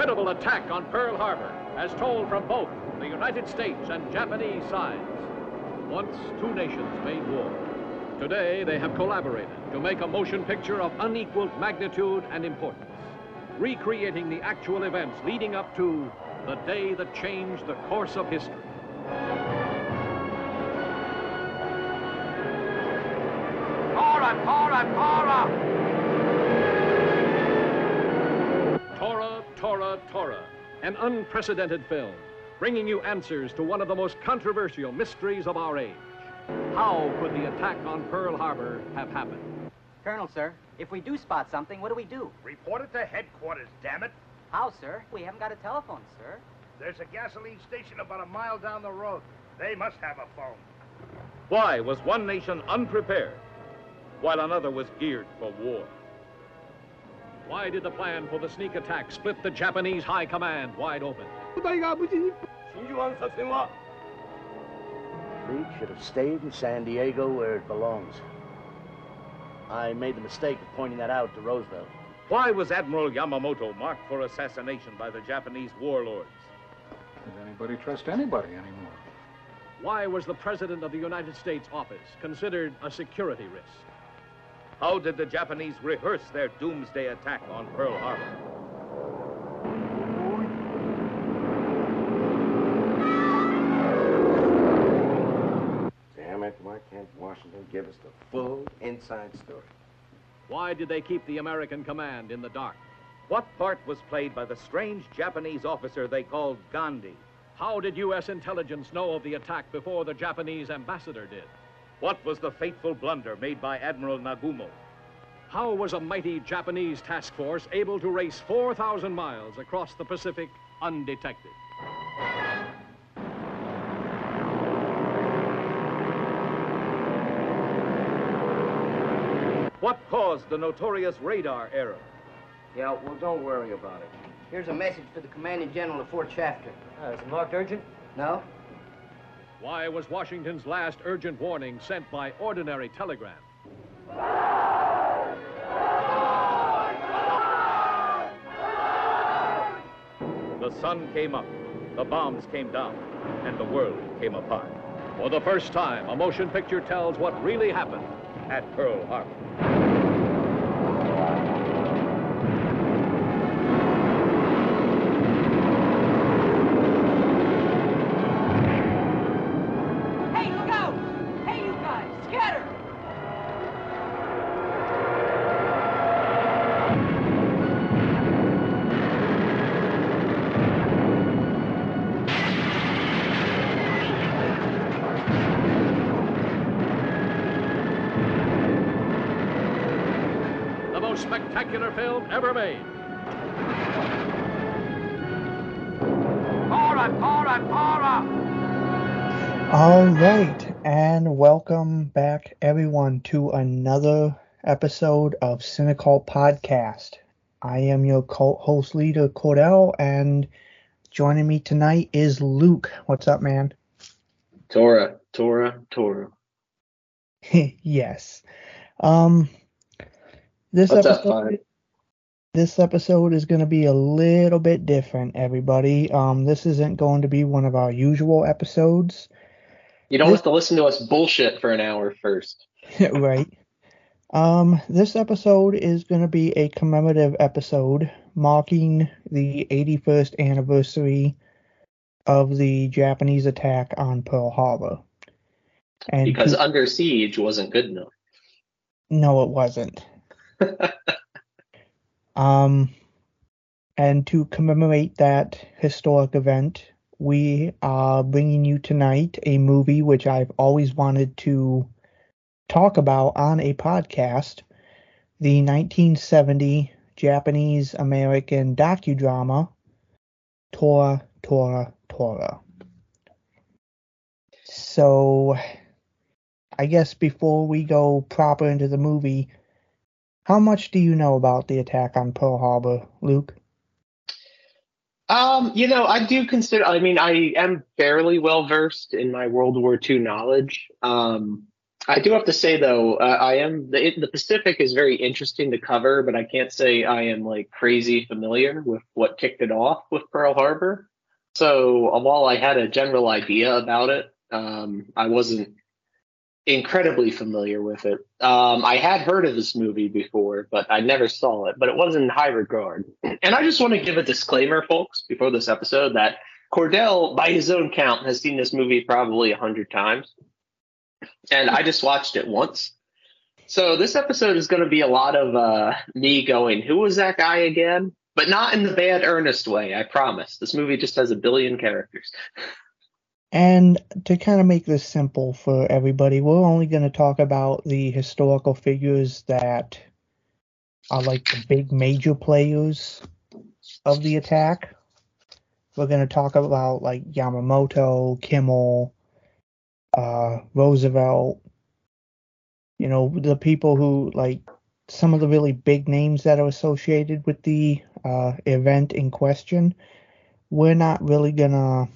incredible attack on Pearl Harbor, as told from both the United States and Japanese sides. Once two nations made war. Today, they have collaborated to make a motion picture of unequaled magnitude and importance, recreating the actual events leading up to the day that changed the course of history. Tora, Tora, Tora! Tora, Tora, Tora, an unprecedented film, bringing you answers to one of the most controversial mysteries of our age. How could the attack on Pearl Harbor have happened? Colonel, sir, if we do spot something, what do we do? Report it to headquarters, damn it. How, sir? We haven't got a telephone, sir. There's a gasoline station about a mile down the road. They must have a phone. Why was one nation unprepared while another was geared for war? Why did the plan for the sneak attack split the Japanese high command wide open? fleet should have stayed in San Diego where it belongs. I made the mistake of pointing that out to Roosevelt. Why was Admiral Yamamoto marked for assassination by the Japanese warlords? Does anybody trust anybody anymore? Why was the President of the United States office considered a security risk? How did the Japanese rehearse their doomsday attack on Pearl Harbor? Damn it, why can't Washington give us the full inside story? Why did they keep the American command in the dark? What part was played by the strange Japanese officer they called Gandhi? How did U.S. intelligence know of the attack before the Japanese ambassador did? What was the fateful blunder made by Admiral Nagumo? How was a mighty Japanese task force able to race 4,000 miles across the Pacific undetected? What caused the notorious radar error? Yeah, well, don't worry about it. Here's a message for the commanding general of Fort Shafter. Uh, is it marked urgent? No? Why was Washington's last urgent warning sent by ordinary telegram? The sun came up, the bombs came down, and the world came apart. For the first time, a motion picture tells what really happened at Pearl Harbor. Back, everyone, to another episode of Cynical Podcast. I am your co-host leader, Cordell, and joining me tonight is Luke. What's up, man? Tora, Tora, Tora. yes. Um, this What's episode, Fine? this episode is going to be a little bit different, everybody. Um, this isn't going to be one of our usual episodes. You don't This- have to listen to us bullshit for an hour first. right. Um, this episode is going to be a commemorative episode marking the 81st anniversary of the Japanese attack on Pearl Harbor. And Because Under Siege wasn't good enough. no, it wasn't. Um, and to commemorate that historic event, we are bringing you tonight a movie which I've always wanted to talk about on a podcast the 1970 Japanese American docudrama Tora, Tora, Tora. So, I guess before we go proper into the movie, how much do you know about the attack on Pearl Harbor, Luke? Um, you know, I do consider. I mean, I am fairly well versed in my World War II knowledge. Um, I do have to say though, uh, I am the the Pacific is very interesting to cover, but I can't say I am like crazy familiar with what kicked it off with Pearl Harbor. So uh, while I had a general idea about it, um, I wasn't incredibly familiar with it. Um, I had heard of this movie before, but I never saw it. But it was in high regard. And I just want to give a disclaimer, folks, before this episode, that Cordell, by his own count, has seen this movie probably a hundred times and I just watched it once. So this episode is going to be a lot of uh, me going, "Who was that guy again?" But not in the bad, earnest way. I promise. This movie just has a billion characters. And to kind of make this simple for everybody, we're only going to talk about the historical figures that are like the big major players of the attack. We're going to talk about like Yamamoto, Kimmel, uh, Roosevelt, you know, the people who like some of the really big names that are associated with the uh, event in question. We're not really gonna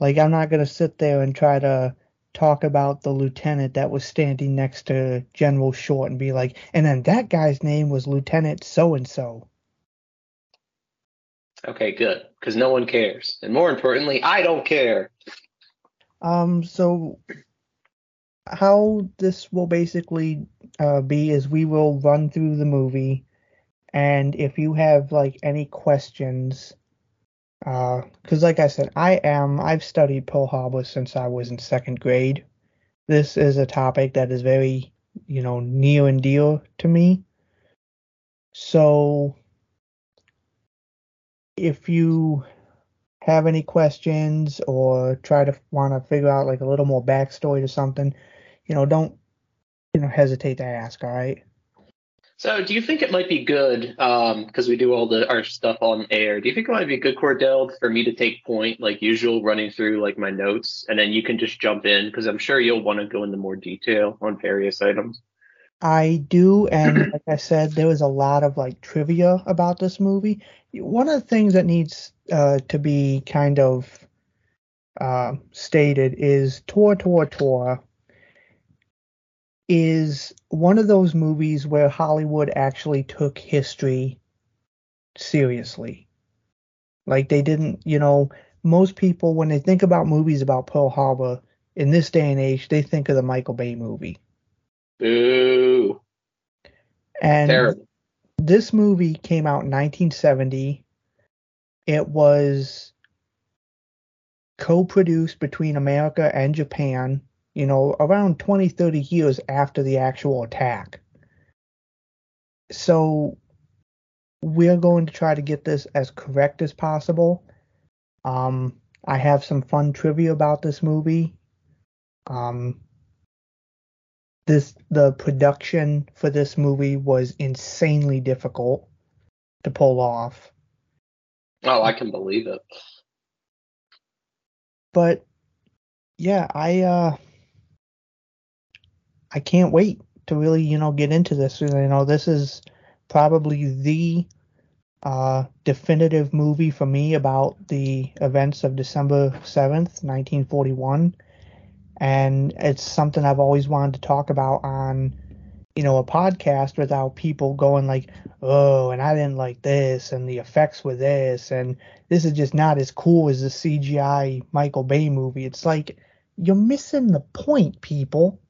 like I'm not gonna sit there and try to talk about the lieutenant that was standing next to General Short and be like, and then that guy's name was Lieutenant so and so. Okay, good, because no one cares, and more importantly, I don't care. Um, so how this will basically uh, be is we will run through the movie, and if you have like any questions, because uh, like I said, I am I've studied Pearl Harbor since I was in second grade. This is a topic that is very you know near and dear to me. So if you have any questions or try to want to figure out like a little more backstory to something, you know, don't you know hesitate to ask. All right. So, do you think it might be good because um, we do all the our stuff on air? Do you think it might be good, Cordell, for me to take point like usual, running through like my notes, and then you can just jump in because I'm sure you'll want to go into more detail on various items. I do, and like I said, there was a lot of like trivia about this movie. One of the things that needs uh, to be kind of uh, stated is Tor Tor Tor is one of those movies where Hollywood actually took history seriously. Like they didn't, you know, most people when they think about movies about Pearl Harbor in this day and age, they think of the Michael Bay movie. Boo. And Terrible. this movie came out in 1970. It was co-produced between America and Japan, you know, around 20, 30 years after the actual attack. So we're going to try to get this as correct as possible. Um, I have some fun trivia about this movie. Um, this the production for this movie was insanely difficult to pull off. Oh, I can believe it. But yeah, I uh I can't wait to really, you know, get into this. You know, this is probably the uh definitive movie for me about the events of December 7th, 1941 and it's something I've always wanted to talk about on you know a podcast without people going like oh and I didn't like this and the effects were this and this is just not as cool as the CGI Michael Bay movie. It's like you're missing the point people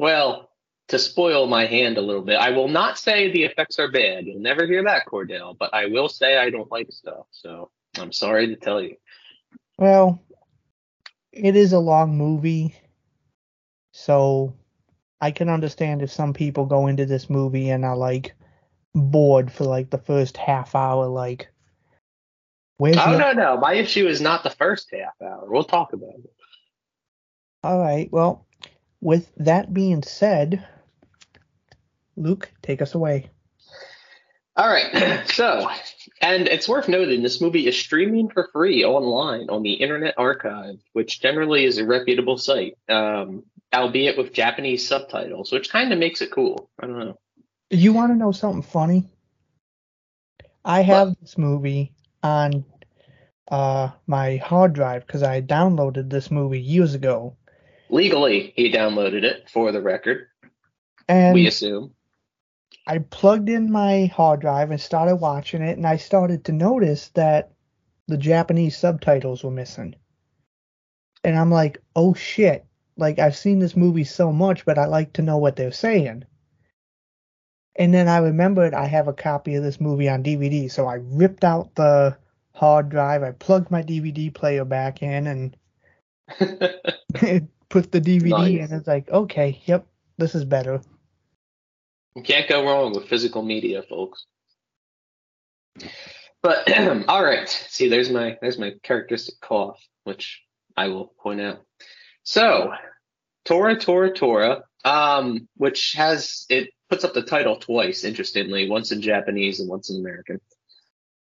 well to spoil my hand a little bit I will not say the effects are bad you'll never hear that Cordell but I will say I don't like stuff so I'm sorry to tell you well it is a long movie, so I can understand if some people go into this movie and are like bored for like the first half hour, like. Where's oh, no, no. My issue is not the first half hour. We'll talk about it. All right. Well, with that being said, Luke, take us away. All right. So, and it's worth noting this movie is streaming for free online on the Internet Archive, which generally is a reputable site, um, albeit with Japanese subtitles, which kind of makes it cool. I don't know. You want to know something funny? I have what? this movie on uh, my hard drive because I downloaded this movie years ago, Legally, he downloaded it for the record. And we assume. I plugged in my hard drive and started watching it, and I started to notice that the Japanese subtitles were missing. And I'm like, oh shit. Like, I've seen this movie so much, but I like to know what they're saying. And then I remembered I have a copy of this movie on DVD, so I ripped out the hard drive, I plugged my DVD player back in, and put the DVD Nice. in. It's like, okay, yep, this is better. You can't go wrong with physical media, folks. But all right, see, there's my there's my characteristic cough, which I will point out. So, Tora Tora Tora, um, which has it puts up the title twice, interestingly, once in Japanese and once in American.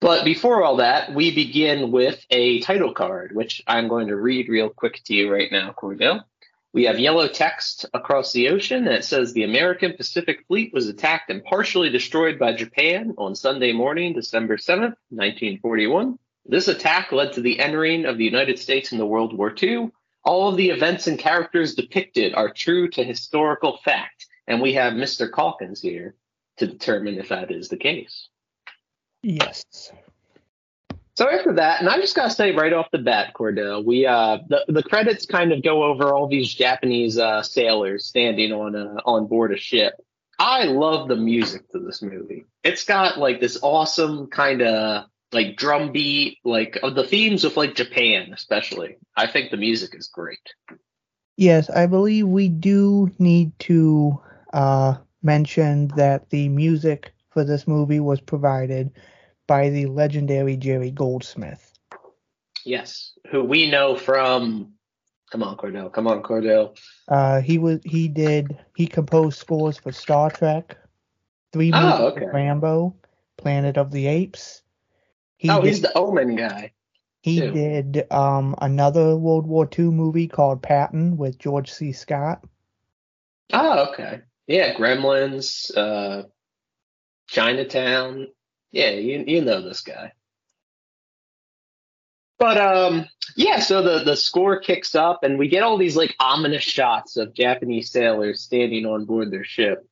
But before all that, we begin with a title card, which I'm going to read real quick to you right now, Cordell. We have yellow text across the ocean that says the American Pacific Fleet was attacked and partially destroyed by Japan on Sunday morning, December 7th, 1941. This attack led to the entering of the United States into World War II. All of the events and characters depicted are true to historical fact, and we have Mr. Calkins here to determine if that is the case. Yes. So after that, and I just gotta say right off the bat, Cordell, we uh the, the credits kind of go over all these Japanese uh sailors standing on uh, on board a ship. I love the music to this movie. It's got like this awesome kind of like drum beat, like of the themes of like Japan, especially. I think the music is great. Yes, I believe we do need to uh, mention that the music for this movie was provided by the legendary Jerry Goldsmith. Yes, who we know from. Come on, Cordell. Come on, Cordell. Uh, he was he did he composed scores for Star Trek, three movies Oh, okay. Rambo, Planet of the Apes. He oh, did, he's the Omen guy. he too. did um another World War II movie called Patton with George C. Scott. Oh, okay. Yeah, Gremlins, uh, Chinatown. Yeah, you you know this guy. But um, yeah. So the the score kicks up, and we get all these like ominous shots of Japanese sailors standing on board their ship.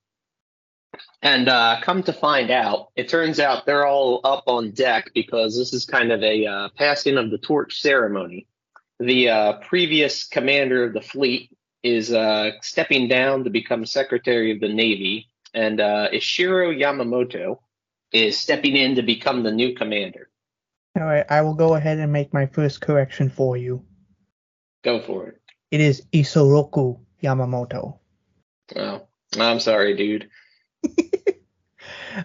And uh, come to find out, it turns out they're all up on deck because this is kind of a uh, passing of the torch ceremony. The uh, previous commander of the fleet is uh, stepping down to become Secretary of the Navy, and uh, Ishiro Yamamoto is stepping in to become the new commander. All right, I will go ahead and make my first correction for you. Go for it. It is Isoroku Yamamoto. Oh, I'm sorry, dude.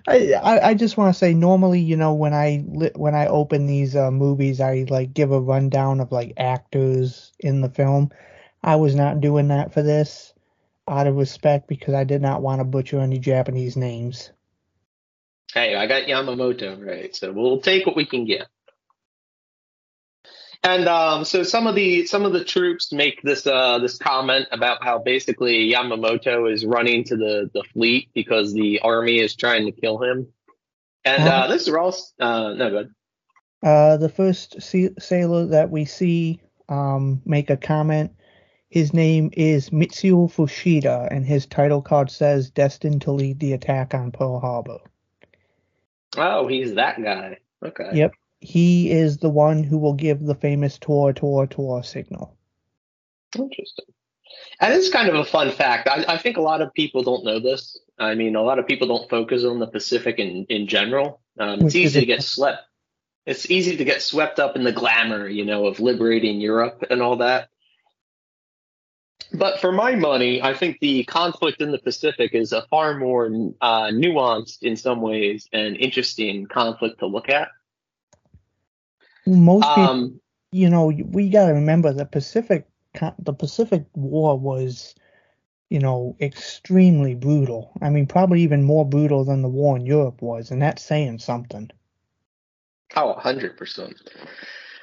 I, I, I just want to say normally you know when I li- when I open these uh, movies I like give a rundown of like actors in the film. I was not doing that for this out of respect because I did not want to butcher any Japanese names. Hey, I got Yamamoto right, so we'll take what we can get. And um, so some of the some of the troops make this uh, this comment about how basically Yamamoto is running to the, the fleet because the army is trying to kill him. And uh, this is all uh, no good. Uh, the first sa- sailor that we see um, make a comment. His name is Mitsuo Fuchida, and his title card says "Destined to lead the attack on Pearl Harbor." Oh, he's that guy. Okay. Yep, he is the one who will give the famous Tor Tor Tor signal. Interesting. And it's kind of a fun fact. I, I think a lot of people don't know this. I mean, a lot of people don't focus on the Pacific in, in general. Um, it's easy to get swept. It's easy to get swept up in the glamour, you know, of liberating Europe and all that. But for my money, I think the conflict in the Pacific is a far more uh, nuanced, in some ways, and interesting conflict to look at. Most people, Um, you know, we got to remember the Pacific, the Pacific War was, you know, extremely brutal. I mean, probably even more brutal than the war in Europe was, and that's saying something. Oh, 100%.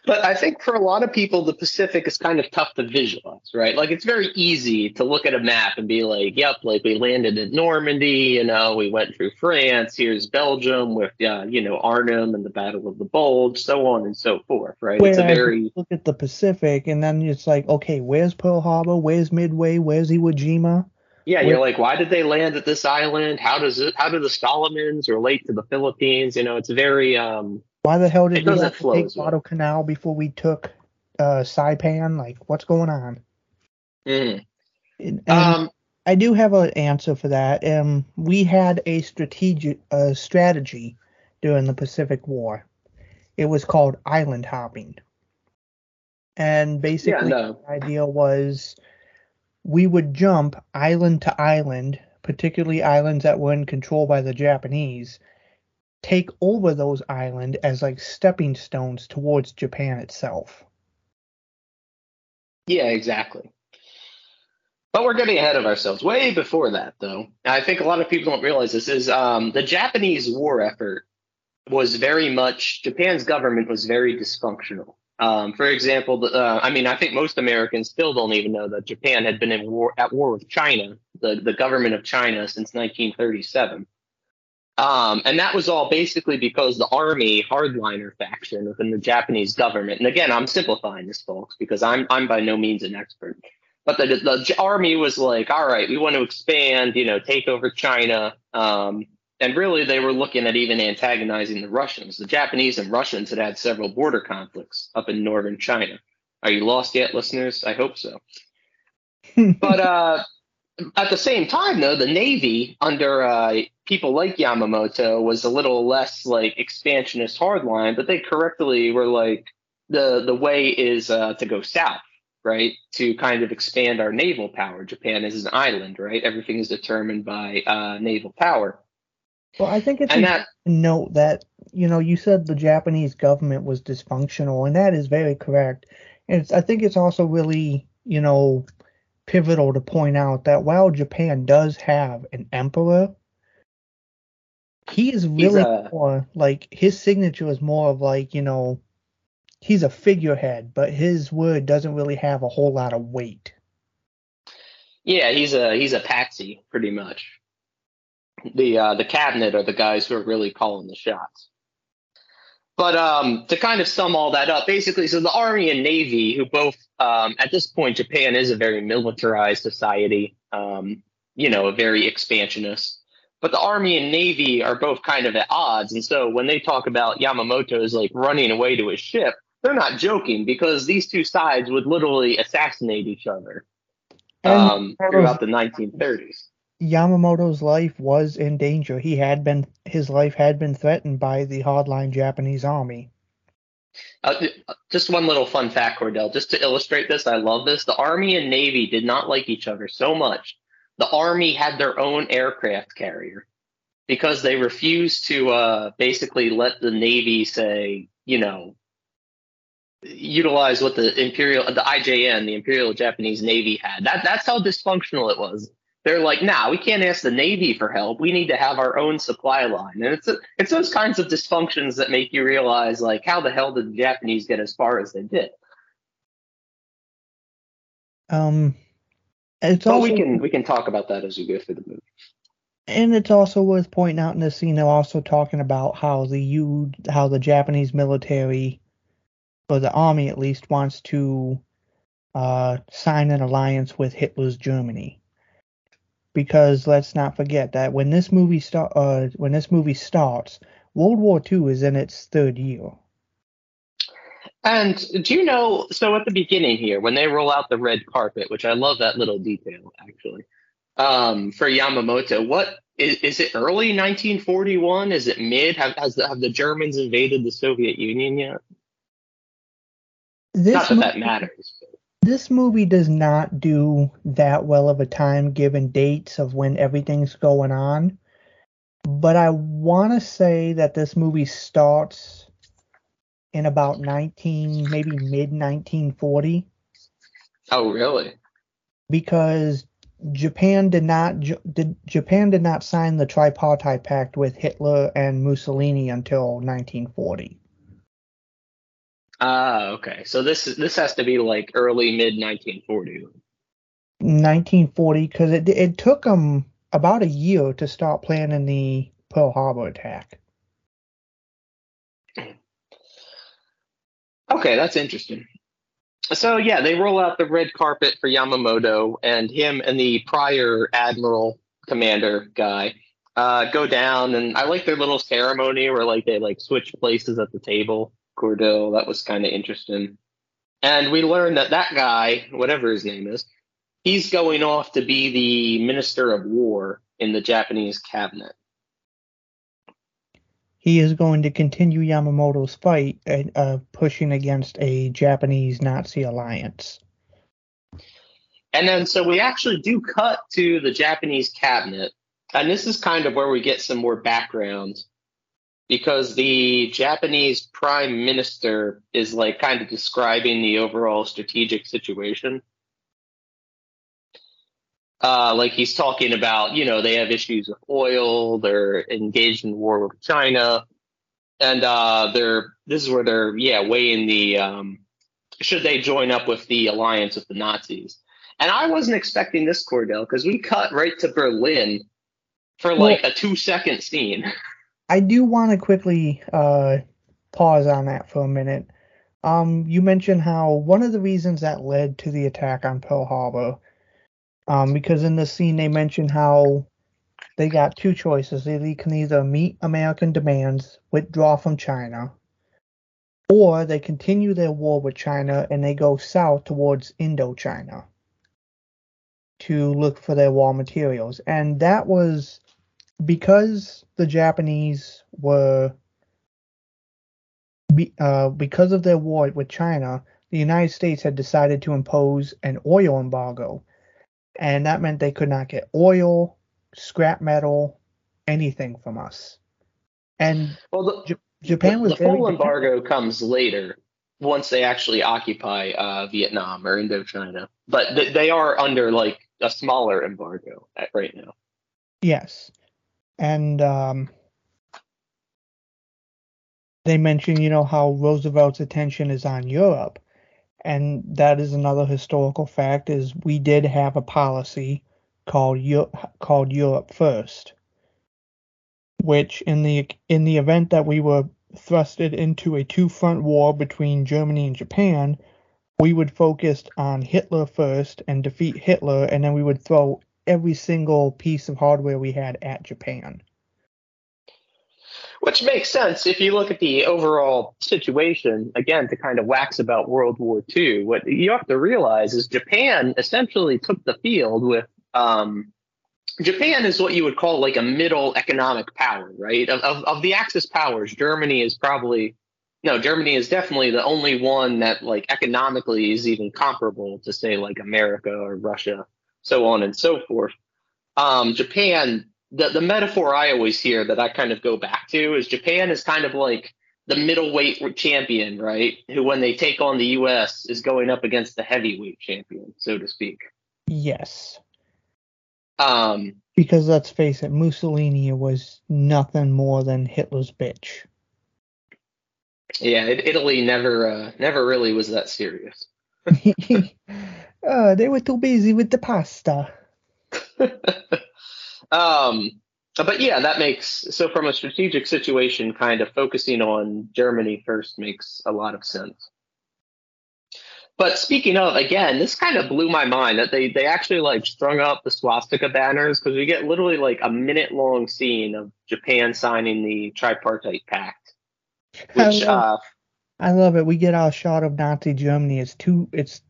But I think for a lot of people, the Pacific is kind of tough to visualize, right? Like it's very easy to look at a map and be like, "Yep, like we landed in Normandy, you know, we went through France. Here's Belgium with, uh, you know, Arnhem and the Battle of the Bulge, so on and so forth, right?" Whereas it's a very look at the Pacific, and then it's like, okay, where's Pearl Harbor? Where's Midway? Where's Iwo Jima? yeah. You're like, why did they land at this island? How does it? How do the Solomons relate to the Philippines? You know, it's very um. Why the hell did we have to take. Guadalcanal before we took uh, Saipan? Like, what's going on? mm. And, Um. I do have an answer for that. Um, we had a strategic uh, strategy during the Pacific War. It was called island hopping, and basically no. the idea was we would jump island to island, particularly islands that were in control by the Japanese, take over those islands as like stepping stones towards Japan itself. Yeah, exactly. But we're getting ahead of ourselves. Way before that, though, I think a lot of people don't realize this is um, the Japanese war effort was very much Japan's government was very dysfunctional. Um, for example, uh, I mean, I think most Americans still don't even know that Japan had been in war at war with China, the the government of China, since 1937. Um, and that was all basically because the army hardliner faction within the Japanese government. And again, I'm simplifying this, folks, because I'm I'm by no means an expert. But the the army was like, all right, we want to expand, you know, take over China. Um, and really, they were looking at even antagonizing the Russians. The Japanese and Russians had had several border conflicts up in northern China. Are you lost yet, listeners? I hope so. but uh, at the same time, though, the Navy under uh, people like Yamamoto was a little less like expansionist hardline, but they correctly were like the the way is uh, to go south, right? To kind of expand our naval power. Japan is an island, right? Everything is determined by uh, naval power. Well, I think it's And important to note that you know you said the Japanese government was dysfunctional, and that is very correct. And I think it's also really you know pivotal to point out that while Japan does have an emperor, he is really a- more like his signature is more of like you know he's a figurehead, but his word doesn't really have a whole lot of weight. Yeah, he's a he's a patsy, pretty much. The uh, the cabinet are the guys who are really calling the shots. But um, to kind of sum all that up, basically, so the Army and Navy, who both um, at this point, Japan is a very militarized society, um, you know, a very expansionist. But the Army and Navy are both kind of at odds, and so when they talk about Yamamoto is like running away to his ship, they're not joking because these two sides would literally assassinate each other um, throughout the 1930s. Yamamoto's life was in danger. He had been his life had been threatened by the hardline Japanese army. Uh, just one little fun fact, Cordell, just to illustrate this, I love this. The Army and Navy did not like each other so much. The Army had their own aircraft carrier because they refused to uh, basically let the Navy say, you know, utilize what the Imperial, the IJN, the Imperial Japanese Navy had. That that's how dysfunctional it was. They're like, nah, we can't ask the Navy for help. We need to have our own supply line. And it's it's those kinds of dysfunctions that make you realize, like, how the hell did the Japanese get as far as they did? Um, it's But also we can we can talk about that as we go through the movie. and it's also worth pointing out in this scene they're also talking about how the U how the Japanese military or the army at least wants to uh, sign an alliance with Hitler's Germany. Because let's not forget that when this movie start uh, when this movie starts, World War II is in its third year. And do you know? So at the beginning here, when they roll out the red carpet, which I love that little detail actually, um, for Yamamoto, what is, is it? Early 1941? Is it mid? Have has the, have the Germans invaded the Soviet Union yet? This Not that that matters. This movie does not do that well of a time given dates of when everything's going on. But I want to say that this movie starts in about 19, maybe mid 1940, Oh, really? because Japan did not did, Japan did not sign the tripartite pact with Hitler and Mussolini until 1940. Ah, okay. So this is this has to be like early mid 1940. 1940, because it it took them about a year to start planning the Pearl Harbor attack. Okay, that's interesting. So yeah, they roll out the red carpet for Yamamoto and him and the prior admiral commander guy uh, go down, and I like their little ceremony where like they like switch places at the table. Cordell, that was kind of interesting. And we learn that that guy, whatever his name is, he's going off to be the minister of war in the Japanese cabinet. He is going to continue Yamamoto's fight uh, uh, pushing against a Japanese Nazi alliance. And then, so we actually do cut to the Japanese cabinet. And this is kind of where we get some more background because the Japanese prime minister is like kind of describing the overall strategic situation. Uh, like he's talking about, you know, they have issues with oil, they're engaged in war with China, and uh, they're this is where they're yeah weighing the um, should they join up with the alliance with the Nazis. And I wasn't expecting this Cordell because we cut right to Berlin for like a two second scene. I do want to quickly uh, pause on that for a minute. Um, you mentioned how one of the reasons that led to the attack on Pearl Harbor um, because in the scene they mentioned how they got two choices. They can either meet American demands, withdraw from China, or they continue their war with China and they go south towards Indochina to look for their raw materials. And that was because the Japanese were, be, uh, because of their war with China, the United States had decided to impose an oil embargo and that meant they could not get oil, scrap metal, anything from us. And well, the, J- Japan was the full embargo comes later once they actually occupy uh, Vietnam or Indochina, but th- they are under like a smaller embargo at, right now. Yes, and um, they mention you know how Roosevelt's attention is on Europe, and that is another historical fact is we did have a policy called called Europe First, which in the in the event that we were thrusted into a two front war between Germany and Japan, we would focus on Hitler first and defeat Hitler, and then we would throw every single piece of hardware we had at Japan. Which makes sense if you look at the overall situation, again, to kind of wax about World War II. What you have to realize is Japan essentially took the field with. Um, Japan is what you would call like a middle economic power, right? Of, of, of the Axis powers, Germany is probably no, Germany is definitely the only one that like economically is even comparable to say like America or Russia, so on and so forth. Um, Japan the the metaphor I always hear that I kind of go back to is Japan is kind of like the middleweight champion, right? Who, when they take on the U.S., is going up against the heavyweight champion, so to speak. Yes. Um. Because let's face it, Mussolini was nothing more than Hitler's bitch. Yeah, it, Italy never, uh, never really was that serious. uh, they were too busy with the pasta. Um, but yeah, that makes so from a strategic situation, kind of focusing on Germany first makes a lot of sense. But speaking of, again, this kind of blew my mind that they they actually like strung up the swastika banners because we get literally like a minute long scene of Japan signing the tripartite pact. Which I love, uh, I love it. We get our shot of Nazi Germany. It's two. It's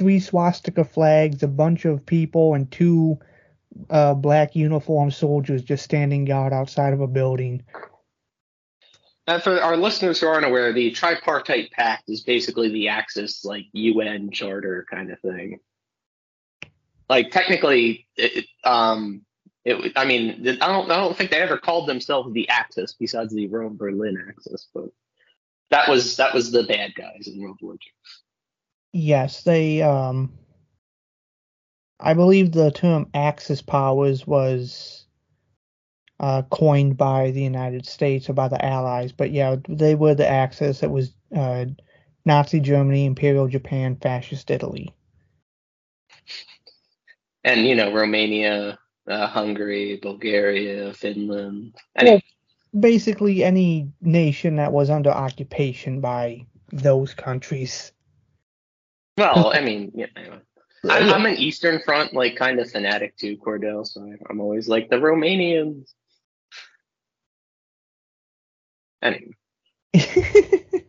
three swastika flags, a bunch of people, and two uh, black uniformed soldiers just standing guard outside of a building. And for our listeners who aren't aware, the tripartite pact is basically the Axis like UN charter kind of thing. Like technically, it, um, it, I mean, I don't, I don't think they ever called themselves the Axis besides the Rome Berlin Axis, but that was that was the bad guys in World War II. Yes, they um I believe the term Axis powers was uh, coined by the United States or by the Allies, but yeah, they were the Axis. It was uh, Nazi Germany, Imperial Japan, Fascist Italy. And you know, Romania, uh, Hungary, Bulgaria, Finland. Well, Any, basically any nation that was under occupation by those countries. Well, I mean, you know, I'm, I'm an Eastern Front like kind of fanatic too, Cordell. So I- I'm always like the Romanians. Anyway,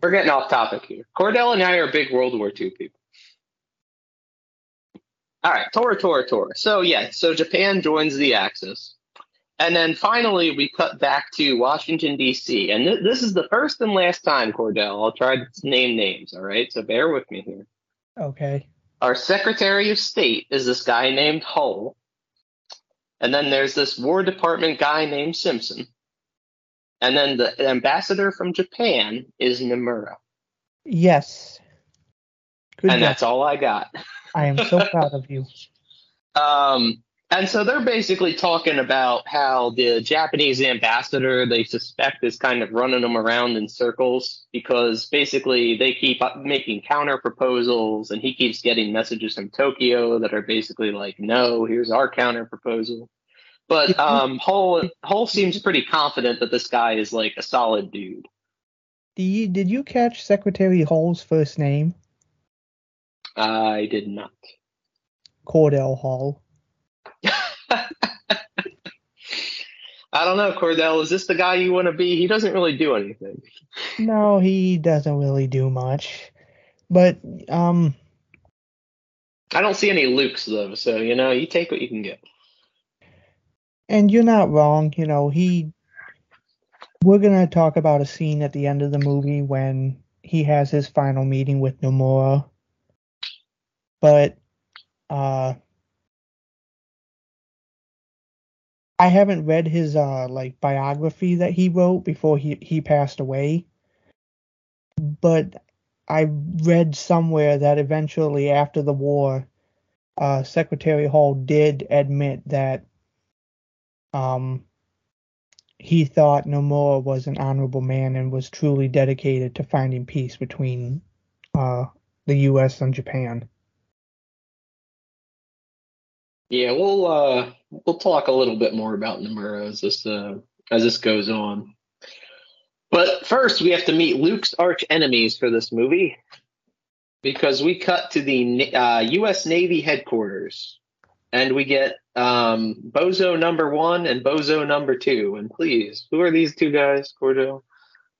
we're getting off topic here. Cordell and I are big World War II people. All right, Tora, Tora, Tora. So yeah, so Japan joins the Axis, and then finally we cut back to Washington D.C. And th- this is the first and last time, Cordell. I'll try to name names. All right, so bear with me here. Okay. Our Secretary of State is this guy named Hull. And then there's this War Department guy named Stimson. And then the ambassador from Japan is Nomura. Yes. Good and job. that's all I got. I am so proud of you. Um, and so they're basically talking about how the Japanese ambassador they suspect is kind of running them around in circles because basically they keep making counter proposals and he keeps getting messages from Tokyo that are basically like, no, here's our counter proposal. But um, Hull Hull seems pretty confident that this guy is like a solid dude. Do you, did you catch Secretary Hull's first name? I did not. Cordell Hull. I don't know, Cordell. Is this the guy you want to be? He doesn't really do anything. No, he doesn't really do much. But um I don't see any Lukes though, so you know, you take what you can get. and you're not wrong, you know, he we're gonna talk about a scene at the end of the movie when he has his final meeting with Nomura. But uh I haven't read his uh like biography that he wrote before he, he passed away. But I read somewhere that eventually after the war, uh Secretary Hull did admit that um he thought Nomura was an honorable man and was truly dedicated to finding peace between uh the US and Japan. Yeah, we'll uh we'll talk a little bit more about Nomura as this uh as this goes on. But first, we have to meet Luke's arch enemies for this movie because we cut to the uh, U.S. Navy headquarters and we get um, Bozo number one and Bozo number two. And please, who are these two guys, Cordell?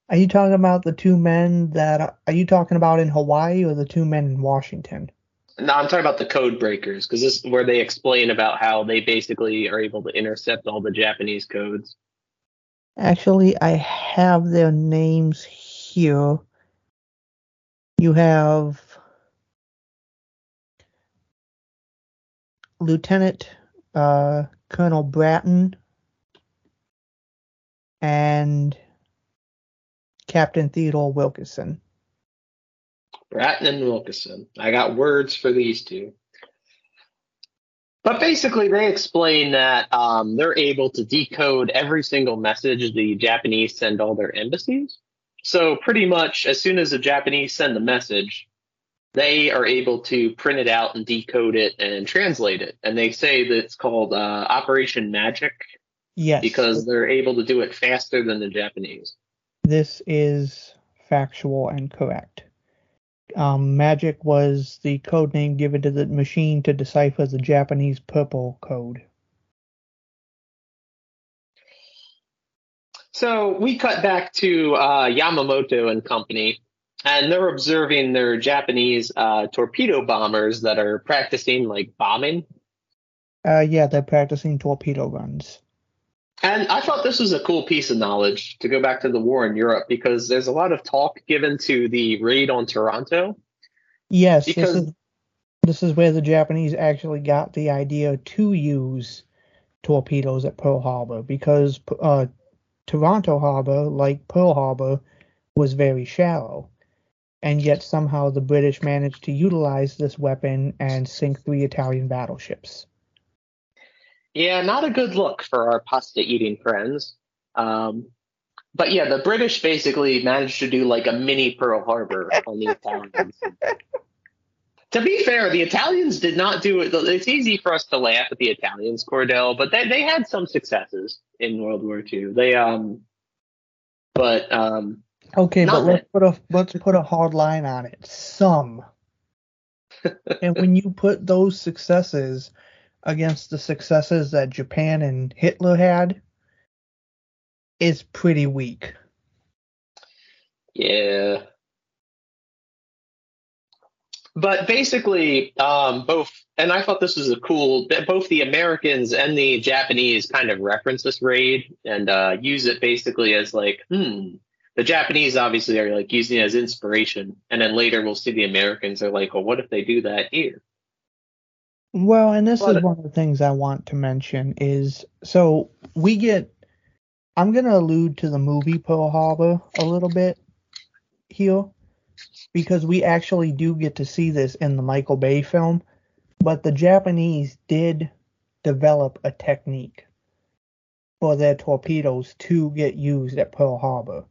Are you talking about the two men that are you talking about in Hawaii or the two men in Washington? No, I'm talking about the code breakers because this is where they explain about how they basically are able to intercept all the Japanese codes. Actually, I have their names here. You have Lieutenant uh, Colonel Bratton and Captain Theodore Wilkinson. Bratton and Wilkinson. I got words for these two. But basically, they explain that um, they're able to decode every single message the Japanese send all their embassies. So, pretty much, as soon as the Japanese send the message, they are able to print it out and decode it and translate it. And they say that it's called uh, Operation Magic Yes, because they're able to do it faster than the Japanese. this is factual and correct. Um, Magic was the code name given to the machine to decipher the Japanese purple code. So we cut back to uh, Yamamoto and company, and they're observing their Japanese uh, torpedo bombers that are practicing like bombing. Uh, yeah, they're practicing torpedo runs. And I thought this was a cool piece of knowledge to go back to the war in Europe because there's a lot of talk given to the raid on Taranto. Yes, Because- this is this is where the Japanese actually got the idea to use torpedoes at Pearl Harbor because uh, Taranto Harbor, like Pearl Harbor, was very shallow, and yet somehow the British managed to utilize this weapon and sink three Italian battleships. Yeah, not a good look for our pasta eating friends. Um, but yeah, the British basically managed to do like a mini Pearl Harbor on the Italians. to be fair, the Italians did not do it. It's easy for us to laugh at the Italians, Cordell, but they, they had some successes in World War II. They um, but um, Okay, but let's put a let's put a hard line on it. Some. and when you put those successes against the successes that Japan and Hitler had, is pretty weak. Yeah. But basically, um, both, and I thought this was a cool, both the Americans and the Japanese kind of reference this raid and uh, use it basically as like, hmm, the Japanese obviously are like using it as inspiration. And then later we'll see the Americans are like, well, what if they do that here? Well, and this But- is one of the things I want to mention is so we get I'm going to allude to the movie Pearl Harbor a little bit here because we actually do get to see this in the Michael Bay film, but the Japanese did develop a technique for their torpedoes to get used at Pearl Harbor.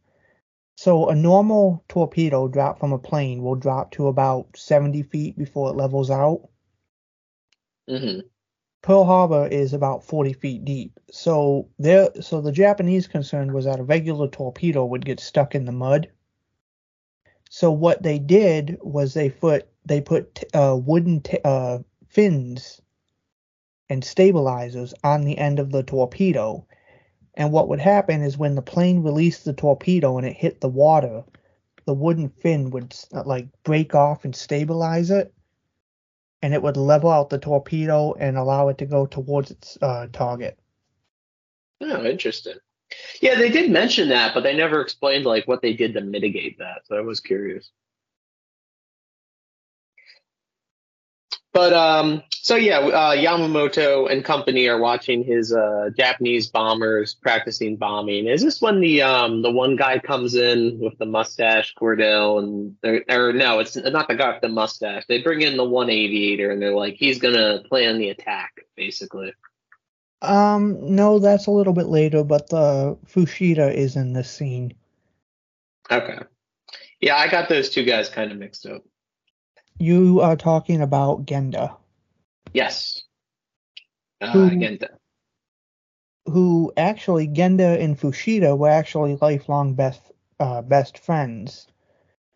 So a normal torpedo dropped from a plane will drop to about 70 feet before it levels out. Hmm Pearl Harbor is about 40 feet deep. So there, so the Japanese concern was that a regular torpedo would get stuck in the mud. So what they did was they put they put uh, wooden t- uh, fins and stabilizers on the end of the torpedo. And what would happen is when the plane released the torpedo and it hit the water, the wooden fin would like break off and stabilize it and it would level out the torpedo and allow it to go towards its uh, target. Oh, interesting. Yeah, they did mention that, but they never explained like what they did to mitigate that. So I was curious. But um, so yeah, uh, Yamamoto and company are watching his uh, Japanese bombers practicing bombing. Is this when the um the one guy comes in with the mustache, Cordell, and or no, it's not the guy with the mustache. They bring in the one aviator, and they're like, he's gonna plan the attack, basically. Um, no, that's a little bit later, but the Fuchida is in this scene. Okay. Yeah, I got those two guys kind of mixed up. You are talking about Genda, Yes. Uh, Who- Genda. who actually Genda and Fuchida were actually lifelong best uh, best friends,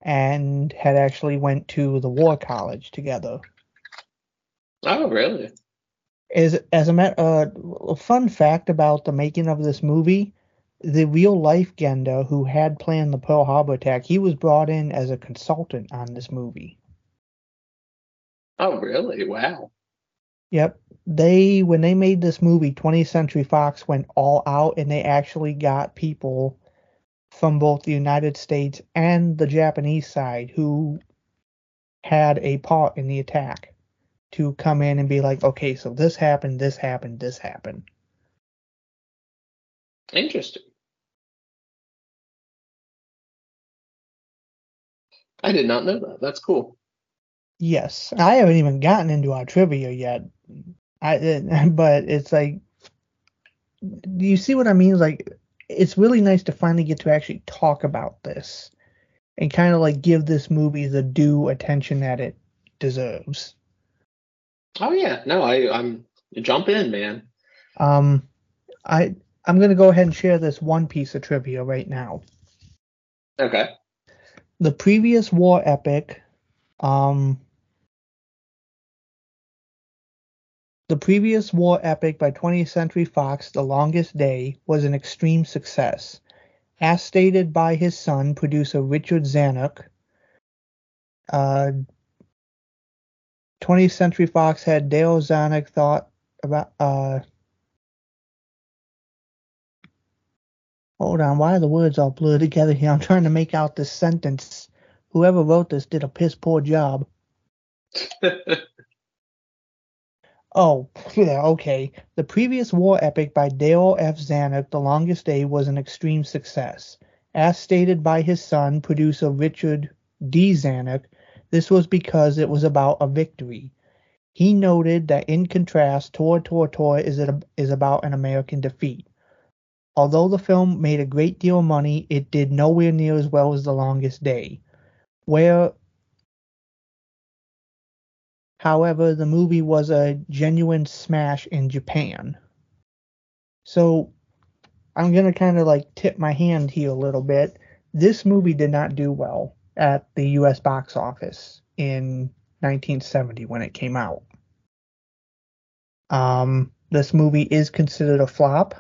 and had actually went to the war college together. Oh, really? As as a matter, uh, a fun fact about the making of this movie, the real life Genda who had planned the Pearl Harbor attack, he was brought in as a consultant on this movie. Oh, really? Wow. Yep. They when they made this movie, 20th Century Fox went all out and they actually got people from both the United States and the Japanese side who had a part in the attack to come in and be like, okay, so this happened, this happened, this happened. Interesting. I did not know that. That's cool. Yes, I haven't even gotten into our trivia yet. I but it's like, do you see what I mean? Like, it's really nice to finally get to actually talk about this and kind of like give this movie the due attention that it deserves. Oh yeah, no, I I'm jump in, man. Um, I I'm gonna go ahead and share this one piece of trivia right now. Okay. the previous war epic um the previous war epic by 20th century fox the longest day was an extreme success as stated by his son producer richard zanuck uh 20th century fox had dale zanuck thought about uh Hold on, why are the words all blurred together here? I'm trying to make out this sentence. Whoever wrote this did a piss poor job. Oh, yeah, okay. The previous war epic by Dale F. Zanuck, The Longest Day, was an extreme success. As stated by his son, producer Richard D. Zanuck, this was because it was about a victory. He noted that in contrast, Tora Tora Tora is, a, is about an American defeat. Although the film made a great deal of money, it did nowhere near as well as The Longest Day. Where, however, the movie was a genuine smash in Japan. So I'm going to kind of like tip my hand here a little bit. This movie did not do well at the US box office in 1970 when it came out. Um, this movie is considered a flop.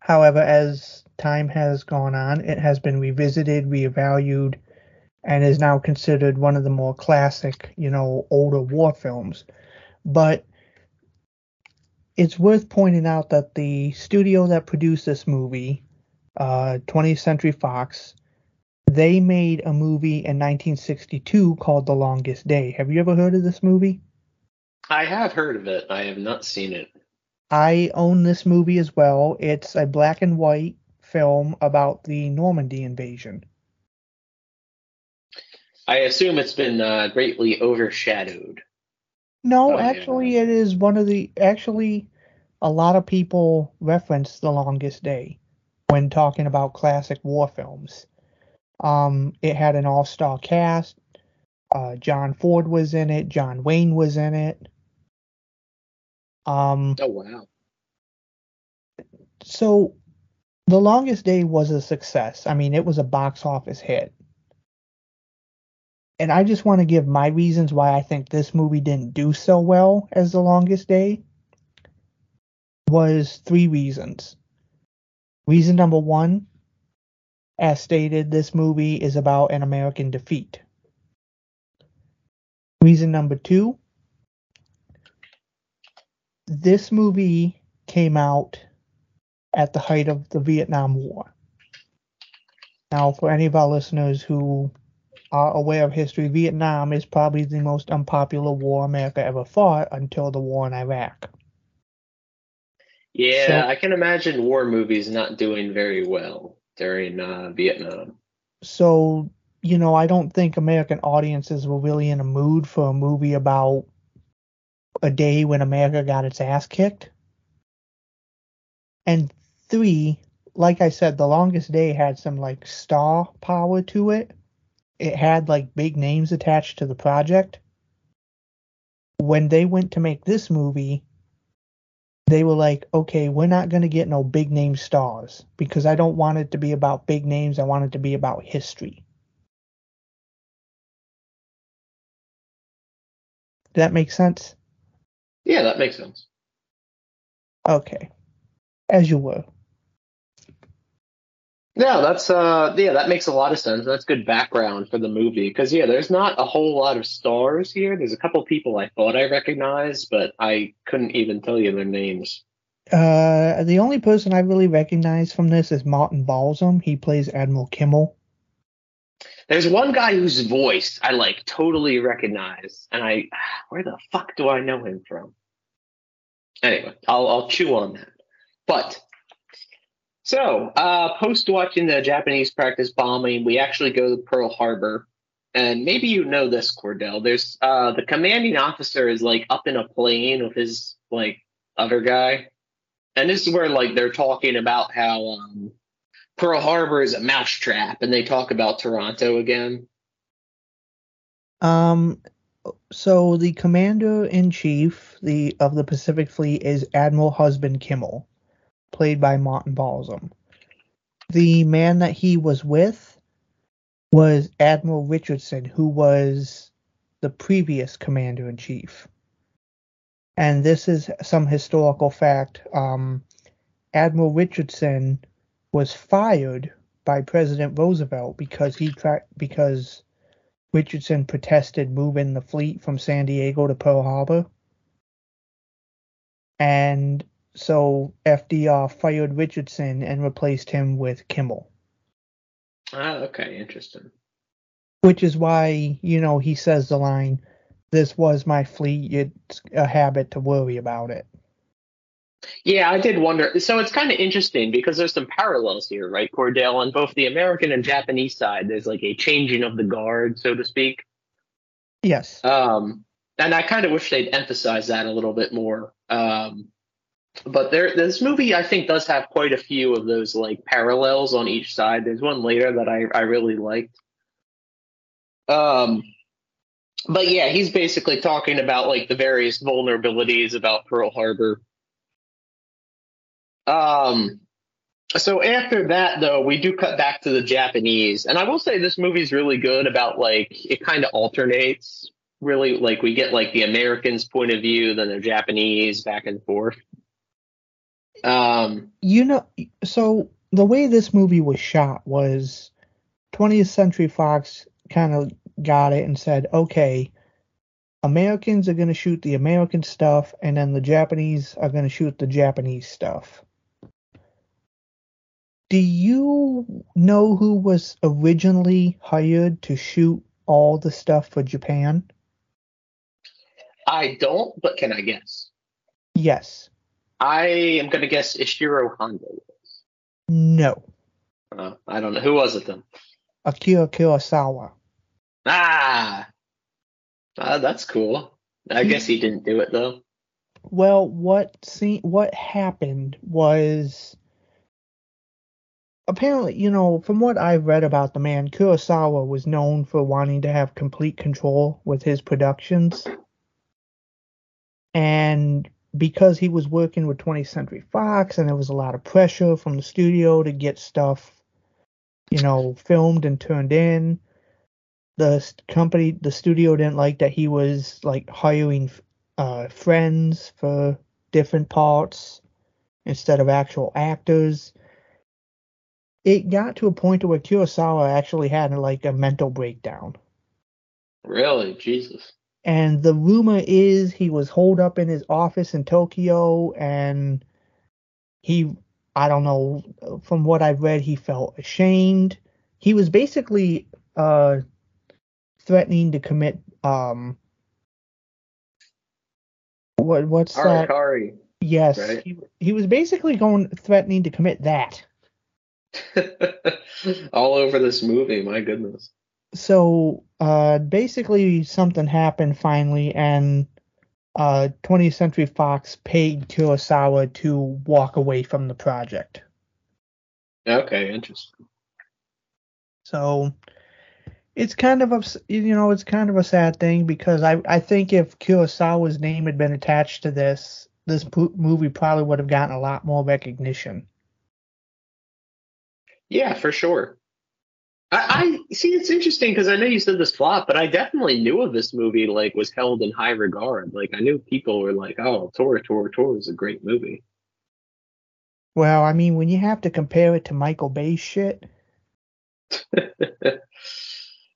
However, as time has gone on, it has been revisited, reevaluated, and is now considered one of the more classic, you know, older war films. But it's worth pointing out that the studio that produced this movie, uh, 20th Century Fox, they made a movie in 1962 called The Longest Day. Have you ever heard of this movie? I have heard of it. I have not seen it. I own this movie as well. It's a black and white film about the Normandy invasion. I assume it's been uh, greatly overshadowed. No, Oh, yeah. actually, it is one of the. Actually, a lot of people reference The Longest Day when talking about classic war films. Um, it had an all-star cast. Uh, John Ford was in it. John Wayne was in it. Um, Oh wow. so The Longest Day was a success. I mean, it was a box office hit. And I just want to give my reasons why I think this movie didn't do so well as The Longest Day. Was three reasons. Reason number one, as stated, this movie is about an American defeat. Reason number two, this movie came out at the height of the Vietnam War. Now, for any of our listeners who are aware of history, Vietnam is probably the most unpopular war America ever fought until the war in Iraq. Yeah, So- I can imagine war movies not doing very well during uh, Vietnam. So, you know, I don't think American audiences were really in a mood for a movie about a day when America got its ass kicked. And three, like I said, The Longest Day had some like star power to it. It had like big names attached to the project. When they went to make this movie, they were like, okay, we're not going to get no big name stars because I don't want it to be about big names. I want it to be about history. Does that make sense? Yeah, that makes sense. Okay. As you were. No, that's uh yeah, that makes a lot of sense. That's good background for the movie because yeah, there's not a whole lot of stars here. There's a couple people I thought I recognized, but I couldn't even tell you their names. Uh, the only person I really recognize from this is Martin Balsam. He plays Admiral Kimmel. There's one guy whose voice I like totally recognize, and I where the fuck do I know him from? Anyway, I'll I'll chew on that. But so uh, post watching the Japanese practice bombing, we actually go to Pearl Harbor, and maybe you know this, Cordell. There's uh, the commanding officer is like up in a plane with his like other guy, and this is where like they're talking about how um, Pearl Harbor is a mousetrap, and they talk about Taranto again. Um, so the commander in chief the of the Pacific Fleet is Admiral Husband Kimmel, played by Martin Balsam. The man that he was with was Admiral Richardson, who was the previous commander in chief. And this is some historical fact. Um, Admiral Richardson was fired by President Roosevelt because he because Richardson protested moving the fleet from San Diego to Pearl Harbor. And so FDR fired Richardson and replaced him with Kimmel, Ah, okay, interesting. which is why, you know, he says the line, This was my fleet. It's a habit to worry about it. Yeah, I did wonder. So it's kind of interesting because there's some parallels here, right, Cordell? On both the American and Japanese side, there's like a changing of the guard, so to speak. Yes. Um, and I kind of wish they'd emphasize that a little bit more. Um, but there this movie I think does have quite a few of those like parallels on each side. There's one later that I I really liked. Um but yeah, he's basically talking about like the various vulnerabilities about Pearl Harbor. Um so after that though, we do cut back to the Japanese. And I will say this movie's really good about like it kind of alternates really like we get like the Americans' point of view, then the Japanese back and forth. Um, you know, so the way this movie was shot was 20th Century Fox kind of got it and said, okay, Americans are going to shoot the American stuff, and then the Japanese are going to shoot the Japanese stuff. Do you know who was originally hired to shoot all the stuff for Japan? I don't, but can I guess? Yes. I am going to guess Ishiro Honda. No. Uh, I don't know. Who was it then? Akira Kurosawa. Ah, uh, that's cool. I He- guess he didn't do it though. Well, what see what happened was apparently, you know, from what I've read about the man, Kurosawa was known for wanting to have complete control with his productions. And because he was working with 20th Century Fox and there was a lot of pressure from the studio to get stuff, you know, filmed and turned in, the company, the studio didn't like that he was like hiring uh, friends for different parts instead of actual actors. It got to a point where Kurosawa actually had like a mental breakdown. Really, Jesus. And the rumor is he was holed up in his office in Tokyo and he, I don't know, from what I've read, he felt ashamed. He was basically uh, threatening to commit, um, what, what's that? Yes, right? he, he was basically going threatening to commit that. All over this movie. My goodness. So uh, basically, something happened finally, and uh, 20th Century Fox paid Kurosawa to walk away from the project. Okay, interesting. So it's kind of ups- you know it's kind of a sad thing because I I think if Kurosawa's name had been attached to this, this movie probably would have gotten a lot more recognition. Yeah, for sure. I, I see. It's interesting because I know you said this flop, but I definitely knew of this movie. Like, was held in high regard. Like, I knew people were like, "Oh, Tora, Tora, Tora is a great movie." Well, I mean, when you have to compare it to Michael Bay's shit,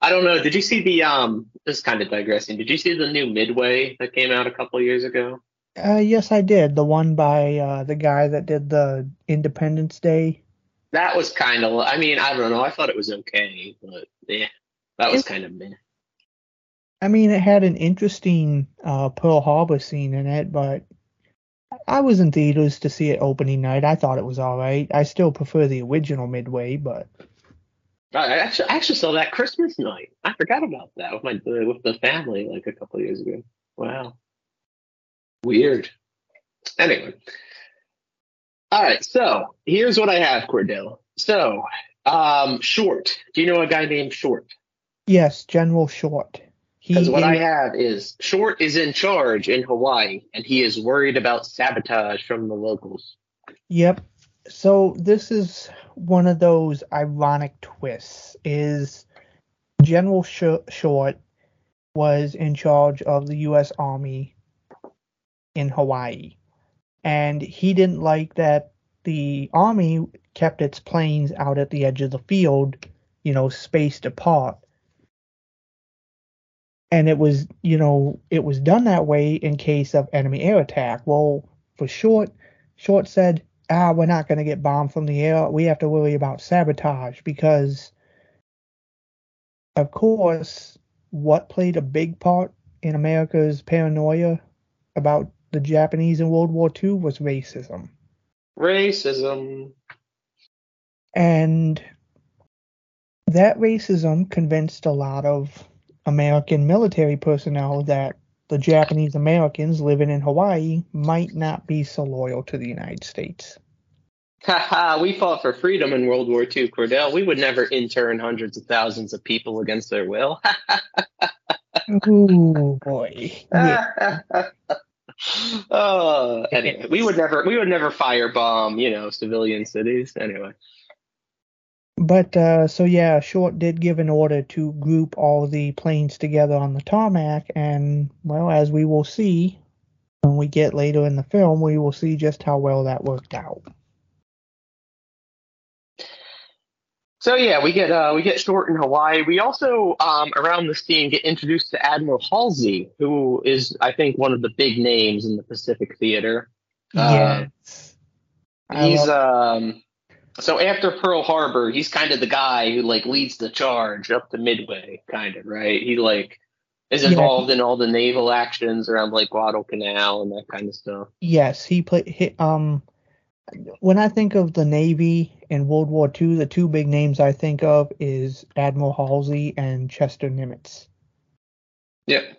I don't know. Did you see the um? This is kind of digressing. Did you see the new Midway that came out a couple years ago? Uh, yes, I did. The one by uh, the guy that did the Independence Day. That was kind of. I mean, I don't know. I thought it was okay, but yeah, that was kind of meh. I mean, it had an interesting uh, Pearl Harbor scene in it, but I was in theaters to see it opening night. I thought it was all right. I still prefer the original Midway, but I actually, I actually saw that Christmas night. I forgot about that with my with the family like a couple years ago. Wow, weird. Anyway, all right. So here's what I have, Cordell. So, um, Short. Do you know a guy named Short? yes, General Short. Because what I have is Short is in charge in Hawaii, and he is worried about sabotage from the locals. Yep. So this is one of those ironic twists. Is General Sh- Short was in charge of the U.S. Army in Hawaii, and he didn't like that the Army kept its planes out at the edge of the field, you know, spaced apart. And it was, you know, it was done that way in case of enemy air attack. Well, for Short, Short said, ah, we're not going to get bombed from the air. We have to worry about sabotage because, of course, what played a big part in America's paranoia about the Japanese in World War II was racism. Racism. And that racism convinced a lot of American military personnel that the Japanese Americans living in Hawaii might not be so loyal to the United States. Haha, we fought for freedom in World War II, Cordell. We would never intern hundreds of thousands of people against their will. Ooh boy. Yeah. oh, anyway, we would never we would never firebomb, you know, civilian cities. Anyway. But uh, so yeah, Short did give an order to group all the planes together on the tarmac, and well, as we will see when we get later in the film, we will see just how well that worked out. So yeah, we get uh, we get short in Hawaii. We also um, around this scene get introduced to Admiral Halsey, who is I think one of the big names in the Pacific Theater. Uh, Yes. he's um so after Pearl Harbor, he's kind of the guy who like leads the charge up to Midway, kind of right. He like is Yeah. involved in all the naval actions around like Guadalcanal and that kind of stuff. Yes, he played. He, um, when I think of the Navy in World War II, the two big names I think of is Admiral Halsey and Chester Nimitz. Yep.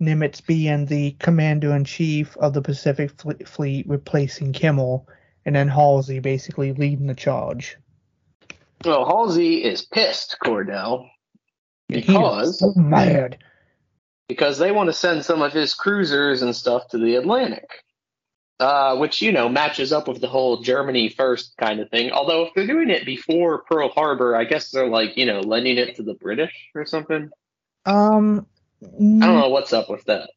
Nimitz being the commander in chief of the Pacific Fle- Fleet, replacing Kimmel, and then Halsey basically leading the charge. Well, Halsey is pissed, Cordell, because so mad. because they want to send some of his cruisers and stuff to the Atlantic. Uh, which you know matches up with the whole Germany first kind of thing. Although if they're doing it before Pearl Harbor, I guess they're like you know lending it to the British or something. Um, I don't know what's up with that.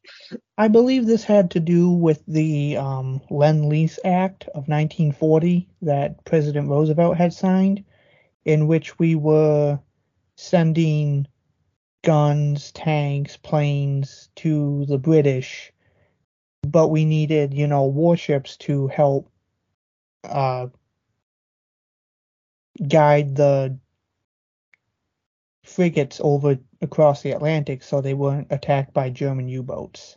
I believe this had to do with the um, Lend Lease Act of 1940 that President Roosevelt had signed, in which we were sending guns, tanks, planes to the British, but we needed, you know, warships to help uh, guide the frigates over across the Atlantic so they weren't attacked by German U-boats.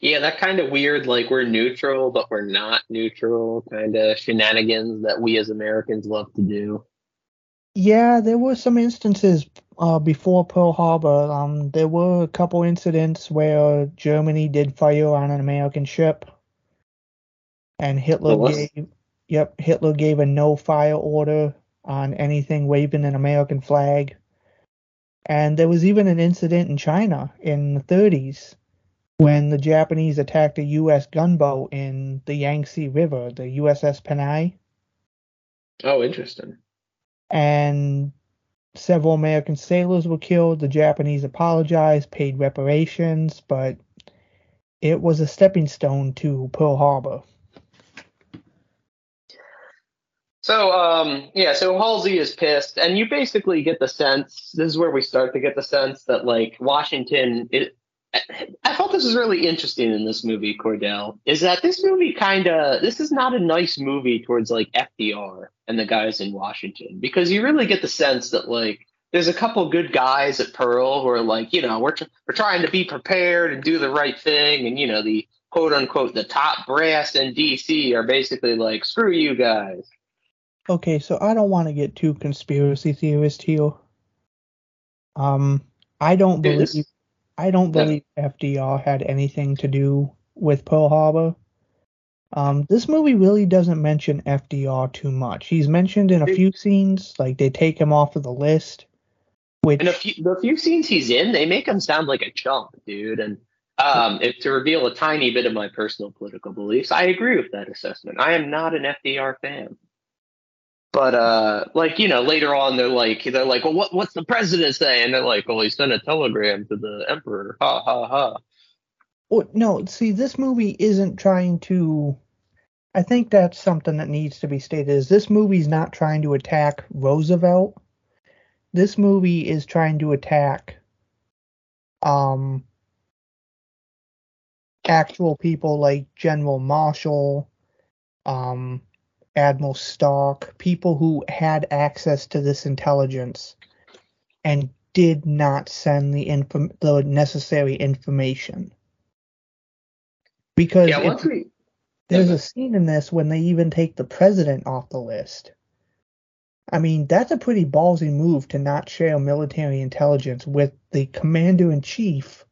Yeah, that kind of weird, like we're neutral, but we're not neutral kind of shenanigans that we as Americans love to do. Yeah, there were some instances uh, before Pearl Harbor. Um, there were a couple incidents where Germany did fire on an American ship, and Hitler gave, yep, Hitler gave a no-fire order on anything waving an American flag. And there was even an incident in China in the 30s when the Japanese attacked a U.S. gunboat in the Yangtze River, the USS Panay Oh, interesting. And several American sailors were killed. The Japanese apologized, paid reparations, but it was a stepping stone to Pearl Harbor. So, um, yeah, so Halsey is pissed, and you basically get the sense this is where we start to get the sense that, like, Washington. It, I thought this was really interesting in this movie, Cordell, is that this movie kind of this is not a nice movie towards like FDR and the guys in Washington because you really get the sense that like there's a couple good guys at Pearl who are like, you know, we're tr- we're trying to be prepared and do the right thing, and you know the quote unquote the top brass in DC are basically like, screw you guys. Okay, so I don't want to get too conspiracy theorist here. Um, I don't believe I don't believe FDR had anything to do with Pearl Harbor. Um, this movie really doesn't mention FDR too much. He's mentioned in a few scenes, like they take him off of the list, which And a few, the few scenes he's in, they make him sound like a chump, dude. And um, if to reveal a tiny bit of my personal political beliefs, I agree with that assessment. I am not an FDR fan. But uh, like you know, later on they're like they're like, well, what what's the president saying? And they're like, well, he sent a telegram to the emperor. Ha ha ha. Well, no, see, this movie isn't trying to. I think that's something that needs to be stated. Is this movie's not trying to attack Roosevelt? This movie is trying to attack, um, actual people like General Marshall, um, Admiral Stark, people who had access to this intelligence and did not send the inform- the necessary information. Because Yeah, if- we there's a scene in this when they even take the president off the list. I mean, that's a pretty ballsy move to not share military intelligence with the commander in chief.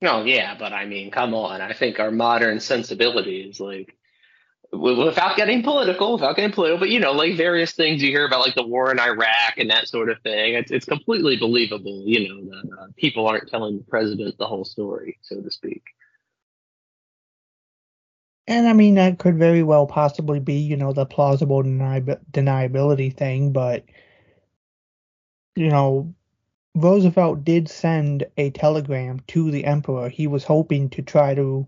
No, yeah, but I mean, come on. I think our modern sensibilities, like, without getting political, without getting political, but you know, like various things you hear about, like the war in Iraq and that sort of thing. It's it's completely believable, you know, that uh, people aren't telling the president the whole story, so to speak. And I mean, that could very well possibly be, you know, the plausible deni- deniability thing, but, you know, Roosevelt did send a telegram to the emperor. He was hoping to try to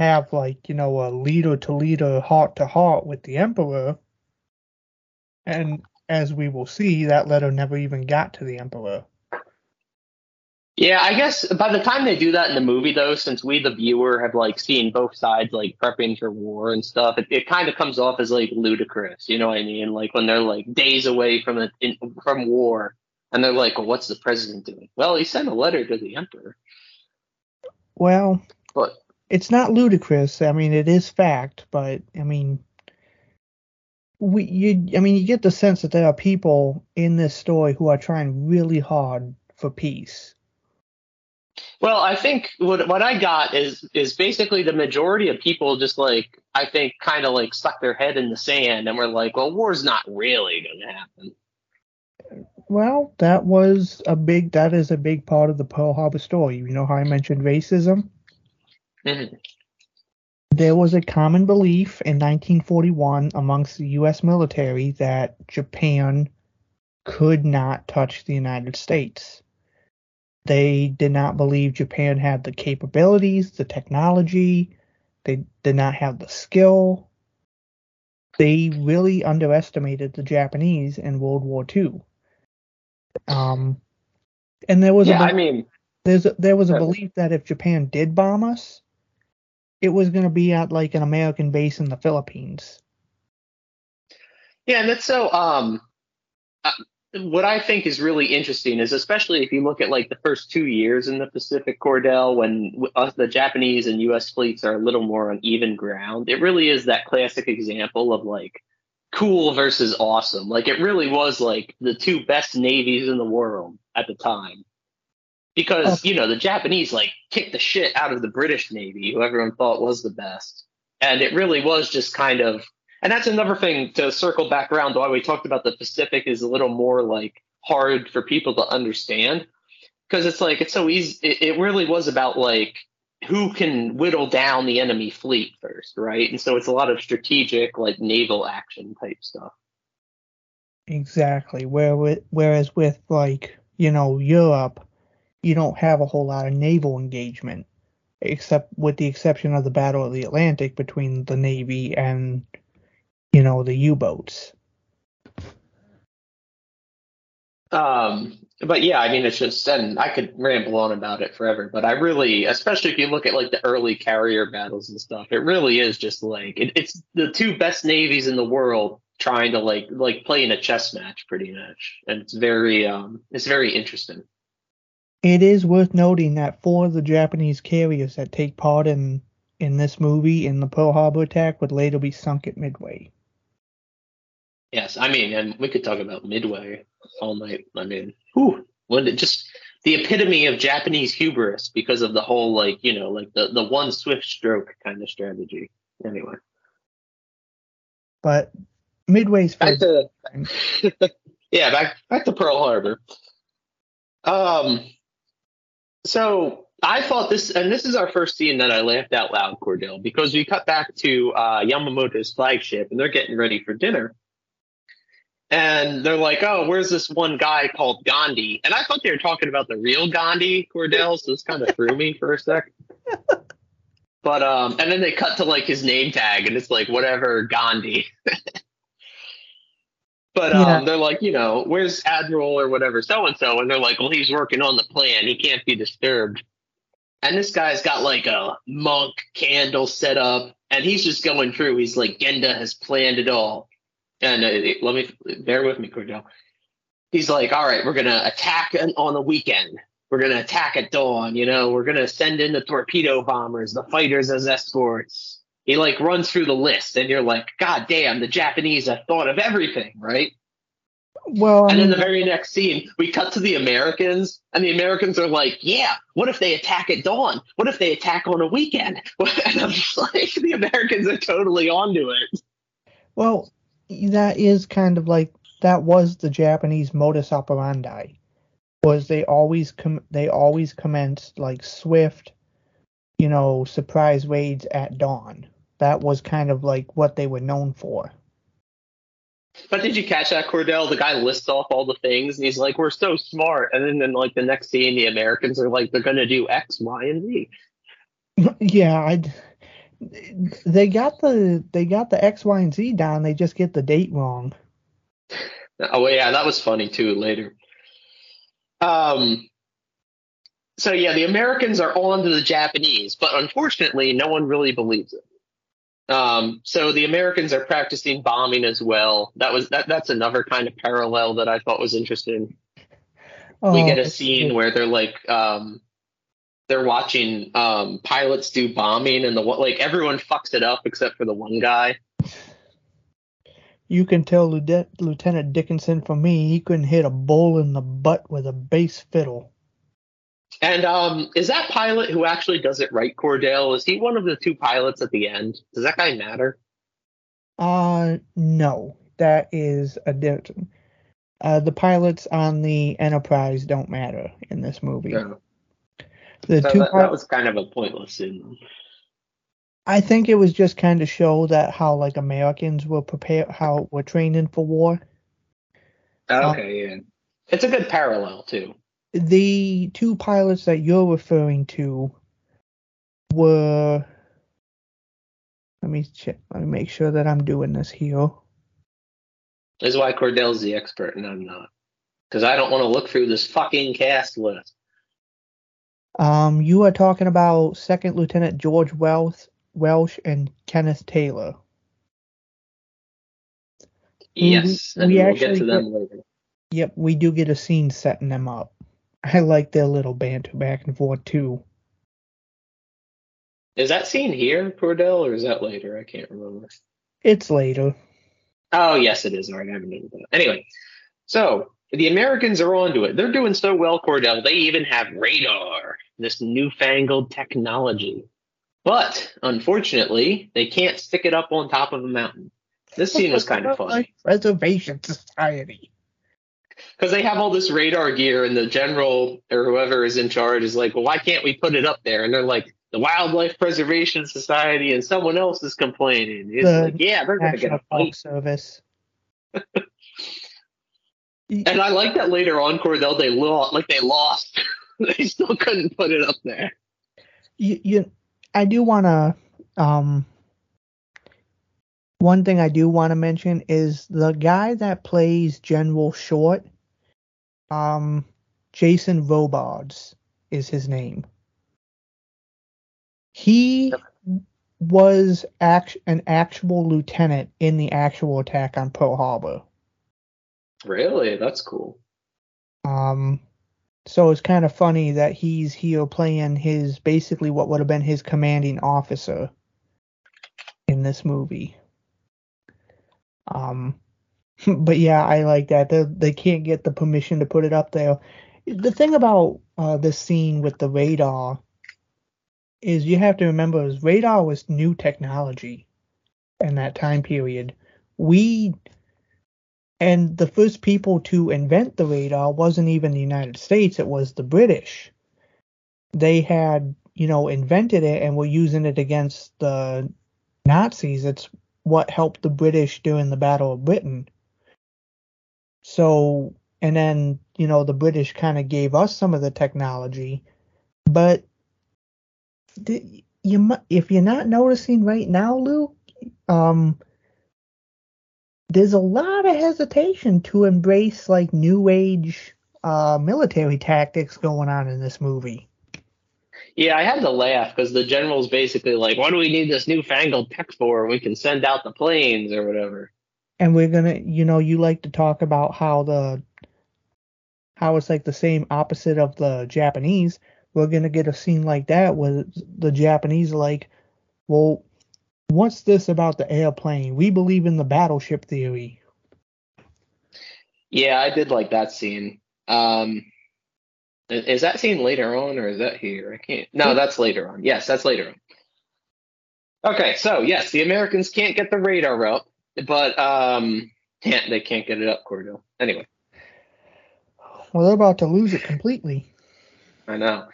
have, like, you know, a leader to leader, heart to heart with the emperor. And as we will see, that letter never even got to the emperor. Yeah, I guess by the time they do that in the movie, though, since we, the viewer, have like seen both sides like prepping for war and stuff, it, it kind of comes off as like ludicrous. You know what I mean? Like when they're like days away from the in, from war, and they're like, well, "What's the president doing?" Well, he sent a letter to the emperor. Well, But it's not ludicrous. I mean, it is fact, but I mean, we you I mean, you get the sense that there are people in this story who are trying really hard for peace. Well, I think what what I got is is basically the majority of people just like I think kind of like stuck their head in the sand and were like, well, war's not really going to happen. Well, that was a big that is a big part of the Pearl Harbor story. You know how I mentioned racism? Mhm. There was a common belief in 1941 amongst the US military that Japan could not touch the United States. They did not believe Japan had the capabilities, the technology, they did not have the skill. They really underestimated the Japanese in World War II. Um, and there was Yeah, a I mean, there's a, there was a belief that if Japan did bomb us, it was going to be at like an American base in the Philippines. Yeah, and that's so. Um, uh, what I think is really interesting is, especially if you look at like the first two years in the Pacific Cordell, when us, the Japanese and U.S. fleets are a little more on even ground. It really is that classic example of like cool versus awesome. Like it really was like the two best navies in the world at the time. Because, you know, the Japanese like kicked the shit out of the British Navy, who everyone thought was the best. And it really was just kind of and that's another thing to circle back around why we talked about the Pacific is a little more like hard for people to understand. Because it's like it's so easy it, it really was about like who can whittle down the enemy fleet first, right? And so it's a lot of strategic, like naval action type stuff. Exactly. Where with, whereas with like you know Europe, you don't have a whole lot of naval engagement, except with the exception of the Battle of the Atlantic between the Navy and you know the U-boats. Um, but yeah, I mean, it's just, and I could ramble on about it forever, but I really, especially if you look at like the early carrier battles and stuff, it really is just like, it, it's the two best navies in the world trying to like, like play in a chess match pretty much. And it's very, um, it's very interesting. It is worth noting that four of the Japanese carriers that take part in in this movie in the Pearl Harbor attack would later be sunk at Midway. Yes. I mean, and we could talk about Midway all night. I mean, whew, it just the epitome of Japanese hubris because of the whole like, you know, like the, the one swift stroke kind of strategy. Anyway. But Midway's back to yeah, back back to Pearl Harbor. Um, so I thought this, and this is our first scene that I laughed out loud, Cordell, because we cut back to uh, Yamamoto's flagship, and they're getting ready for dinner. And they're like, "Oh, where's this one guy called Gandhi?" And I thought they were talking about the real Gandhi, Cordell. So this kind of threw me for a sec. But um, and then they cut to like his name tag, and it's like whatever Gandhi. But um, Yeah. they're like, you know, where's Admiral or whatever, so and so, and they're like, well, he's working on the plan. He can't be disturbed. And this guy's got like a monk candle set up, and he's just going through. He's like, Genda has planned it all. And uh, let me bear with me, Cordell. He's like, all right, we're gonna attack on- on the weekend. We're gonna attack at dawn. You know, we're gonna send in the torpedo bombers, the fighters as escorts. He like runs through the list, and you're like, God damn, the Japanese have thought of everything, right? Well, I and then the very next scene, we cut to the Americans, and the Americans are like, "Yeah, what if they attack at dawn? What if they attack on a weekend?" And I'm just like, the Americans are totally onto it. well, that is kind of like that was the Japanese modus operandi. Was they always com- they always commenced like swift, you know, surprise raids at dawn. That was kind of like what they were known for. But did you catch that, Cordell? The guy lists off all the things, and he's like, "We're so smart," and then in like the next scene, the Americans are like, "They're gonna do X, Y, and Z." yeah, I. They got the they got the X, Y, and Z down. They just get the date wrong. Oh yeah, that was funny too. Later. Um. So yeah, the Americans are on to the Japanese, but unfortunately, no one really believes it. Um, so the Americans are practicing bombing as well. That was that. That's another kind of parallel that I thought was interesting. we Oh, get a scene where they're like, um, they're watching um, pilots do bombing, and the like everyone fucks it up except for the one guy. You can tell Lieutenant, Lieutenant Dickinson from me, he couldn't hit a bull in the butt with a bass fiddle. And um, is that pilot who actually does it right, Cordell? Is he one of the two pilots at the end? Does that guy matter? Uh, no, that is a different. Uh, the pilots on the Enterprise don't matter in this movie. No. The So two that, that was kind of a pointless scene. I think it was just kind of show that how like Americans were prepared, how we're training for war. Okay, yeah. It's a good parallel too. The two pilots that you're referring to were. Let me check. Let me make sure that I'm doing this here. This is why Cordell's the expert and I'm not. Because I don't want to look through this fucking cast list. Um, you are talking about Second Lieutenant George Welch, Welch and Kenneth Taylor. We- Yes, we and we'll actually get to them later. Yep, we do get a scene setting them up. I like their little banter back and forth too. Is that scene here, Cordell, or is that later? I can't remember. It's later. Oh, yes, it is. All right, I haven't noted that. Anyway, so the Americans are onto it. They're doing so well, Cordell. They even have radar, this newfangled technology. But unfortunately, they can't stick it up on top of a mountain. This scene was kind of funny Reservation Society. Because they have all this radar gear, and the general or whoever is in charge is like, "Well, why can't we put it up there?" And they're like, "The Wildlife Preservation Society," and someone else is complaining. It's The like, "Yeah, they're gonna get a fight." Service. And I like that later on, Cordell, they lost, like they lost. they still couldn't put it up there. you, you I do want to um one thing I do want to mention is the guy that plays General Short um Jason Robards is his name. He was act- an actual lieutenant in the actual attack on Pearl Harbor. Really? That's cool. Um, so it's kind of funny that he's here playing his basically what would have been his commanding officer in this movie. Um, but yeah, I like that. They they can't get the permission to put it up there. The thing about uh, this scene with the radar is you have to remember is radar was new technology in that time period. We and the first people to invent the radar wasn't even the United States, it was the British. They had, you know, invented it and were using it against the Nazis. It's what helped the British during the Battle of Britain. So, and then, you know, the British kind of gave us some of the technology, but the, you if you're not noticing right now, Luke, um, there's a lot of hesitation to embrace like new age uh, military tactics going on in this movie. Yeah, I had to laugh because the general's basically like, "What do we need this newfangled tech for? We can send out the planes or whatever." And we're gonna, you know, you like to talk about how the how it's like the same opposite of the Japanese. We're gonna get a scene like that where the Japanese are like, well, What's this about the airplane? We believe in the battleship theory. Yeah, I did like that scene. Um, is that scene later on or is that here? I can't. No, that's later on. Yes, that's later on. Okay, so yes, the Americans can't get the radar up, but um, can't they can't get it up, Cordell. Anyway, Well, they're about to lose it completely. I know.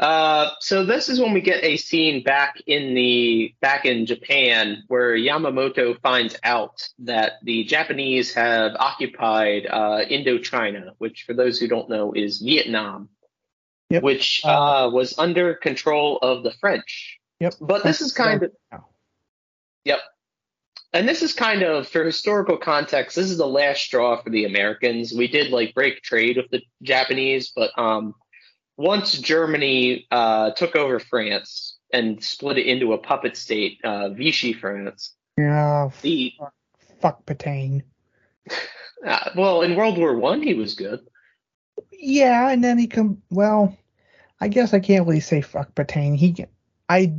Uh, so this is when we get a scene back in the back in Japan where Yamamoto finds out that the Japanese have occupied uh, Indochina, which for those who don't know is Vietnam, Yep. which uh, was under control of the French. Yep. But this is kind of Yep. And this is kind of, for historical context, this is the last straw for the Americans. We did like break trade with the Japanese, but um, once Germany uh, took over France and split it into a puppet state, uh, Vichy France, Yeah, the fuck Pétain. uh, well, in World War One, he was good. Yeah, and then he come. Well, I guess I can't really say fuck Pétain. He, I,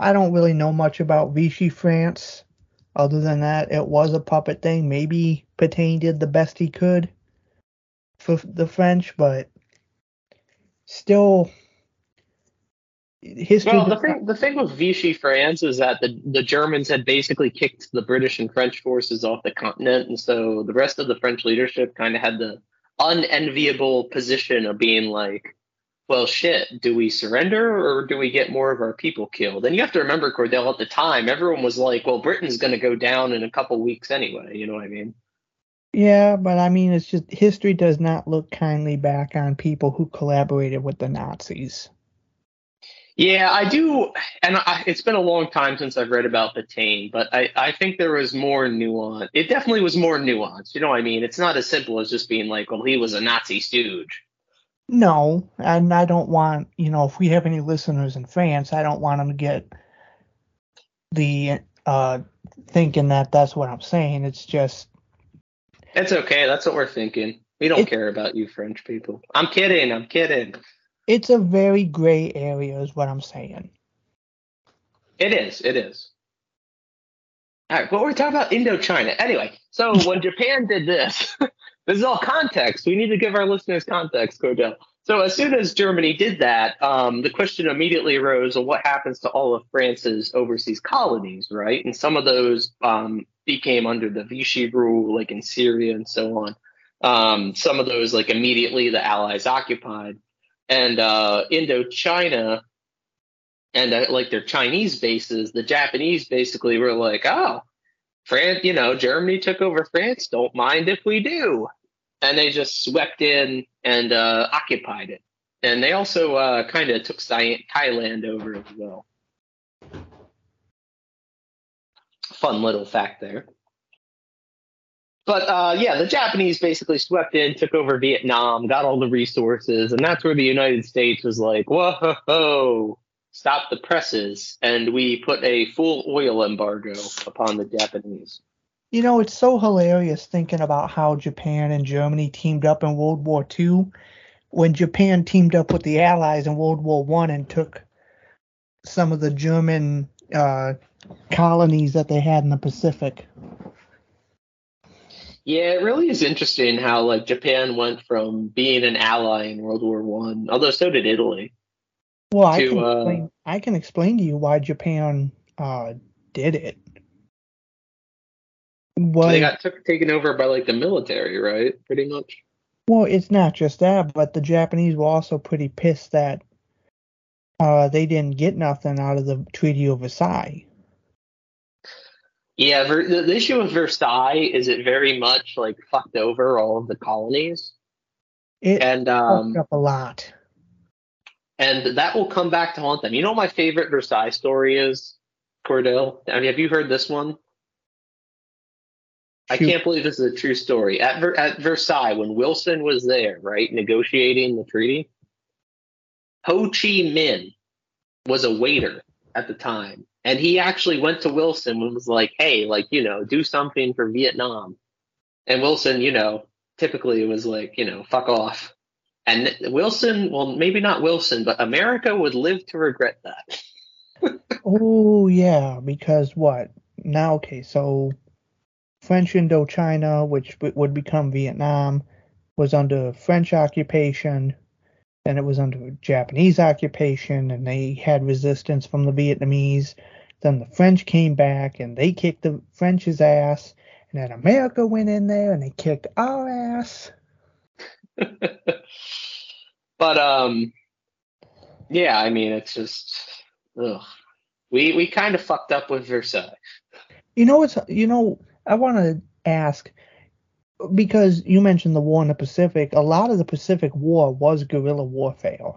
I don't really know much about Vichy France. Other than that, it was a puppet thing. Maybe Pétain did the best he could for the French, but still, history. Well, the thing, the thing with Vichy France is that the, the Germans had basically kicked the British and French forces off the continent, and so the rest of the French leadership kind of had the unenviable position of being like, well, shit, do we surrender or do we get more of our people killed? And you have to remember, Cordell, at the time, everyone was like, well, Britain's going to go down in a couple weeks anyway. You know what I mean? Yeah, but I mean, it's just history does not look kindly back on people who collaborated with the Nazis. Yeah, I do, and I, it's been a long time since I've read about Pétain, but I, I think there was more nuance. It definitely was more nuanced. You know what I mean? It's not as simple as just being like, well, he was a Nazi stooge. No, and I don't want, you know, if we have any listeners in France, I don't want them to get the uh thinking that that's what I'm saying. It's just It's okay. That's what we're thinking. We don't It- care about you French people. I'm kidding. I'm kidding. it's a very gray area is what I'm saying. It is. It is. All right, but we're talking about Indochina. Anyway, so when Japan did this, this is all context. We need to give our listeners context, Cordell. So as soon as Germany did that, um, the question immediately arose: Well, what happens to all of France's overseas colonies, right? And some of those um, became under the Vichy rule, like in Syria and so on. Um, some of those, like immediately, the Allies occupied, and uh, Indochina and uh, like their Chinese bases, the Japanese basically were like, oh, France, you know, Germany took over France. Don't mind if we do. And they just swept in and uh, occupied it. And they also uh, kind of took Thailand over as well. Fun little fact there. But uh, yeah, the Japanese basically swept in, took over Vietnam, got all the resources, and that's where the United States was like, whoa, ho, stop the presses, and we put a full oil embargo upon the Japanese. You know, it's so hilarious thinking about how Japan and Germany teamed up in World War II when Japan teamed up with the Allies in World War One and took some of the German uh, colonies that they had in the Pacific. Yeah, it really is interesting how like Japan went from being an ally in World War One, although so did Italy. Well, I To, can uh, explain, I can explain to you why Japan uh, did it. Was, They got took, taken over by like the military, right? Pretty much. Well, it's not just that, but the Japanese were also pretty pissed that uh, they didn't get nothing out of the Treaty of Versailles. Yeah, Ver- the, issue with Versailles is it very much like fucked over all of the colonies, It and um, fucked up a lot. and that will come back to haunt them. You know what my favorite Versailles story is, Cordell? I mean, have you heard this one? I can't believe this is a true story. At Ver- at Versailles, when Wilson was there, right, negotiating the treaty, Ho Chi Minh was a waiter at the time, and he actually went to Wilson and was like, "Hey, like you know, do something for Vietnam." And Wilson, you know, typically was like, you know, fuck off. And Wilson, well, maybe not Wilson, but America would live to regret that. oh yeah, because what? Now okay, so French Indochina, which would become Vietnam, was under French occupation. Then it was under Japanese occupation, and they had resistance from the Vietnamese. Then the French came back and they kicked the French's ass. And then America went in there and they kicked our ass. but um, yeah, I mean, it's just, ugh. we we kind of fucked up with Versailles. You know what's you know I want to ask because you mentioned the war in the Pacific. A lot of the Pacific War was guerrilla warfare.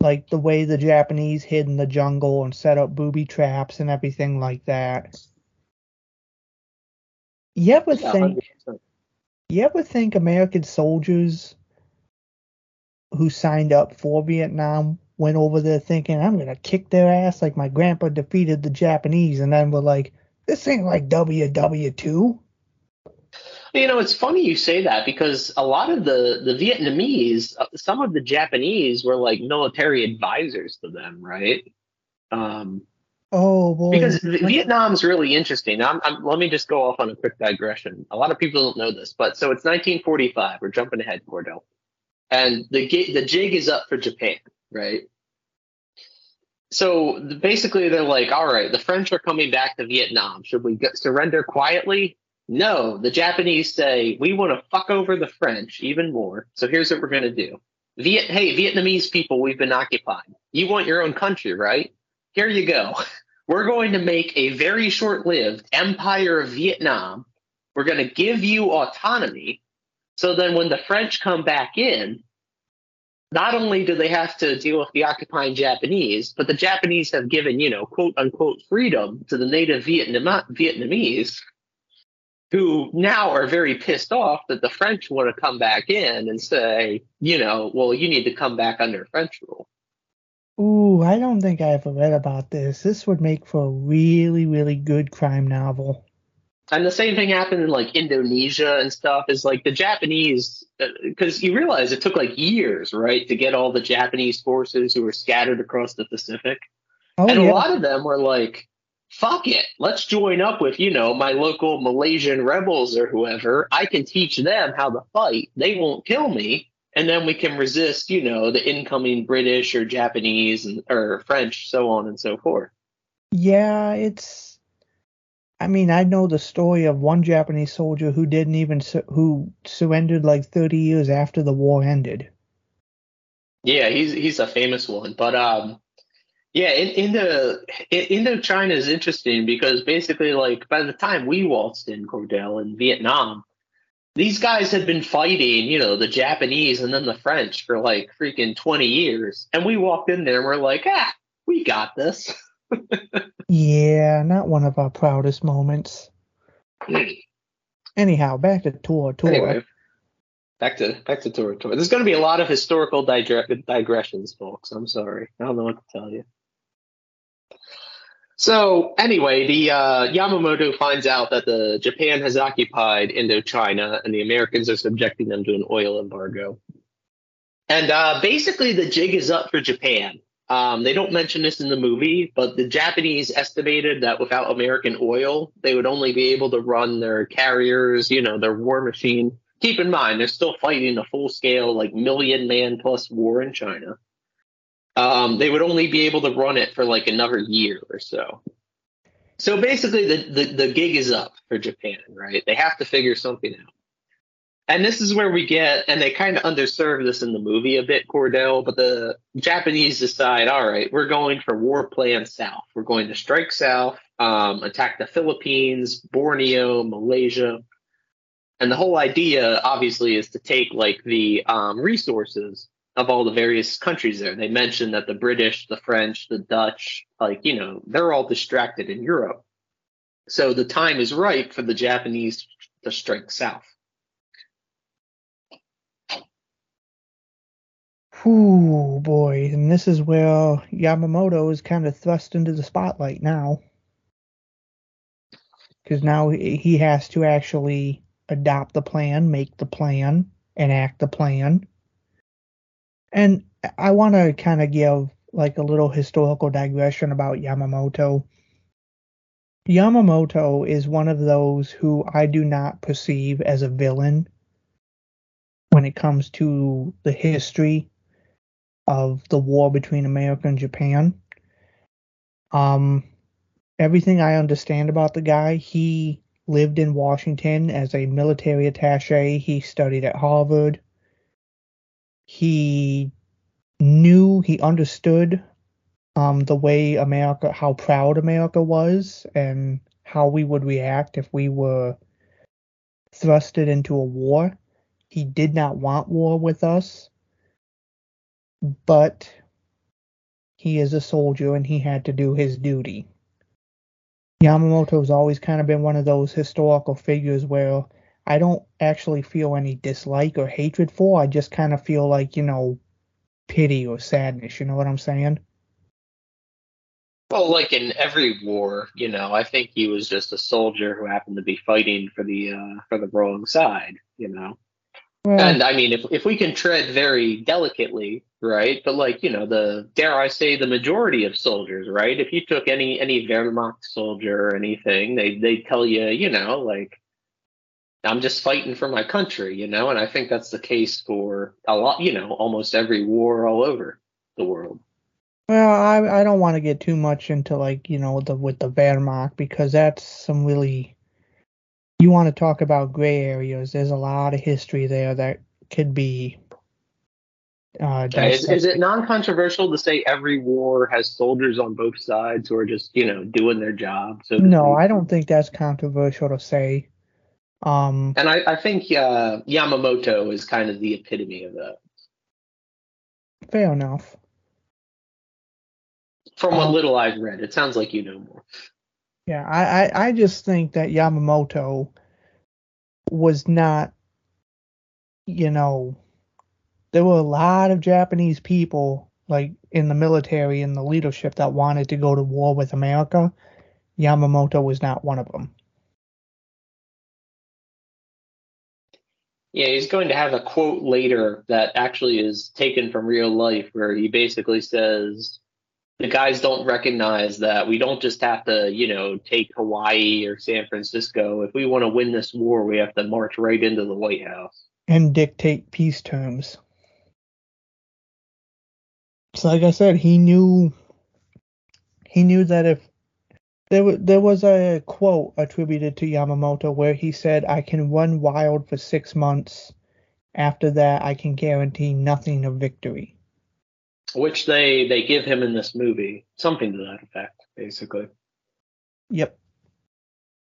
Like the way the Japanese hid in the jungle and set up booby traps and everything like that. You ever Yeah, think 100%. you ever think American soldiers who signed up for Vietnam went over there thinking I'm gonna kick their ass like my grandpa defeated the Japanese and then were like, This ain't like WW two. You know, it's funny you say that because a lot of the the Vietnamese, uh, some of the Japanese were like military advisors to them, right? Um, Oh boy. because V- Vietnam's really interesting. I'm, I'm, let me just go off on a quick digression. A lot of people don't know this, but so it's 1945. We're jumping ahead, Cordell, and the the jig is up for Japan, right? So basically, they're like, all right, the French are coming back to Vietnam. Should we get, surrender quietly? No, the Japanese say we want to fuck over the French even more. So here's what we're going to do. Viet, hey, Vietnamese people, we've been occupied. You want your own country, right? Here you go. We're going to make a very short lived empire of Vietnam. We're going to give you autonomy. So then when the French come back in, not only do they have to deal with the occupying Japanese, but the Japanese have given, you know, quote unquote freedom to the native Vietnam- Vietnamese who now are very pissed off that the French want to come back in and say, you know, well, you need to come back under French rule. Ooh, I don't think I ever read about this. This would make for a really, really good crime novel. And the same thing happened in like Indonesia and stuff. Is like the Japanese, uh, because you realize it took like years, right, to get all the Japanese forces who were scattered across the Pacific. Oh and yeah. a lot of them were like, fuck it, let's join up with, you know, my local Malaysian rebels or whoever. I can teach them how to fight. They won't kill me. And then we can resist, you know, the incoming British or Japanese and, or French, so on and so forth. Yeah, it's. I mean, I know the story of one Japanese soldier who didn't even su- who surrendered like 30 years after the war ended. Yeah, he's he's a famous one, but um, yeah, in, Indo in, Indochina is interesting because basically, like by the time we waltzed in Cordell in Vietnam, these guys had been fighting, you know, the Japanese and then the French for like freaking twenty years, and we walked in there and we're like, ah, we got this. Yeah, not one of our proudest moments. Anyhow, back to Tora Tora. Anyway, back to back to Tora Tora. There's going to be a lot of historical digre- digressions, folks. I'm sorry, I don't know what to tell you. So anyway, the uh, Yamamoto finds out that the Japan has occupied Indochina and the Americans are subjecting them to an oil embargo. And uh, basically, the jig is up for Japan. Um, they don't mention this in the movie, but the Japanese estimated that without American oil, they would only be able to run their carriers, you know, their war machine. Keep in mind, they're still fighting a full scale, like million man plus war in China. Um, they would only be able to run it for like another year or so. So basically, the, the, the gig is up for Japan, right? They have to figure something out. And this is where we get, and they kind of underserve this in the movie a bit, Cordell, but the Japanese decide, all right, we're going for war plan south. We're going to strike south, um, attack the Philippines, Borneo, Malaysia. And the whole idea, obviously, is to take like the um, resources of all the various countries there. They mentioned that the British, the French, the Dutch, like, you know, they're all distracted in Europe. So the time is right for the Japanese to strike south. Whew, boy, and this is where Yamamoto is kind of thrust into the spotlight now. Because now he he has to actually adopt the plan, make the plan, enact the plan. And I want to kind of give like a little historical digression about Yamamoto. Yamamoto is one of those who I do not perceive as a villain when it comes to the history of the war between America and Japan. Um, everything I understand about the guy, he lived in Washington as a military attache. He studied at Harvard. He knew, he understood um, the way America, how proud America was, and how we would react if we were thrusted into a war. He did not want war with us, but he is a soldier and he had to do his duty. Yamamoto's always kind of been one of those historical figures where I don't actually feel any dislike or hatred for. I just kind of feel like, you know, pity or sadness. You know what I'm saying? Well, like in every war, you know, I think he was just a soldier who happened to be fighting for the uh, for the wrong side, you know. Well, and I mean, if if we can tread very delicately, right? But like, you know, the dare I say, the majority of soldiers, right? If you took any any Wehrmacht soldier or anything, they they tell you, you know, like I'm just fighting for my country, you know, and I think that's the case for a lot, you know, almost every war all over the world. Well, I I don't want to get too much into like you know the with the Wehrmacht because that's some really you want to talk about gray areas. There's a lot of history there that could be. Uh, is, is it non-controversial to say every war has soldiers on both sides who are just you know doing their job? So no, I don't think that's controversial to say. Um, and I, I think uh, Yamamoto is kind of the epitome of that. Fair enough. From what um, little I've read, it sounds like you know more. Yeah, I, I, I just think that Yamamoto was not, you know, there were a lot of Japanese people, like in the military and the leadership, that wanted to go to war with America. Yamamoto was not one of them. Yeah, he's going to have a quote later that actually is taken from real life, where he basically says, the guys don't recognize that we don't just have to, you know, take Hawaii or San Francisco. If we want to win this war, we have to march right into the White House and dictate peace terms. So, like I said, he knew he knew that if there was there was a quote attributed to Yamamoto where he said, "I can run wild for six months. After that, I can guarantee nothing of victory." which they they give him in this movie, something to that effect, basically. Yep.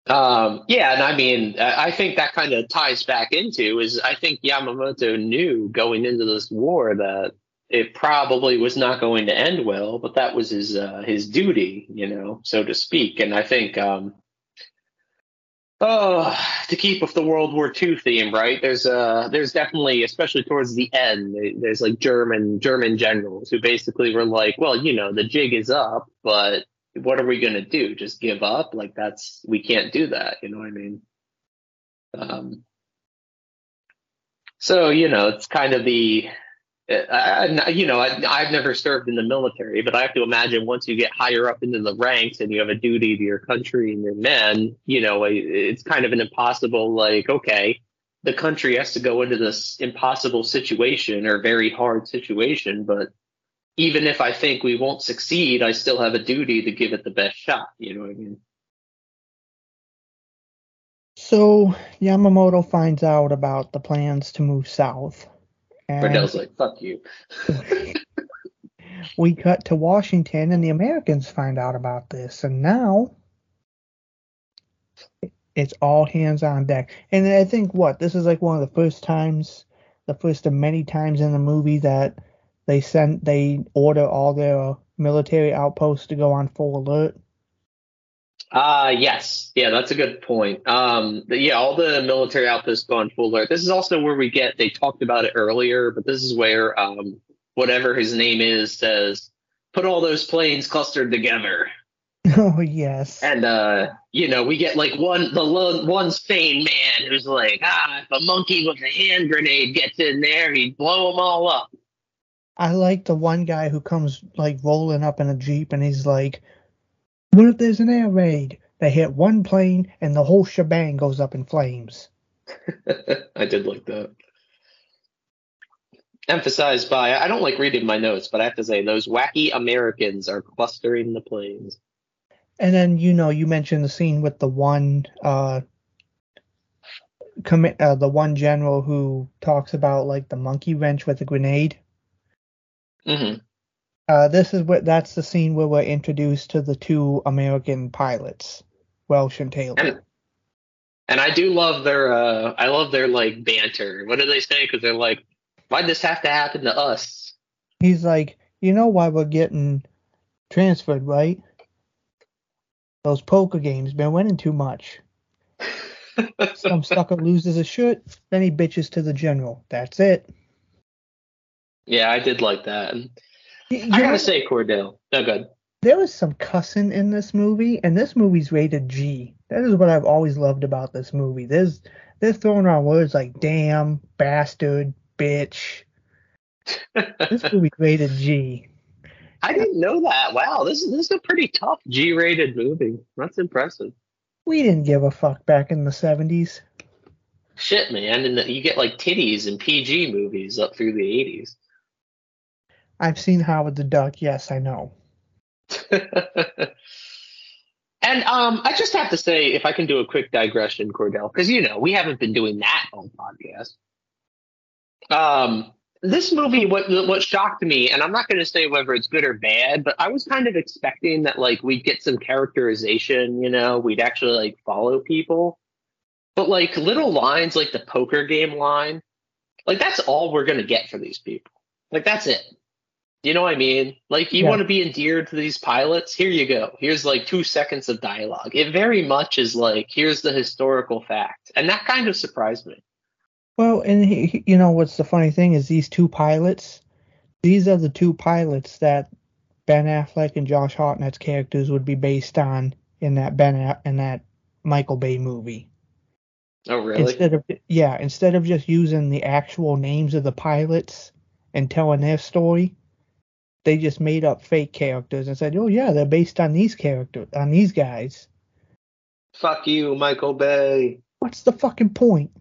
Um, yeah, and I mean, I think that kind of ties back into is I think Yamamoto knew going into this war that it probably was not going to end well, but that was his uh, his duty, you know, so to speak. And I think um, Oh, to keep with the World War II theme, right? There's uh there's definitely, especially towards the end, there's like German German generals who basically were like, well, you know, the jig is up, but what are we gonna do? Just give up? Like that's we can't do that. You know what I mean? Um. So you know, it's kind of the Uh, I, you know, I, have never served in the military, but I have to imagine once you get higher up into the ranks and you have a duty to your country and your men, you know, it's kind of an impossible, like, okay, the country has to go into this impossible situation or very hard situation, but even if I think we won't succeed, I still have a duty to give it the best shot. You know what I mean? So Yamamoto finds out about the plans to move south and like, fuck you. we cut to Washington, and the Americans find out about this, and now it's all hands on deck. And I think what this is like one of the first times, the first of many times in the movie that they send they order all their military outposts to go on full alert. Uh yes. Yeah, that's a good point. Um yeah, all the military outposts go on full alert. This is also where we get they talked about it earlier, but this is where um whatever his name is says put all those planes clustered together. Oh yes. And uh you know, we get like one the one sane man who's like, ah, if a monkey with a hand grenade gets in there, he'd blow them all up. I like the one guy who comes like rolling up in a jeep and he's like, "What if there's an air raid?" They hit one plane and the whole shebang goes up in flames. I did like that. Emphasized by, I don't like reading my notes, but I have to say, those wacky Americans are clustering the planes. And then you know you mentioned the scene with the one uh, uh the one general who talks about like the monkey wrench with a grenade. hmm Uh, this is what that's the scene where we're introduced to the two American pilots, Welch and Taylor. And, and I do love their, uh, I love their like banter. What do they say? Because they're like, why'd this have to happen to us? He's like, you know why we're getting transferred, right? Those poker games been winning too much. Some sucker loses a shirt, then he bitches to the general. That's it. Yeah, I did like that. And you I gotta say, Cordell, no good. there was some cussing in this movie, and this movie's rated G. That is what I've always loved about this movie. There's they're throwing around words like damn, bastard, bitch. This movie's rated G. I didn't know that. Wow, this is this is a pretty tough G-rated movie. That's impressive. We didn't give a fuck back in the 70s. Shit, man, and the, you get like titties in PG movies up through the 80s. I've seen Howard the Duck, yes, I know. and um, I just have to say, if I can do a quick digression, Cordell, because you know we haven't been doing that on podcast. Um, this movie, what what shocked me, and I'm not going to say whether it's good or bad, but I was kind of expecting that like we'd get some characterization, you know, we'd actually like follow people, but like little lines like the poker game line, like that's all we're going to get for these people. Like that's it. You know what I mean? Like you Yeah. want to be endeared to these pilots? Here you go. Here's like two seconds of dialogue. It very much is like here's the historical fact, and that kind of surprised me. Well, and he, you know what's the funny thing is these two pilots, these are the two pilots that Ben Affleck and Josh Hartnett's characters would be based on in that Ben A- in that Michael Bay movie. Oh really? Instead of yeah, instead of just using the actual names of the pilots and telling their story, they just made up fake characters and said, "Oh yeah, they're based on these characters, on these guys." Fuck you, Michael Bay. What's the fucking point?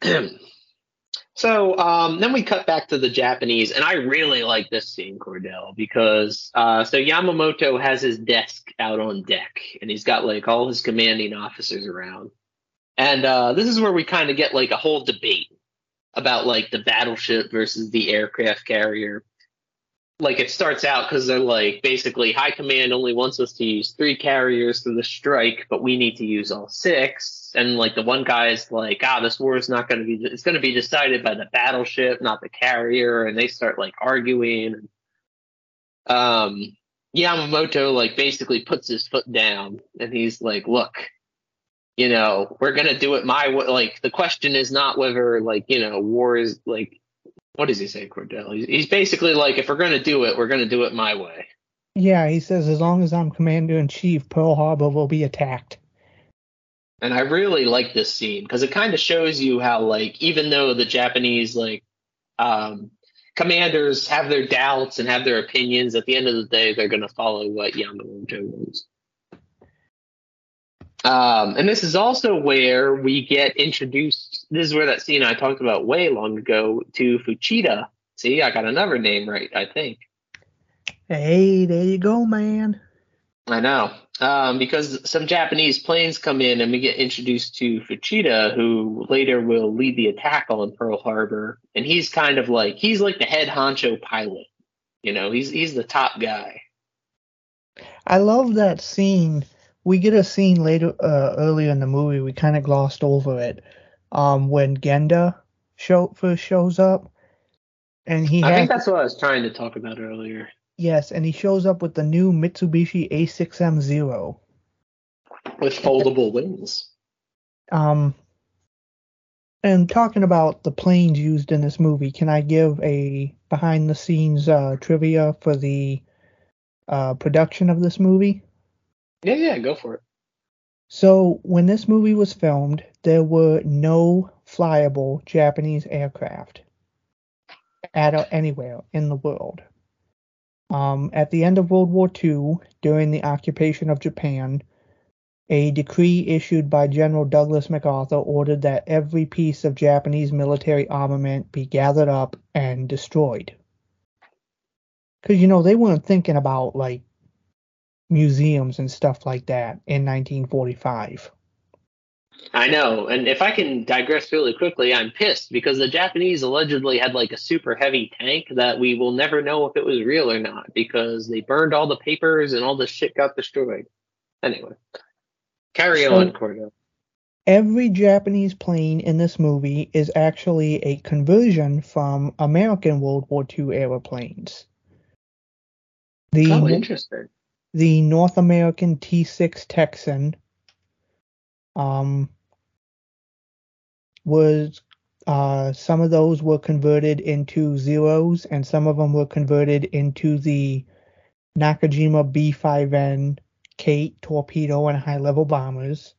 so um, then we cut back to the Japanese, and I really like this scene, Cordell, because uh, so Yamamoto has his desk out on deck, and he's got like all his commanding officers around, and uh, this is where we kind of get like a whole debate about like the battleship versus the aircraft carrier. Like it starts out because they're like basically high command only wants us to use three carriers for the strike, but we need to use all six. And like the one guy is like, ah, this war is not going to be, it's going to be decided by the battleship, not the carrier. And they start like arguing. Um, Yamamoto like basically puts his foot down and he's like, look, you know, we're going to do it my way. Like the question is not whether like, you know, war is like, what does he say, Cordell? He's, he's basically like, if we're going to do it, we're going to do it my way. Yeah, he says as long as I'm commander in chief, Pearl Harbor will be attacked. And I really like this scene because it kind of shows you how, like, even though the Japanese, like, um, commanders have their doubts and have their opinions, at the end of the day, they're going to follow what Yamamoto wants. Um, and this is also where we get introduced. This is where that scene I talked about way long ago to Fuchida. See, I got another name right, I think. Hey, there you go, man. I know. Um, because some Japanese planes come in and we get introduced to Fuchida, who later will lead the attack on Pearl Harbor. And he's kind of like he's like the head honcho pilot. You know, he's he's the top guy. I love that scene. We get a scene later, uh, earlier in the movie. We kind of glossed over it. Um, when Genda show first shows up, and he I has think that's what I was trying to talk about earlier. yes, and he shows up with the new Mitsubishi A6M0. With foldable wings. Um, and talking about the planes used in this movie, can I give a behind the scenes uh, trivia for the uh, production of this movie? Yeah, yeah, go for it. So, when this movie was filmed, there were no flyable Japanese aircraft. at anywhere in the world. Um, at the end of World War II, during the occupation of Japan, a decree issued by General Douglas MacArthur ordered that every piece of Japanese military armament be gathered up and destroyed. Because, you know, they weren't thinking about, like, museums and stuff like that in 1945. I know, and if I can digress really quickly, I'm pissed because the Japanese allegedly had like a super heavy tank that we will never know if it was real or not because they burned all the papers and all the shit got destroyed. Anyway, carry So- on, Cordell. Every Japanese plane in this movie is actually a conversion from American World War II era planes. The Oh, interesting. The North American T6 Texan um, was uh, some of those were converted into Zeros and some of them were converted into the Nakajima B5N Kate torpedo and high level bombers.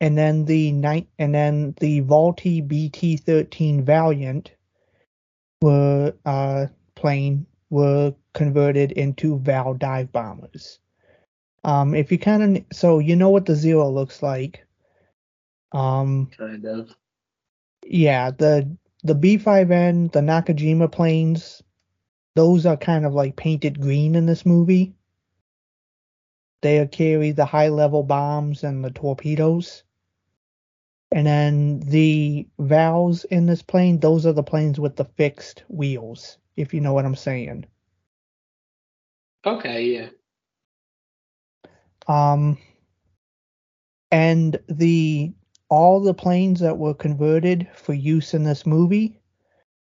And then the night and then the Vultee BT13 Valiant were uh, plane were converted into Val dive bombers. Um, if you kind of so you know what the zero looks like. Um, Kind of. yeah, the the B5N, the Nakajima planes, those are kind of like painted green in this movie. They carry the high level bombs and the torpedoes. And then the Vals in this plane, those are the planes with the fixed wheels, if you know what I'm saying. Okay, yeah. Um, and the all the planes that were converted for use in this movie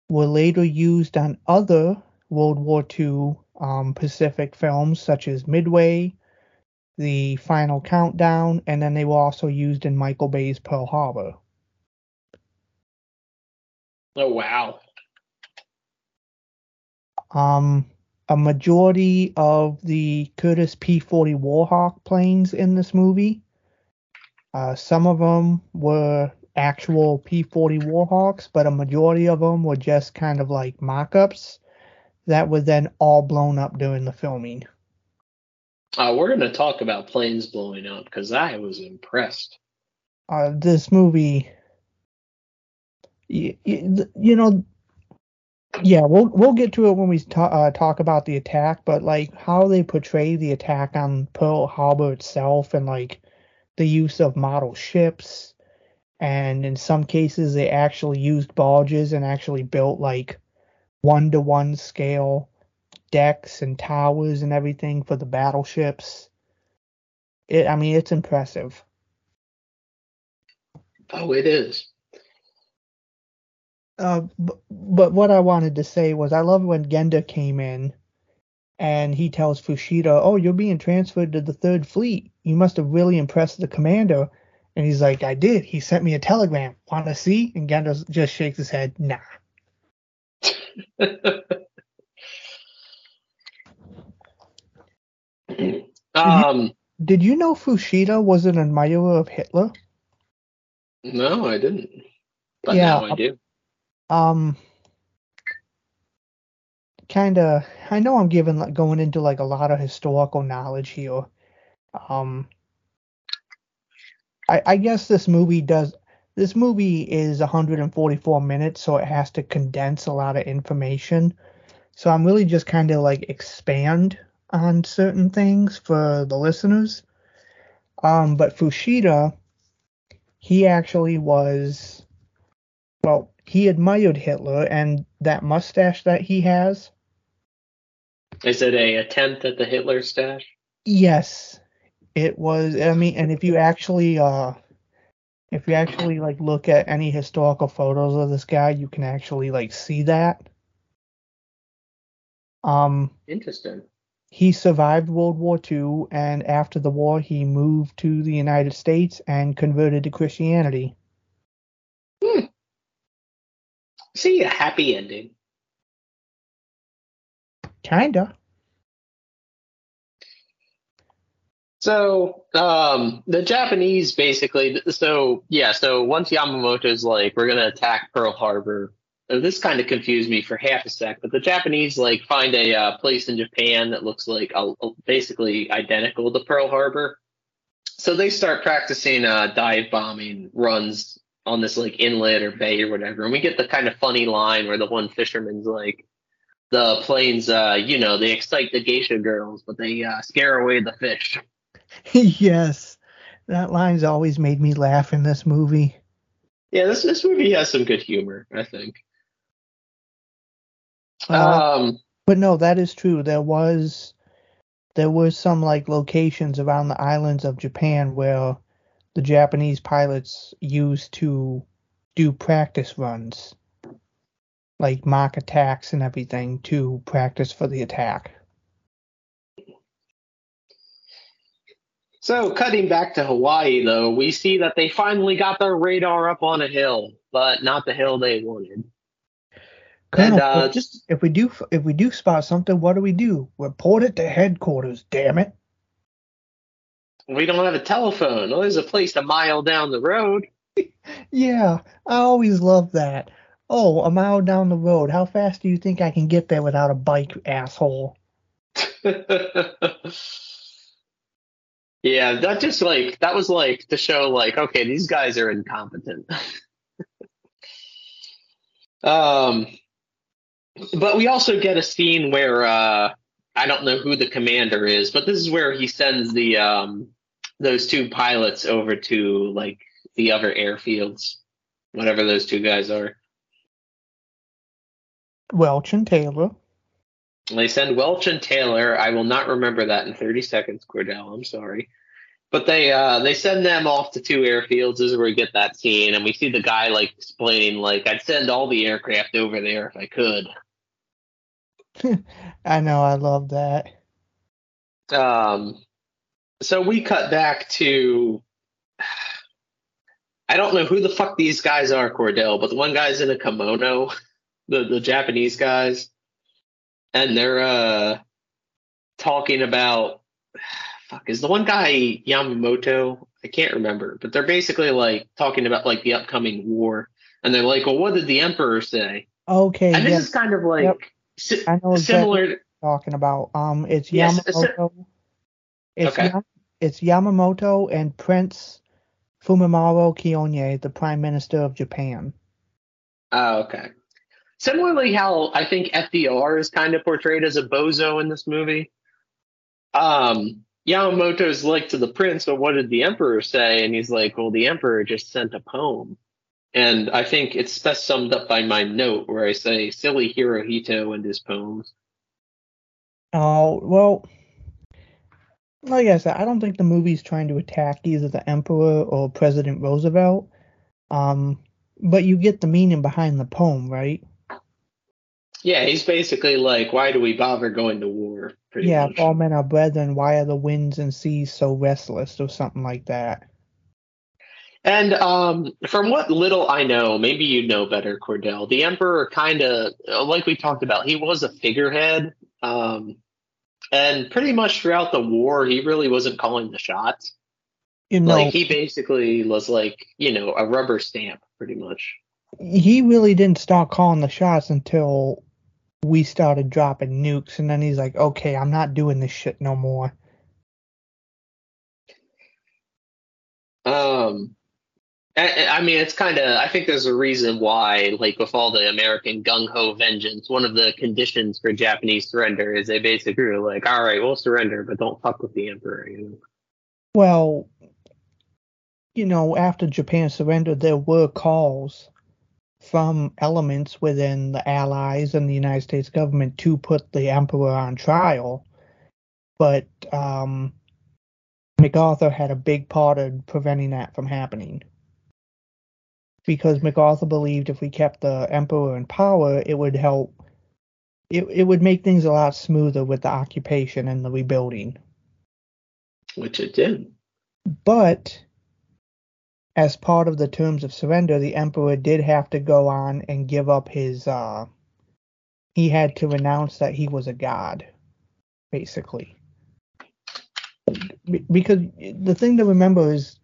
were later used on other World War II um, Pacific films such as Midway, The Final Countdown, and then they were also used in Michael Bay's Pearl Harbor. Oh wow. Um, a majority of the Curtiss P-40 Warhawk planes in this movie, uh, some of them were actual P-40 Warhawks, but a majority of them were just kind of like mock-ups that were then all blown up during the filming. Uh, we're gonna talk about planes blowing up because I was impressed. Uh, this movie, you, you know, yeah, we'll we'll get to it when we uh, talk about the attack, but like how they portray the attack on Pearl Harbor itself, and like the use of model ships, and in some cases they actually used barges and actually built like one to one scale decks and towers and everything for the battleships. It, I mean, it's impressive. Oh, it is. Uh, b- but what I wanted to say was I love when Genda came in and he tells Fuchida, "Oh, you're being transferred to the Third Fleet. You must have really impressed the commander." And he's like, "I did. He sent me a telegram. Want to see?" And Genda just shakes his head, "Nah." um, Did you know Fuchida was an admirer of Hitler? no, I didn't. But Yeah, now I do. Um, kind of. I know I'm giving like going into like a lot of historical knowledge here. Um, I I guess this movie does. This movie is 144 minutes, so it has to condense a lot of information. So I'm really just kind of like expand on certain things for the listeners. Um, but Fuchida, he actually was, well, he admired Hitler and that mustache that he has. Is it a attempt at the Hitler stash? Yes, it was. I mean, and if you actually, uh, if you actually like look at any historical photos of this guy, you can actually like see that. Um, Interesting. he survived World War II, and after the war, he moved to the United States and converted to Christianity. See a happy ending. Kinda. So, um, the Japanese basically, so yeah, so once Yamamoto's like, we're gonna attack Pearl Harbor, this kind of confused me for half a sec, but the Japanese like find a uh, place in Japan that looks like uh, basically identical to Pearl Harbor. So they start practicing uh, dive bombing runs on this like inlet or bay or whatever, and we get the kind of funny line where the one fisherman's like, "The planes, uh, you know, they excite the geisha girls, but they uh, scare away the fish." yes, that line's always made me laugh in this movie. Yeah, this this movie has some good humor, I think. Uh, um, but no, that is true. There was there were some like locations around the islands of Japan where the Japanese pilots used to do practice runs, like mock attacks and everything to practice for the attack. So, cutting back to Hawaii, though, we see that they finally got their radar up on a hill, but not the hill they wanted. Colonel, and uh, if- just if we do if we do spot something, what do we do? Report it to headquarters. Damn it! We don't have a telephone. Well, there's a place a mile down the road. Yeah, I always love that. Oh, a mile down the road. How fast do you think I can get there without a bike, asshole? yeah, that just like that was like to show like okay, these guys are incompetent. um, but we also get a scene where uh, I don't know who the commander is, but this is where he sends the um those two pilots over to like the other airfields, whatever those two guys are. Welch and Taylor. They send Welch and Taylor. I will not remember that in 30 seconds, Cordell. I'm sorry. But they uh, they send them off to two airfields. This is where we get that scene, and we see the guy like explaining like I'd send all the aircraft over there if I could. I know, I love that. Um, so we cut back to I don't know who the fuck these guys are, Cordell, but the one guy's in a kimono, the the Japanese guys, and they're uh talking about fuck is the one guy Yamamoto? I can't remember, but they're basically like talking about like the upcoming war, and they're like, well, what did the emperor say? Okay, And this yes, is kind of like Yep. si- I know exactly similar. you're talking about. Um, it's Yes, it's Yamamoto. It's Okay. It's Yamamoto and Prince Fumimaro Konoe, the Prime Minister of Japan. Oh, okay. Similarly, how I think FDR is kind of portrayed as a bozo in this movie. Um, Yamamoto's like to the prince, but what did the emperor say? And he's like, well, the emperor just sent a poem. And I think it's best summed up by my note where I say, silly Hirohito and his poems. Oh well, like I said, I don't think the movie's trying to attack either the Emperor or President Roosevelt. Um, but you get the meaning behind the poem, right? Yeah, he's basically like, why do we bother going to war? Pretty yeah, much. if all men are brethren, why are the winds and seas so restless, or something like that. And um, from what little I know, maybe you know better, Cordell. The Emperor kind of, like we talked about, he was a figurehead. Um, and pretty much throughout the war, he really wasn't calling the shots. You know, Like he basically was like, you know, a rubber stamp, pretty much. he really didn't start calling the shots until we started dropping nukes, and then he's like, "Okay, I'm not doing this shit no more." Um, I, mean, it's kind of. I think there's a reason why, like with all the American gung ho vengeance, one of the conditions for Japanese surrender is they basically are like, all right, we'll surrender, but don't fuck with the emperor. You know? Well, you know, after Japan surrendered, there were calls from elements within the Allies and the United States government to put the emperor on trial, but um, MacArthur had a big part in preventing that from happening. Because MacArthur believed if we kept the emperor in power, it would help. It it would make things a lot smoother with the occupation and the rebuilding. Which it did. But as part of the terms of surrender, the emperor did have to go on and give up his. Uh, he had to renounce that he was a god, basically. Because the thing to remember is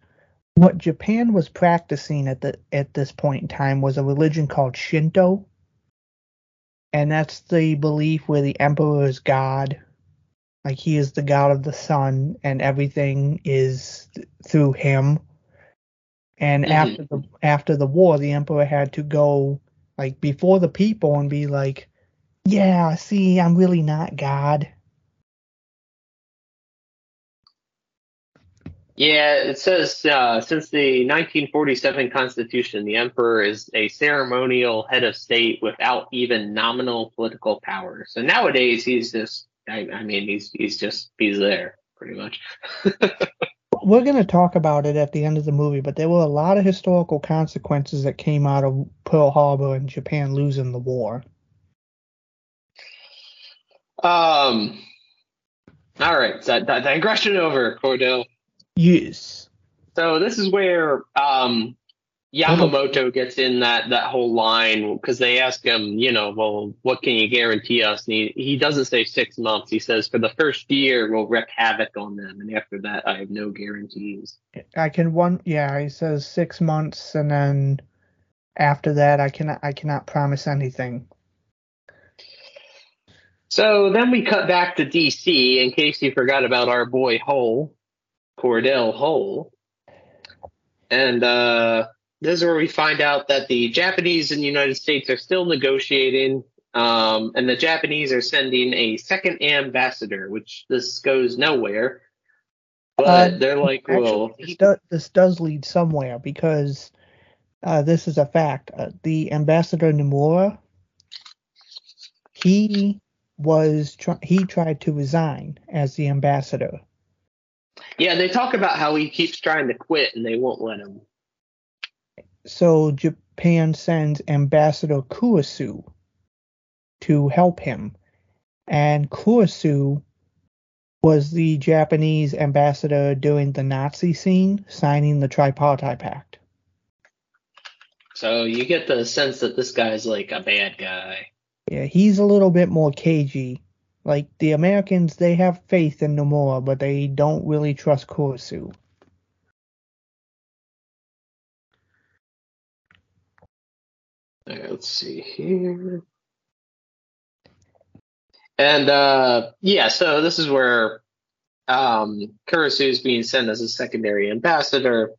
what Japan was practicing at the at this point in time was a religion called Shinto, and that's the belief where the emperor is God, like he is the god of the sun, and everything is th- through him. And Mhm. after the after the war, the emperor had to go like before the people and be like, "Yeah, see, I'm really not God." Yeah, it says uh, since the 1947 Constitution, the emperor is a ceremonial head of state without even nominal political power. So nowadays, he's just, I, I mean, he's he's just he's there pretty much. We're going to talk about it at the end of the movie, but there were a lot of historical consequences that came out of Pearl Harbor and Japan losing the war. Um. All right, so di- digression over, Cordell. Yes. So this is where um, Yamamoto gets in that that whole line because they ask him, you know, well, what can you guarantee us? And he, he doesn't say six months. He says for the first year we'll wreak havoc on them, and after that I have no guarantees. I can one yeah, he says 6 months and then after that I cannot I cannot promise anything. So then we cut back to DC in case you forgot about our boy Hull, Cordell Hull. And uh, this is where we find out that the Japanese and the United States are still negotiating, um, and the Japanese are sending a second ambassador, which this goes nowhere. But Uh, they're like, Actually, well, this, does, this does lead somewhere because uh, this is a fact. Uh, the ambassador Nomura, he was try- he tried to resign as the ambassador. Yeah, they talk about how he keeps trying to quit and they won't let him. So Japan sends Ambassador Kurusu to help him, and Kurusu was the Japanese ambassador during the Nazi scene, signing the Tripartite Pact. So you get the sense that this guy's like a bad guy. Yeah, he's a little bit more cagey. Like the Americans, they have faith in Nomura, but they don't really trust Kurusu. Let's see here. And uh yeah, so this is where um is being sent as a secondary ambassador.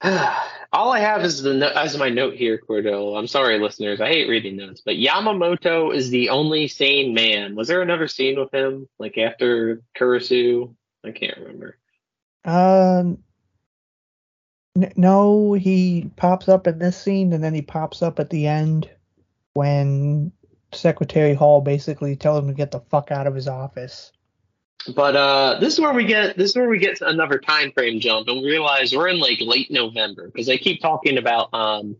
All I have is the as my note here, Cordell. I'm sorry, listeners. I hate reading notes, but Yamamoto is the only sane man. Was there another scene with him, like after Kurusu? I can't remember. Um, n- no, he pops up in this scene, and then he pops up at the end when Secretary Hull basically tells him to get the fuck out of his office. But uh, this is where we get this is where we get another time frame jump, and we realize we're in like late November because they keep talking about um,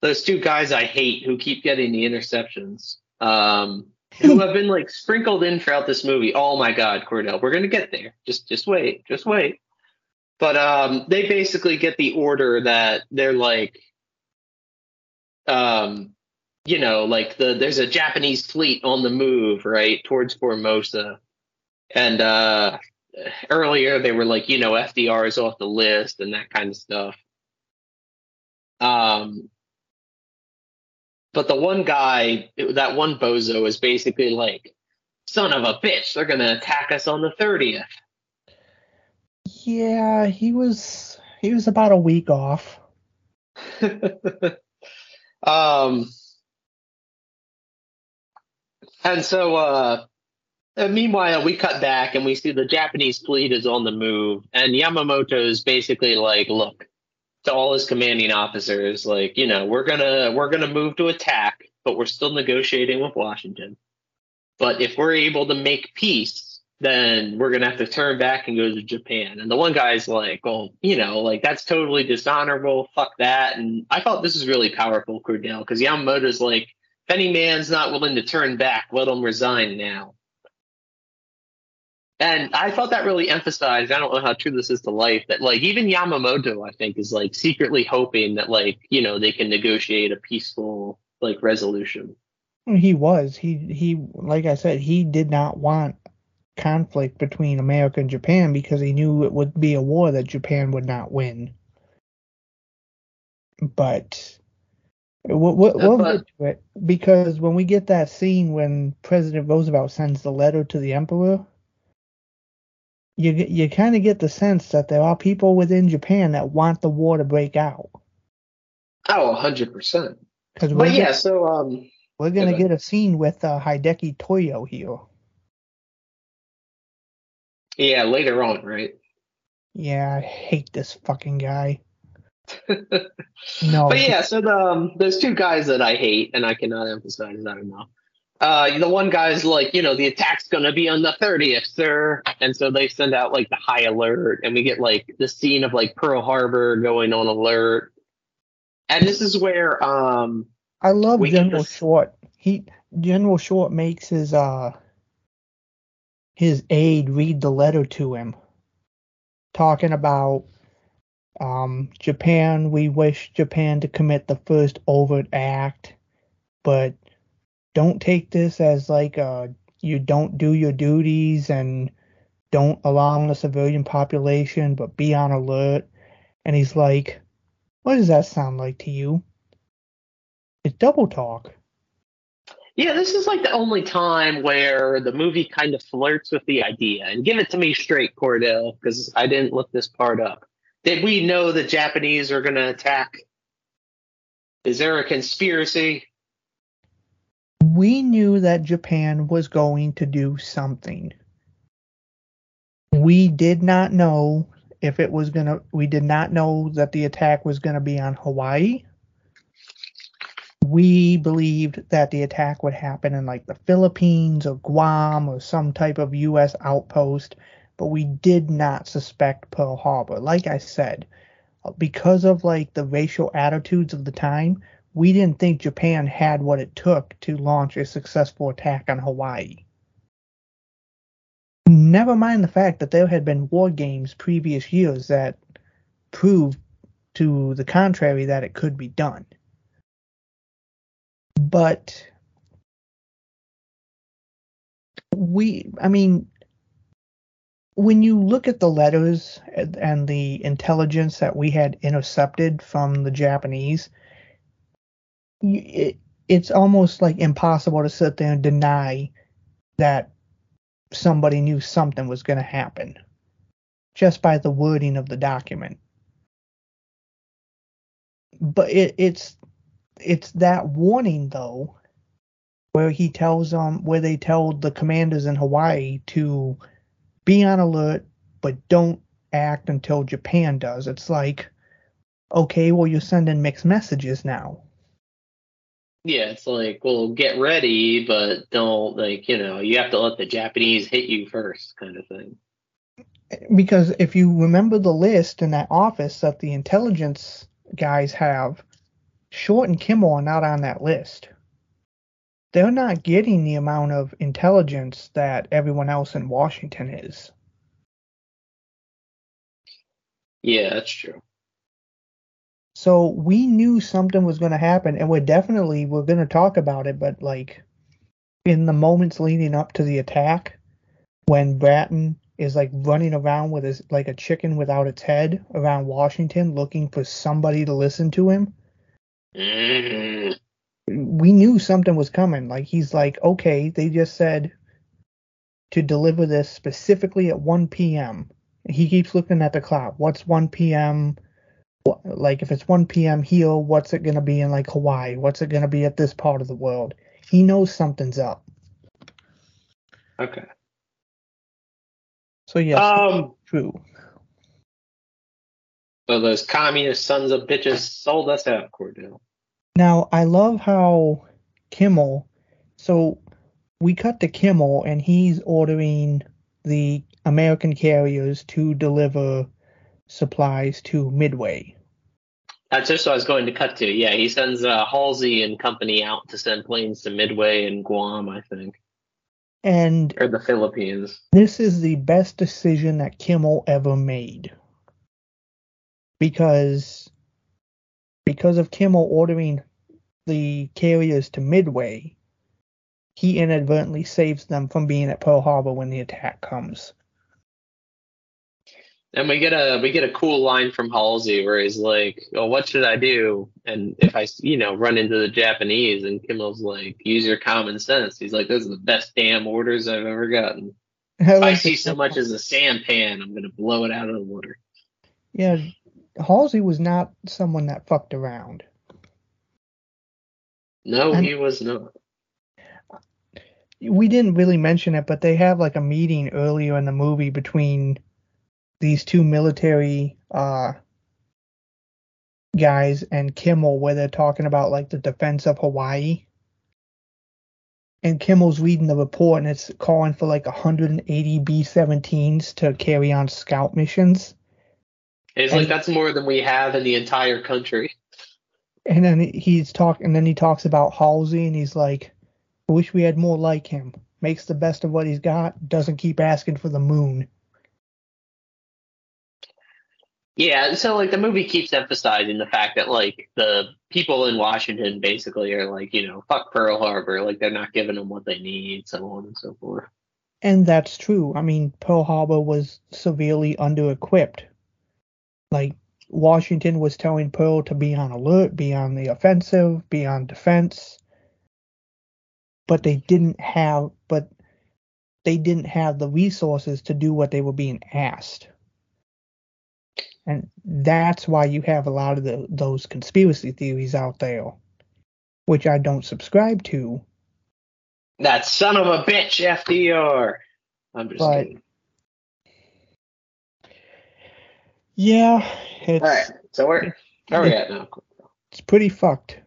those two guys I hate who keep getting the interceptions, um, who have been like sprinkled in throughout this movie. Oh my God, Cordell, we're gonna get there. Just just wait, just wait. But um, they basically get the order that they're like, um, you know, like the there's a Japanese fleet on the move right towards Formosa. And uh, earlier they were like, you know, FDR is off the list and that kind of stuff. Um, but the one guy, that one bozo, is basically like, son of a bitch, they're gonna attack us on the thirtieth. Yeah, he was he was about a week off. um, and so, uh, and meanwhile, we cut back and we see the Japanese fleet is on the move, and Yamamoto is basically like, "Look, to all his commanding officers, like, you know, we're gonna we're gonna move to attack, but we're still negotiating with Washington. But if we're able to make peace, then we're gonna have to turn back and go to Japan." And the one guy's like, "Well, you know, like that's totally dishonorable. Fuck that." And I thought this was really powerful, Cordell, because Yamamoto's like, "If any man's not willing to turn back, let him resign now." And I thought that really emphasized, I don't know how true this is to life, that like even Yamamoto, I think, is like secretly hoping that like, you know, they can negotiate a peaceful like resolution. He was. He he like I said, he did not want conflict between America and Japan because he knew it would be a war that Japan would not win. But We'll, we'll, Uh, we'll get to it because when we get that scene when President Roosevelt sends the letter to the emperor, you you kind of get the sense that there are people within Japan that want the war to break out. Oh, hundred percent. Because But yeah, get- so um, we're gonna get a scene with uh, Hideki Tojo here. yeah, later on, right? Yeah, I hate this fucking guy. No, But yeah, so the, um, there's two guys that I hate, and I cannot emphasize that enough. Uh, the one guy's like, you know, the attack's gonna be on the 30th, sir, and so they send out like the high alert, and we get like the scene of like Pearl Harbor going on alert, and this is where um, I love General Short. He General Short makes his uh his aide read the letter to him, talking about um Japan. We wish Japan to commit the first overt act, but don't take this as like uh you don't do your duties and don't alarm the civilian population, but be on alert. And he's like, "What does that sound like to you?" It's double talk. Yeah, this is like the only time where the movie kind of flirts with the idea. And give it to me straight, Cordell, because I didn't look this part up. Did we know the Japanese are going to attack? Is there a conspiracy? We knew that Japan was going to do something. We did not know if it was going to, we did not know that the attack was going to be on Hawaii. We believed that the attack would happen in like the Philippines or Guam or some type of U.S. outpost, but we did not suspect Pearl Harbor. Like I said, because of like the racial attitudes of the time, we didn't think Japan had what it took to launch a successful attack on Hawaii. Never mind the fact that there had been war games previous years that proved to the contrary that it could be done. But we, I mean, when you look at the letters and, the intelligence that we had intercepted from the Japanese, it, it's almost like impossible to sit there and deny that somebody knew something was going to happen just by the wording of the document. But it, it's it's that warning though, where he tells um where they tell the commanders in Hawaii to be on alert, but don't act until Japan does. It's like, okay, well you're sending mixed messages now. Yeah, it's like, well, get ready, but don't like, you know, you have to let the Japanese hit you first, kind of thing. Because if you remember the list in that office that the intelligence guys have, Short and Kimmel are not on that list. They're not getting the amount of intelligence that everyone else in Washington is. Yeah, that's true. So we knew something was going to happen, and we're definitely we're going to talk about it. But like in the moments leading up to the attack, when Bratton is like running around with his like a chicken without its head around Washington, looking for somebody to listen to him, we knew something was coming. Like he's like, okay, they just said to deliver this specifically at 1 p.m. He keeps looking at the clock. What's 1 p.m. Like if it's 1 p.m. here, what's it gonna be in like Hawaii? What's it gonna be at this part of the world? He knows something's up. okay. So yes, Um, true. so those communist sons of bitches sold us out, Cordell. Now I love how Kimmel. So we cut to Kimmel, and he's ordering the American carriers to deliver supplies to Midway. That's just what I was going to cut to. Yeah, he sends uh, Halsey and company out to send planes to Midway and Guam, I think, And or the Philippines. this is the best decision that Kimmel ever made. Because because of Kimmel ordering the carriers to Midway, he inadvertently saves them from being at Pearl Harbor when the attack comes. And we get a we get a cool line from Halsey where he's like, "Oh, what should I do?" And if I, you know, run into the Japanese, and Kimmel's like, "Use your common sense." He's like, "Those are the best damn orders I've ever gotten. I If I see so much as a sampan, I'm gonna blow it out of the water." Yeah, Halsey was not someone that fucked around. No, And- he was not. We didn't really mention it, but they have like a meeting earlier in the movie between these two military uh guys and Kimmel where they're talking about like the defense of Hawaii. And Kimmel's reading the report and it's calling for like 180 B-17s to carry on scout missions. Like, And- "That's more than we have in the entire country." And then he's talk and then he talks about Halsey and he's like, I wish we had more like him. Makes the best of what he's got, doesn't keep asking for the moon. Yeah, so like the movie keeps emphasizing the fact that like the people in Washington basically are like, you know, fuck Pearl Harbor, like they're not giving them what they need, so on and so forth. And that's true. I mean, Pearl Harbor was severely under equipped. Like Washington was telling Pearl to be on alert, be on the offensive, be on defense. But they didn't have but they didn't have the resources to do what they were being asked. And that's why you have a lot of the, those conspiracy theories out there, which I don't subscribe to. That son of a bitch, FDR. I'm just But- kidding. Yeah, it's All right, so where where are we at now? it's pretty fucked.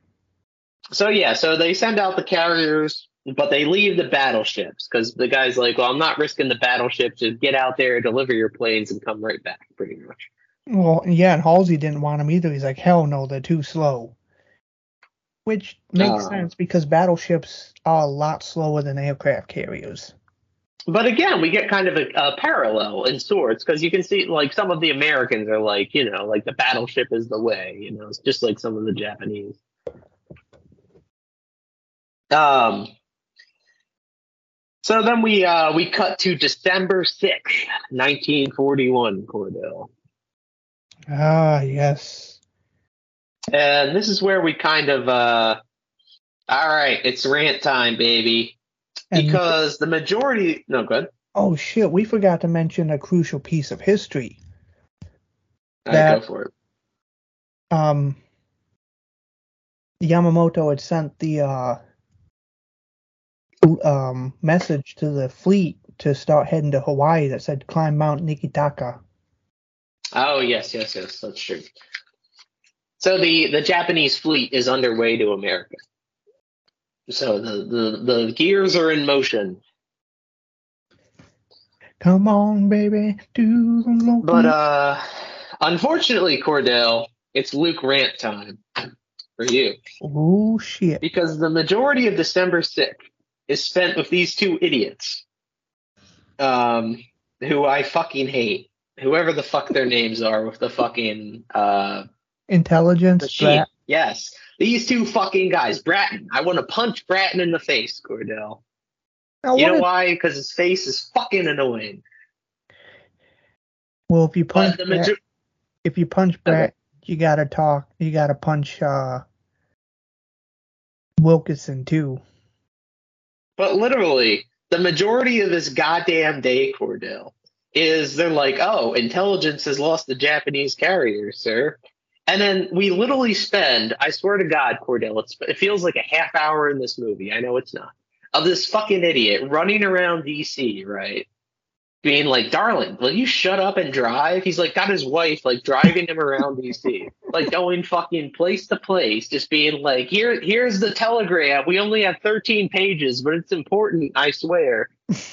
So yeah, so they send out the carriers, but they leave the battleships because the guy's like, "Well, I'm not risking the battleships. Just get out there, deliver your planes, and come right back." Pretty much. Well, yeah, and Halsey didn't want him either. He's like, hell no, they're too slow. Which makes Oh. sense because battleships are a lot slower than aircraft carriers. But again, we get kind of a, a parallel in sorts because you can see like some of the Americans are like, you know, like the battleship is the way, you know, it's just like some of the Japanese. Um. So then we uh we cut to December sixth, nineteen forty one, Cordell, Ah, yes. and this is where we kind of uh. All right, it's rant time, baby. And Because the majority, no, good. oh shit, we forgot to mention a crucial piece of history. All right, That- go for it. Um, Yamamoto had sent the uh um message to the fleet to start heading to Hawaii that said climb Mount Niitaka. Oh yes, yes, yes, that's true. So the the Japanese fleet is underway to America. So the the, the gears are in motion. Come on, baby, do the. But uh unfortunately, Cordell, it's Luke rant time for you. oh shit. Because the majority of December 6th is spent with these two idiots. Um who I fucking hate. Whoever the fuck their names are with the fucking uh Intelligence. Brat. Yes. These two fucking guys, Bratton. I want to punch Bratton in the face, Cordell. You know why? Because his face is fucking annoying. Well, if you punch Brat, major- if you punch Brat, you gotta talk. You gotta punch uh Wilkinson too. But literally, the majority of this goddamn day, Cordell, is they're like, oh, intelligence has lost the Japanese carrier, sir. And then we literally spend, I swear to God, Cordell, it feels like a half hour in this movie. I know it's not. Of this fucking idiot running around DC, right? Being like, darling, will you shut up and drive? He's like, got his wife like driving him around DC, like going fucking place to place, just being like, here, here's the telegram. We only have 13 pages, but it's important, I swear.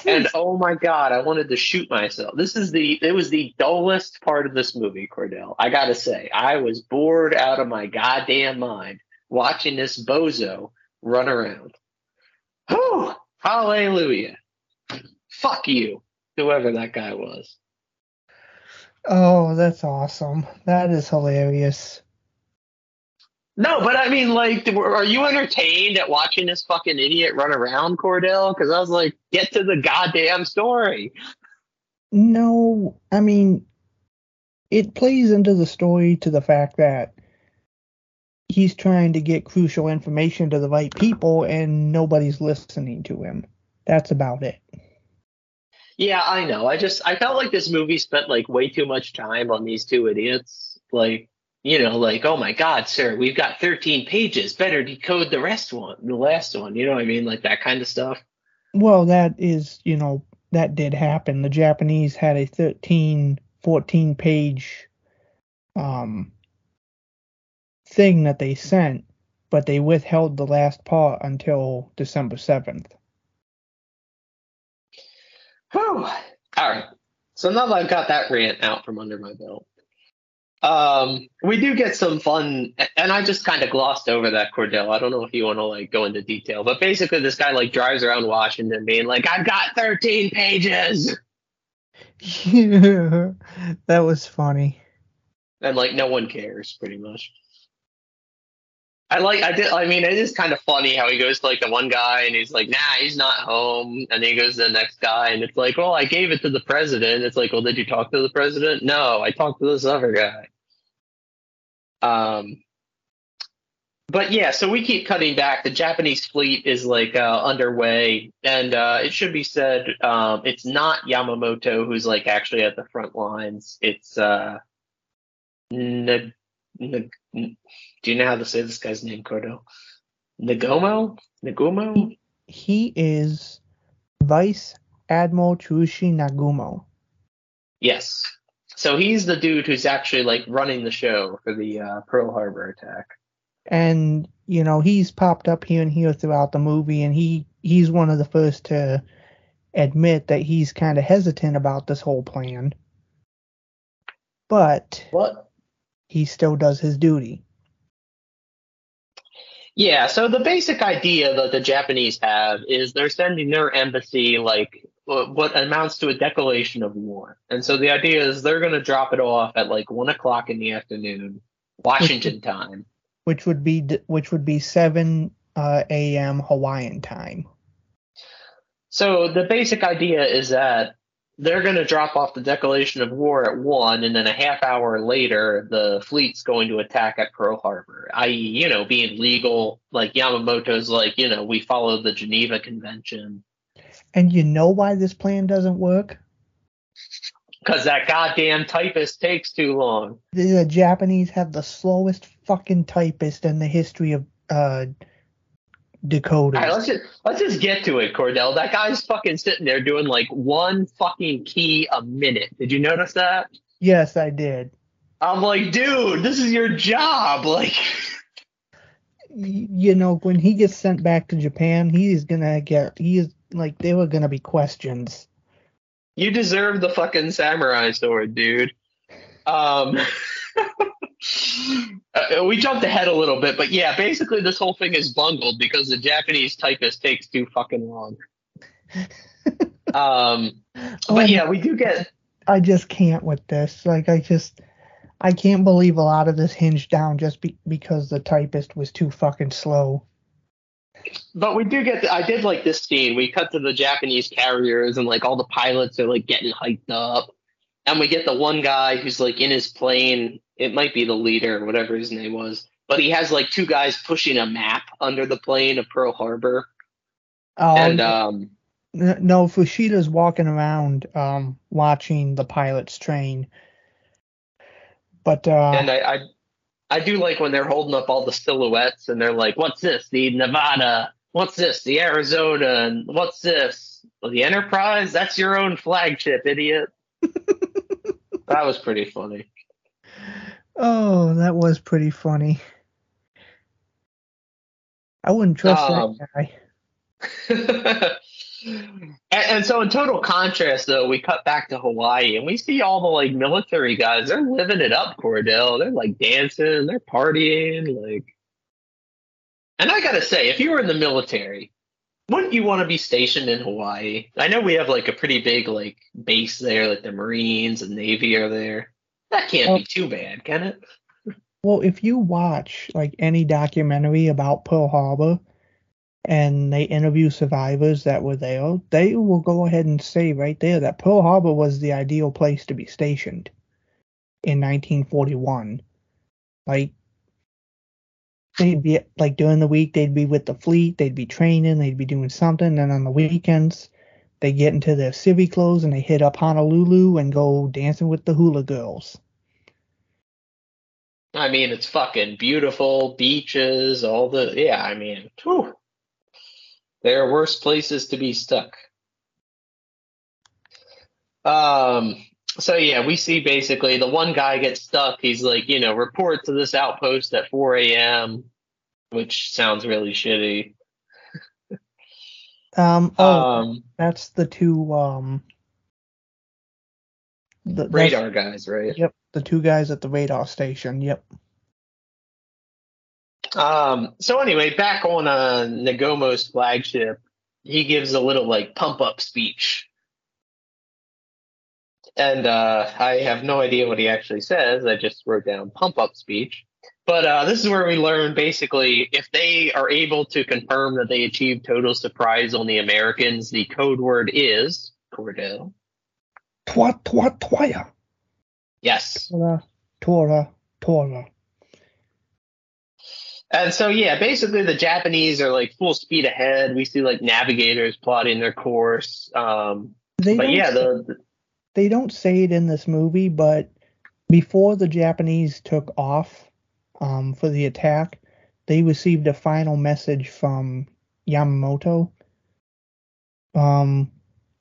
and oh my god, I wanted to shoot myself. This is the it was the dullest part of this movie, Cordell. I gotta say, I was bored out of my goddamn mind watching this bozo run around. Whew, hallelujah. Fuck you, whoever that guy was. Oh, that's awesome. That is hilarious. No, but I mean, like, are you entertained at watching this fucking idiot run around, Cordell? Because I was like, get to the goddamn story. No, I mean, it plays into the story to the fact that he's trying to get crucial information to the right people and nobody's listening to him. That's about it. Yeah, I know. I just I felt like this movie spent like way too much time on these two idiots. Like, you know, like, oh my god, sir, we've got 13 pages. Better decode the rest one, the last one. You know what I mean? Like that kind of stuff. Well, that is, you know, that did happen. The Japanese had a 13, 14 page um thing that they sent, but they withheld the last part until December 7th. Whew. All right. So now that I've got that rant out from under my belt, um, we do get some fun, and I just kind of glossed over that Cordell. I don't know if you want to like go into detail, but basically, this guy like drives around Washington, being like, "I've got 13 pages," Yeah, that was funny. and like no one cares, pretty much. I like I did I mean it is kind of funny how he goes to like the one guy and he's like, nah, he's not home and then he goes to the next guy and it's like, Well, I gave it to the president. It's like, Well, did you talk to the president? No, I talked to this other guy. Um but yeah, so we keep cutting back. The Japanese fleet is like uh, underway, and uh, it should be said um, it's not Yamamoto who's like actually at the front lines. It's uh, N- N- do you know how to say this guy's name, Cordo? Nagomo? Nagumo? He is Vice Admiral Chuichi Nagumo. Yes. So he's the dude who's actually like running the show for the uh, Pearl Harbor attack. And, you know, he's popped up here and here throughout the movie, and he, he's one of the first to admit that he's kind of hesitant about this whole plan. But What? he still does his duty. Yeah, so the basic idea that the Japanese have is they're sending their embassy like what amounts to a declaration of war. And so the idea is they're going to drop it off at like one o'clock in the afternoon, Washington time. which would be which would be 7 uh, a.m. Hawaiian time. So the basic idea is that they're going to drop off the declaration of war at one, and then a half hour later, the fleet's going to attack at Pearl Harbor. I.e., you know, being legal, like Yamamoto's, like you know, we follow the Geneva Convention And you know why this plan doesn't work? because that goddamn typist takes too long. The, the Japanese have the slowest fucking typist in the history of uh, All right, let's just let's just get to it, Cordell. That guy's fucking sitting there doing like one fucking key a minute. Did you notice that? yes, I did. I'm like, dude, this is your job. Like, You know, when he gets sent back to Japan, he is gonna get. He is like there were gonna be questions. you deserve the fucking samurai sword, dude. Um, uh, we jumped ahead a little bit, but yeah, basically this whole thing is bungled because the Japanese typist takes too fucking long. um, Oh, but yeah, we do get I just can't with this. Like, I just, I can't believe a lot of this hinged down just be, because the typist was too fucking slow. But we do get. The, I did like this scene. We cut to the Japanese carriers, and like all the pilots are like getting hyped up, and we get the one guy who's like in his plane. It might be the leader, or whatever his name was, but he has like two guys pushing a map under the plane of Pearl Harbor, Oh, and um, no, Fuchida's walking around, um, watching the pilots train. But uh, and I, I, I do like when they're holding up all the silhouettes, and they're like, "What's this? The Nevada? What's this? The Arizona? And what's this? Well, the Enterprise? That's your own flagship, idiot." that was pretty funny. Oh, that was pretty funny. I wouldn't trust Um, that guy. and, and so in total contrast though we cut back to hawaii and we see all the like military guys. They're living it up cordell. They're like dancing. They're partying like. And i gotta say if you were in the military wouldn't you want to be stationed in hawaii? I know we have like a pretty big like base there like the marines and navy are there that can't be too bad can it Well, if you watch like any documentary about Pearl Harbor and they interview survivors that were there, they will go ahead and say right there that Pearl Harbor was the ideal place to be stationed. in 1941. Like they'd be like during the week they'd be with the fleet, they'd be training, they'd be doing something, and on the weekends they get into their civvy clothes and they hit up Honolulu and go dancing with the hula girls. I mean, it's fucking beautiful beaches, all the yeah. I mean, whew. there are worse places to be stuck. Um. So yeah, we see basically the one guy gets stuck. He's like, you know, report to this outpost at 4 a.m., which sounds really shitty. Um, oh, Um, that's the two um the, radar guys, right? Yep, the two guys at the radar station. Yep. Um, so anyway, back on uh, Nagomo's flagship, he gives a little like pump up speech. And uh, I have no idea what he actually says. I just wrote down pump up speech. But uh, this is where we learn basically if they are able to confirm that they achieved total surprise on the Americans, the code word is Cordell. Twa twa twaya. Yes. Tora Tora Tora. And so, yeah, basically the Japanese are like full speed ahead. We see like navigators plotting their course. Um, They but yeah, the, the they don't say it in this movie, but before the Japanese took off um, for the attack, they received a final message from Yamamoto, um,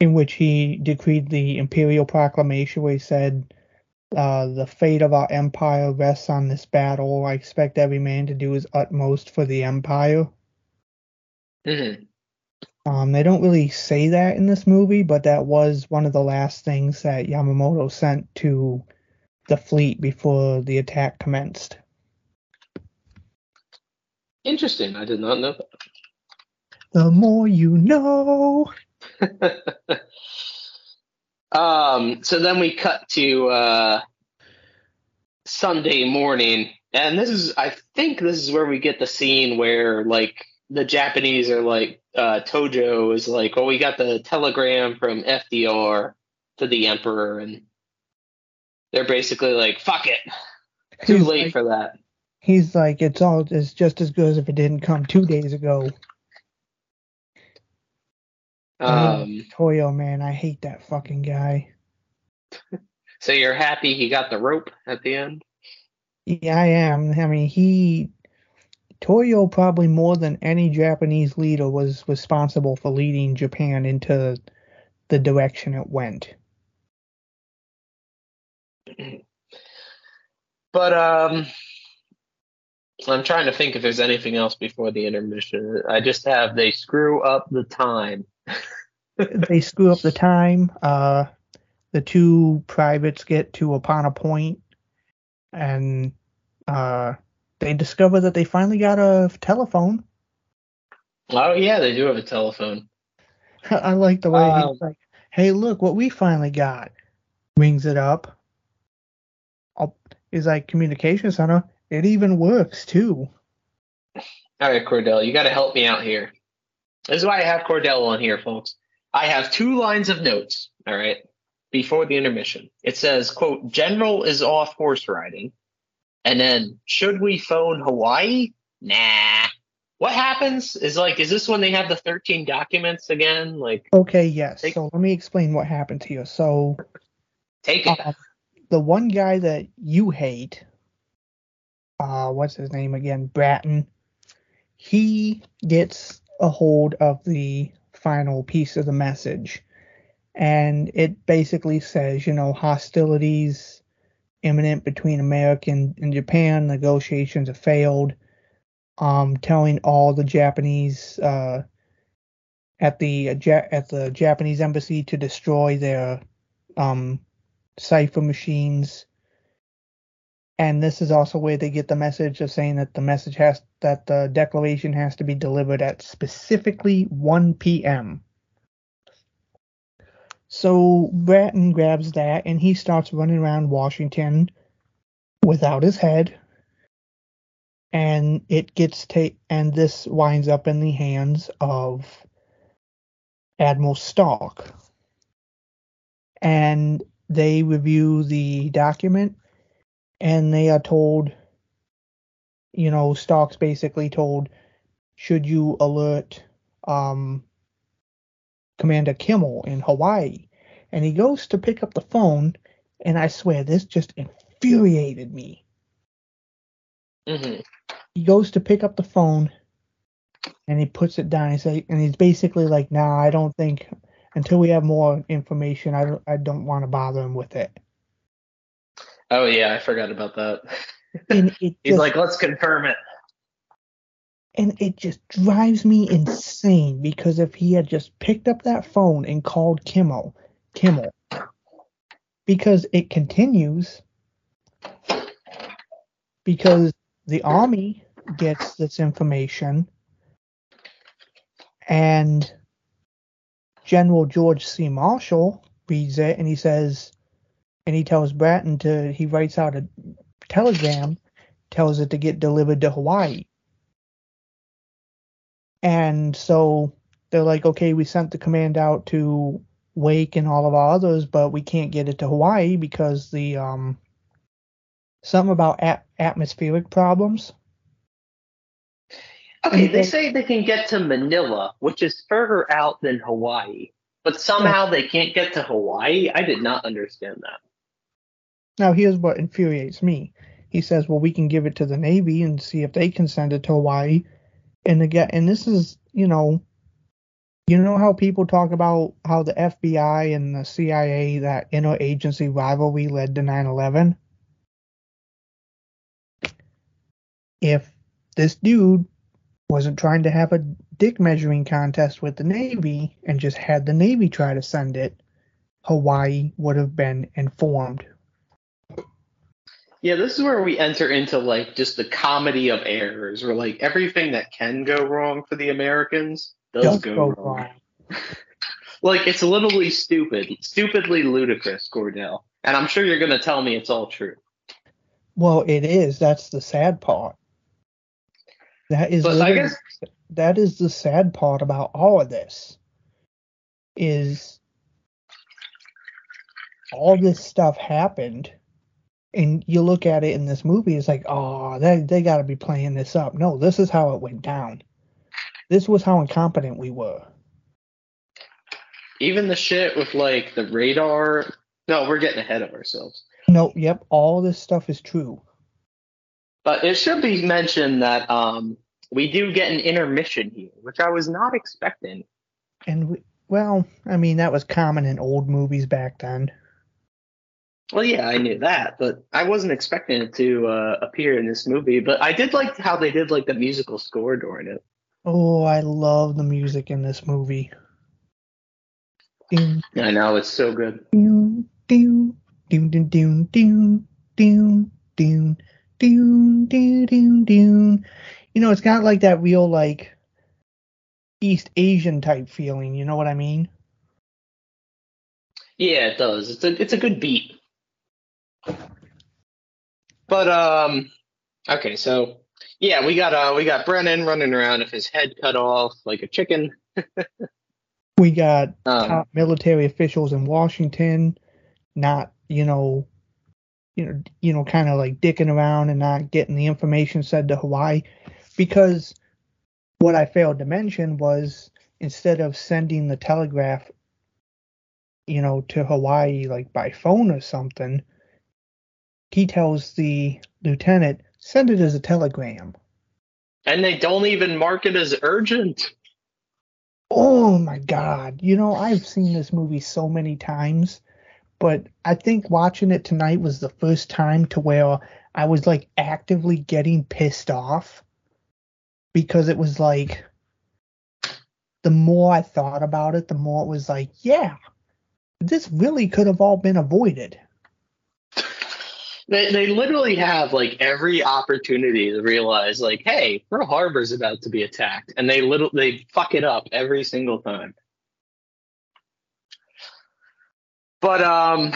in which he decreed the Imperial Proclamation, where he said, uh, "The fate of our empire rests on this battle. I expect every man to do his utmost for the empire." Mhm. Um, they don't really say that in this movie, but that was one of the last things that Yamamoto sent to the fleet before the attack commenced. interesting. I did not know that. The more you know. Um, so then we cut to uh, Sunday morning, and this is, I think, this is where we get the scene where like the Japanese are like, uh, Tojo is like, "Oh, we got the telegram from FDR to the Emperor," and they're basically like, "Fuck it, too He's late like- for that." He's like, it's all it's just as good as if it didn't come two days ago. Um, Tojo, man, I hate that fucking guy. so you're happy he got the rope at the end? Yeah, I am. I mean, he Tojo probably more than any Japanese leader was responsible for leading Japan into the direction it went. But um, I'm trying to think if there's anything else before the intermission. I just have they screw up the time. They screw up the time. Uh, the two privates get to Opana Point, and uh, they discover that they finally got a telephone. Oh yeah, they do have a telephone. I like the way Um, he's like, "Hey, look what we finally got." Rings it up. He's like, "Communication center. It even works too." All right, Cordell, you got to help me out here. This is why I have Cordell on here, folks. I have two lines of notes. All right, before the intermission, it says, "quote General is off horse riding," and then should we phone Hawaii? Nah. What happens is like, is this when they have the 13 documents again? Like, Okay, yes. Take- So let me explain what happened here. So take it. uh, the one guy that you hate, uh, what's his name again? Bratton. He gets a hold of the final piece of the message, and it basically says, you know, hostilities imminent between America and, and Japan. Negotiations have failed. Um, telling all the Japanese uh, at the uh, ja- at the Japanese embassy to destroy their um, cipher machines. And this is also where they get the message of saying that the message has that the declaration has to be delivered at specifically 1 p.m. So Bratton grabs that and he starts running around Washington without his head. And it gets ta- and this winds up in the hands of Admiral Stark. And they review the document and they are told, you know, Stark's basically told, should you alert um, Commander Kimmel in Hawaii? And he goes to pick up the phone, and I swear this just infuriated me. hmm He goes to pick up the phone, and he puts it down. He's like, and he's basically like, "Nah, I don't think until we have more information, I don't, I don't want to bother him with it." Oh yeah, I forgot about that. And it He's just, like, let's confirm it. and it just drives me insane because if he had just picked up that phone and called Kimmel, Kimmel, because it continues, because the army gets this information, and General George C. Marshall reads it and he says, and he tells Bratton to, he writes out a telegram, tells it to get delivered to Hawaii. And so they're like, okay, we sent the command out to Wake and all of our others, but we can't get it to Hawaii because the um something about at- atmospheric problems. Okay, they they- say they can get to Manila, which is further out than Hawaii, but somehow they can't get to Hawaii. I did not understand that. Now here's what infuriates me. He says, well, we can give it to the Navy and see if they can send it to Hawaii. And again, and this is, you know, you know how people talk about how the FBI and the CIA, that interagency rivalry led to 9 11? If this dude wasn't trying to have a dick measuring contest with the Navy and just had the Navy try to send it, Hawaii would have been informed. Yeah, this is where we enter into like just the comedy of errors, where like everything that can go wrong for the Americans does Does go, go wrong. wrong. Like it's literally stupid, stupidly ludicrous, Cordell. And I'm sure you're gonna tell me it's all true. Well, it is. That's the sad part. That is But I guess that is the sad part about all of this. Is all this stuff happened, and you look at it in this movie, it's like, oh, they they got to be playing this up. No, this is how it went down. This was how incompetent we were. even the shit with like the radar. No, we're getting ahead of ourselves. No, yep, all this stuff is true. But it should be mentioned that um, we do get an intermission here, which I was not expecting. And we, well, I mean, that was common in old movies back then. Well, yeah, I knew that, but I wasn't expecting it to uh, appear in this movie. But I did like how they did like the musical score during it. Oh, I love the music in this movie. I know it's so good. You know, it's got like that real like East Asian type feeling. You know what I mean? Yeah, it does. It's a it's a good beat. But um, okay, so yeah, we got uh we got Brennan running around with his head cut off like a chicken. We got Um, top military officials in Washington not, you know, you know, you know, kind of like dicking around and not getting the information said to Hawaii, because what I failed to mention was instead of sending the telegraph, you know, to Hawaii like by phone or something, he tells the lieutenant send it as a telegram. and they don't even mark it as urgent. Oh my god. You know, I've seen this movie so many times, but I think watching it tonight was the first time to where I was like actively getting pissed off because it was like the more I thought about it, the more it was like, yeah, this really could have all been avoided. They they literally have like every opportunity to realize like, hey, Pearl Harbor's about to be attacked, and they little they fuck it up every single time. But um,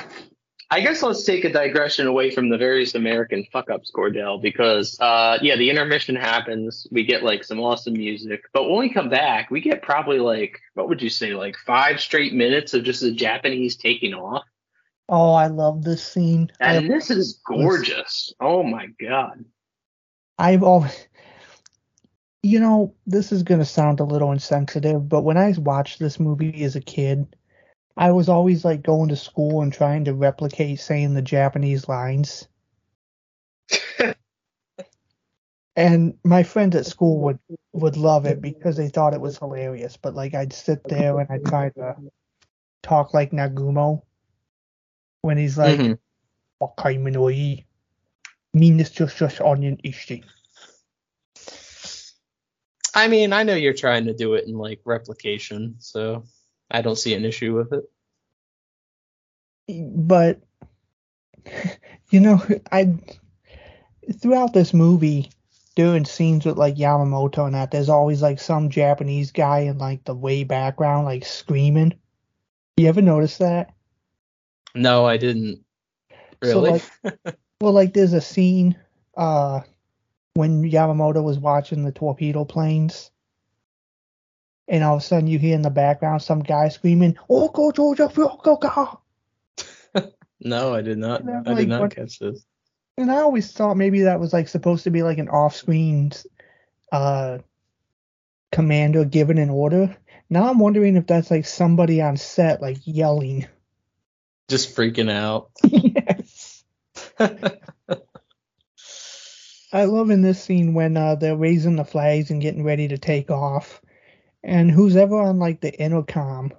I guess let's take a digression away from the various American fuck ups, Cordell, because uh, yeah, the intermission happens. We get like some awesome music, but when we come back, we get probably like what would you say, like five straight minutes of just the Japanese taking off. Oh, I love this scene. And this is gorgeous. Oh my god. I've always, you know, this is gonna sound a little insensitive, but when I watched this movie as a kid, I was always like going to school and trying to replicate saying the Japanese lines. and my friends at school would would love it because they thought it was hilarious. But like I'd sit there and I'd try to talk like Nagumo when he's like, Mhm. "Wakai minoi, meanness just just onion ishi." I mean, I know you're trying to do it in like replication, so I don't see an issue with it. but you know, I throughout this movie, doing scenes with like Yamamoto and that, there's always like some Japanese guy in like the way background, like screaming. You ever notice that? No, I didn't. So, Really? like, well, like there's a scene uh when Yamamoto was watching the torpedo planes. And all of a sudden you hear in the background some guy screaming, Oh go Georgia Fukuoka no, I did not. I like, did not what- catch this. And I always thought maybe that was like supposed to be like an off-screen uh commander giving an order. Now I'm wondering if that's like somebody on set like yelling. Just freaking out. yes. I love in this scene when uh they're raising the flags and getting ready to take off. And who's ever on like the intercom,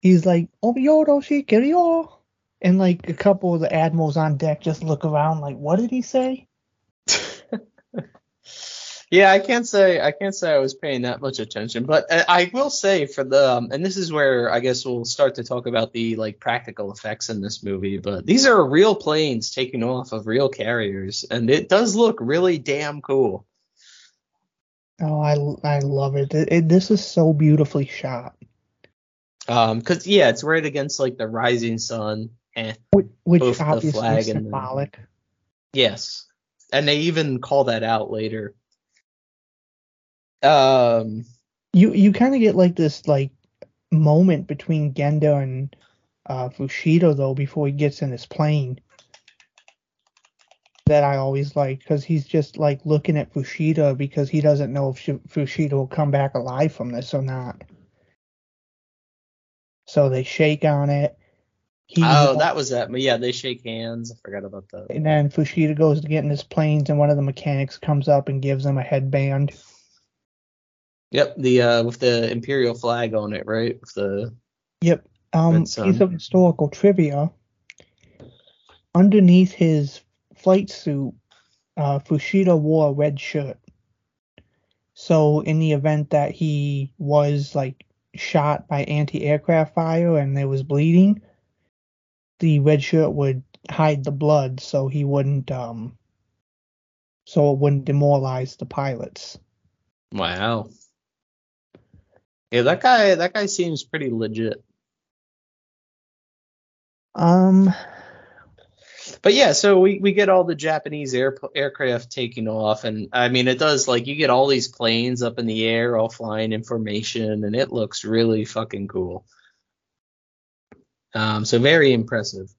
he's like, Obiyodo Shikiryo and like a couple of the admirals on deck just look around like, what did he say? Yeah, I can't say I can't say I was paying that much attention, but I, I will say for the um, and this is where I guess we'll start to talk about the like practical effects in this movie. But these are real planes taking off of real carriers, and it does look really damn cool. Oh, I, I love it. It, it. This is so beautifully shot. Um, cause yeah, it's right against like the rising sun. And Which, which Both the flag is and the- symbolic. yes, and they even call that out later. Um, You you kind of get like this like moment between Genda and uh, Fuchida though before he gets in his plane. That I always like because he's just like looking at Fuchida because he doesn't know if Fuchida will come back alive from this or not. So they shake on it. He oh, that was that. But yeah, they shake hands. I forgot about that. And then Fuchida goes to get in his planes, and one of the mechanics comes up and gives him a headband. Yep, the uh with the imperial flag on it, right? With the Yep. Um, piece of historical trivia. Underneath his flight suit, uh, Fuchida wore a red shirt. So in the event that he was like shot by anti-aircraft fire and there was bleeding, the red shirt would hide the blood so he wouldn't um so it wouldn't demoralize the pilots. Wow. Yeah, that guy that guy seems pretty legit. Um But yeah, so we, we get all the Japanese air, aircraft taking off, and I mean it does like you get all these planes up in the air, all flying information, and it looks really fucking cool. Um, so very impressive.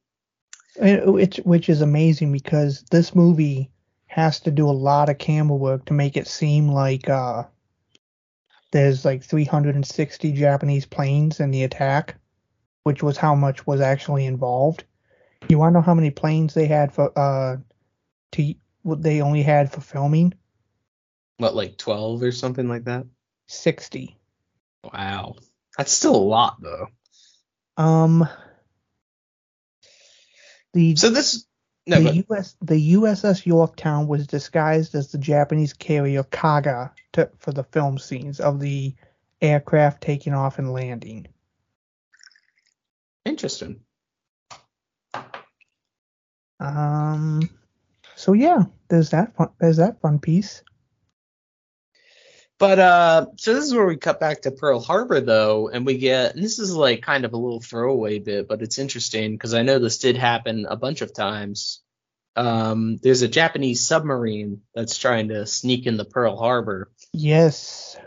And Which which is amazing because this movie has to do a lot of camera work to make it seem like uh there's like 360 Japanese planes in the attack, which was how much was actually involved. You want to know how many planes they had for uh to what they only had for filming? What like twelve or something like that? 60. Wow, that's still a lot though. Um the So this no, the but, US the USS Yorktown was disguised as the Japanese carrier Kaga to, for the film scenes of the aircraft taking off and landing. interesting. Um so yeah, there's that fun, there's that fun piece. But uh, so this is where we cut back to Pearl Harbor though, and we get and this is like kind of a little throwaway bit, but it's interesting because I know this did happen a bunch of times. Um, there's a Japanese submarine that's trying to sneak into Pearl Harbor, Yes.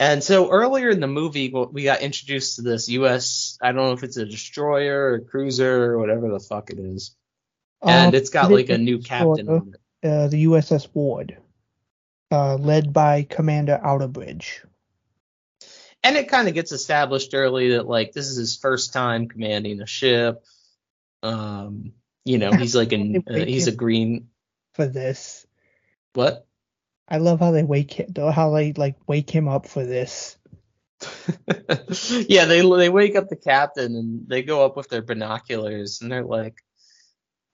And so earlier in the movie, we got introduced to this U.S. I don't know if it's a destroyer or cruiser or whatever the fuck it is, and Um, it's got like a new captain on it. uh, the USS Ward, uh, led by Commander Outerbridge. And it kind of gets established early that like this is his first time commanding a ship. Um, you know, he's like an uh, he's a green for this. what? I love how they wake him, how they like wake him up for this. yeah, they they wake up the captain and they go up with their binoculars and they're like,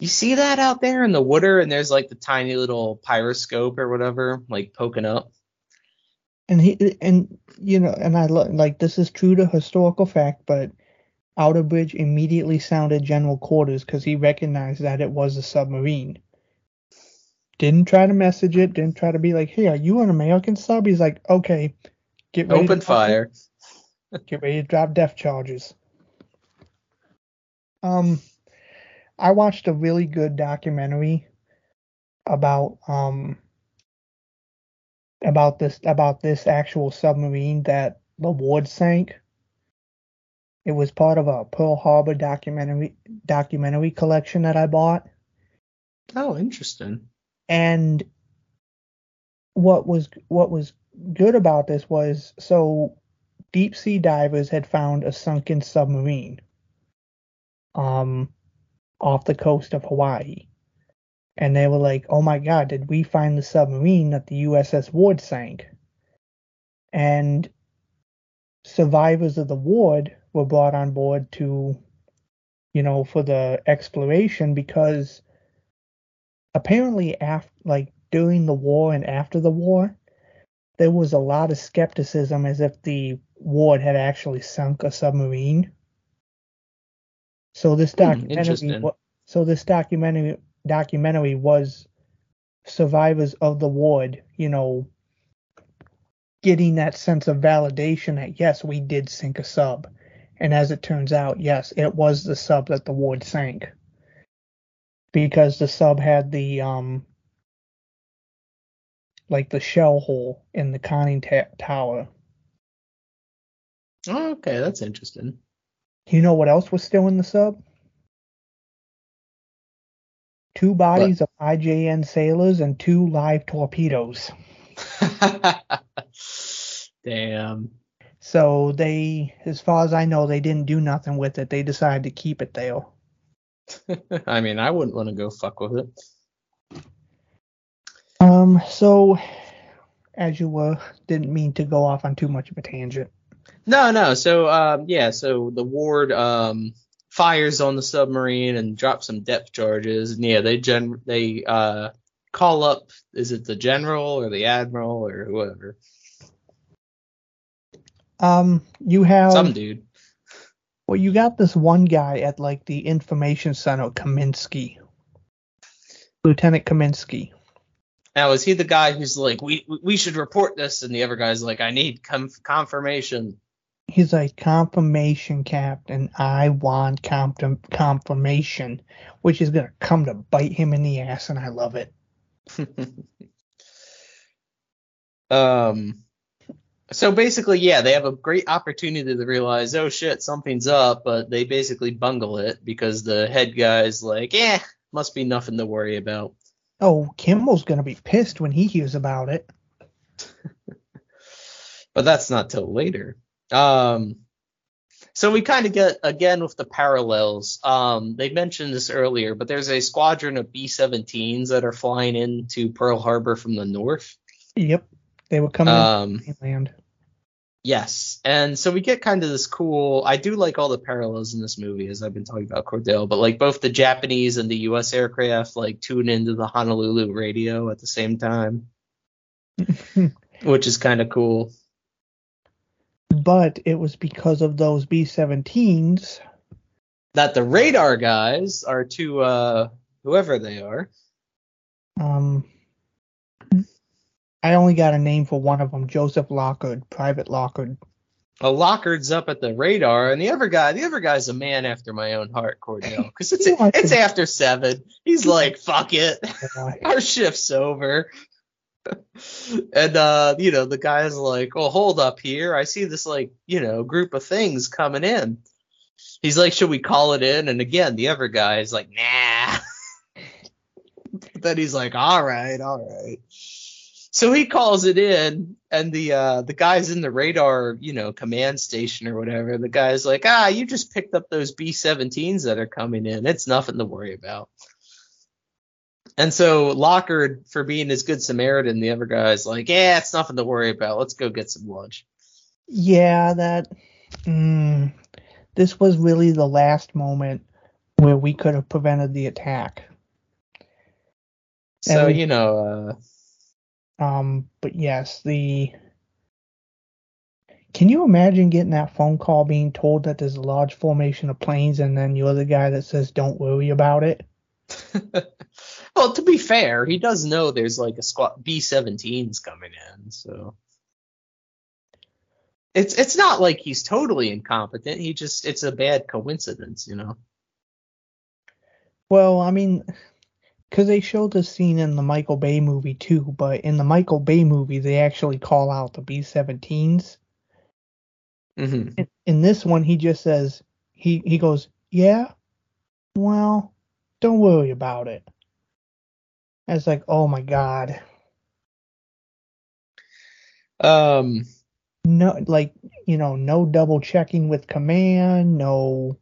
"You see that out there in the water?" And there's like the tiny little periscope or whatever, like poking up. And he and you know, and I lo- like this is true to historical fact, but Outerbridge immediately sounded general quarters because he recognized that it was a submarine. Didn't try to message it. Didn't try to be like, "Hey, are you an American sub?" He's like, "Okay, get ready Open to fire. Get ready to drop depth charges." Um, I watched a really good documentary about um about this about this actual submarine that the Ward sank. It was part of a Pearl Harbor documentary documentary collection that I bought. Oh, interesting. And what was what was good about this was so deep sea divers had found a sunken submarine um off the coast of Hawaii. And they were like, "Oh my god, did we find the submarine that the USS Ward sank?" And survivors of the Ward were brought on board to you know, for the exploration because apparently after like during the war and after the war there was a lot of skepticism as if the ward had actually sunk a submarine so this documentary interesting. wa- so this documentary documentary was survivors of the ward you know getting that sense of validation that yes we did sink a sub and as it turns out yes it was the sub that the ward sank because the sub had the um like the shell hole in the conning ta- tower. Oh, okay, that's interesting. You know what else was still in the sub? Two bodies of IJN sailors and two live torpedoes. Damn. So they, as far as I know, they didn't do nothing with it. They decided to keep it there. I mean, I wouldn't want to go fuck with it. Um, so as you were, didn't mean to go off on too much of a tangent. No, no. So, um, yeah. So the ward um fires on the submarine and drops some depth charges. And yeah, they gen they uh call up. Is it the general or the admiral or whoever? Um, you have Some dude. Well, you got this one guy at like the information center, Kaminski, Lieutenant Kaminski. Now, is he the guy who's like, we we should report this, and the other guy's like, I need com- confirmation. He's like confirmation, Captain. I want com- confirmation, which is gonna come to bite him in the ass, and I love it. Um. So basically, yeah, they have a great opportunity to realize, oh shit, something's up, but they basically bungle it because the head guy's like, eh, must be nothing to worry about. Oh, Kimmel's gonna be pissed when he hears about it. but that's not till later. Um, so we kind of get again with the parallels. Um, they mentioned this earlier, but there's a squadron of B-17s that are flying into Pearl Harbor from the north. Yep, they were coming Um, mainland. Yes, and so we get kind of this cool. I do like all the parallels in this movie, as I've been talking about Cordell, but like both the Japanese and the U.S. aircraft like tune into the Honolulu radio at the same time, which is kind of cool. But it was because of those B-17s. That the radar guys are to uh, whoever they are. Um, I only got a name for one of them, Joseph Lockard, Private Lockard. A Lockard's up at the radar, and the other guy, the other guy's a man after my own heart, Cordell, because it's it's to- after seven. He's like, fuck it, our shift's over. And uh, you know, the guy's like, "Oh, hold up here. I see this like, you know, group of things coming in." He's like, "Should we call it in?" And again, the other guy is like, "Nah." then he's like, "All right, all right." So he calls it in, and the uh, the guy's in the radar, you know, command station or whatever. The guy's like, "Ah, you just picked up those B-17s that are coming in. It's nothing to worry about." And so Lockard, for being his good Samaritan, the other guy's like, "Yeah, it's nothing to worry about. Let's go get some lunch." Yeah, that. Mm, this was really the last moment where we could have prevented the attack. So And- you know, uh, Um, but yes, the. Can you imagine getting that phone call being told that there's a large formation of planes and then you're the guy that says don't worry about it? well, to be fair, he does know there's like a squad B-17s coming in, so it's it's not like he's totally incompetent. He just it's a bad coincidence, you know. Well, I mean, because they showed this scene in the Michael Bay movie too, but in the Michael Bay movie, they actually call out the B 17s. Mm-hmm. In, in this one, he just says, he, he goes, Yeah, well, don't worry about it. It's like, oh my god. Um, No, like, you know, no double checking with command, no,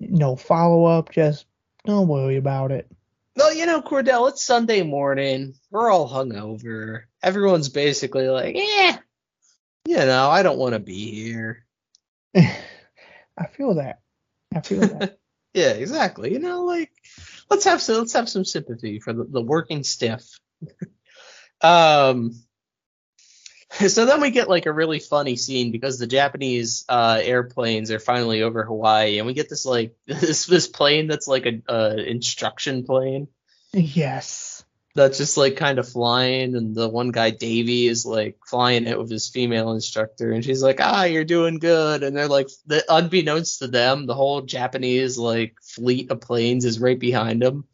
no follow up, just don't worry about it. well, you know, Cordell, it's Sunday morning. We're all hungover. Everyone's basically like, yeah, you know, I don't want to be here. I feel that. I feel that. Yeah, exactly. You know, like let's have some let's have some sympathy for the, the working stiff. um so then we get like a really funny scene because the Japanese uh airplanes are finally over Hawaii and we get this like this this plane that's like a uh instruction plane yes. That's just like kind of flying and the one guy Davey is like flying it with his female instructor and she's like ah you're doing good and they're like the, unbeknownst to them the whole Japanese like fleet of planes is right behind them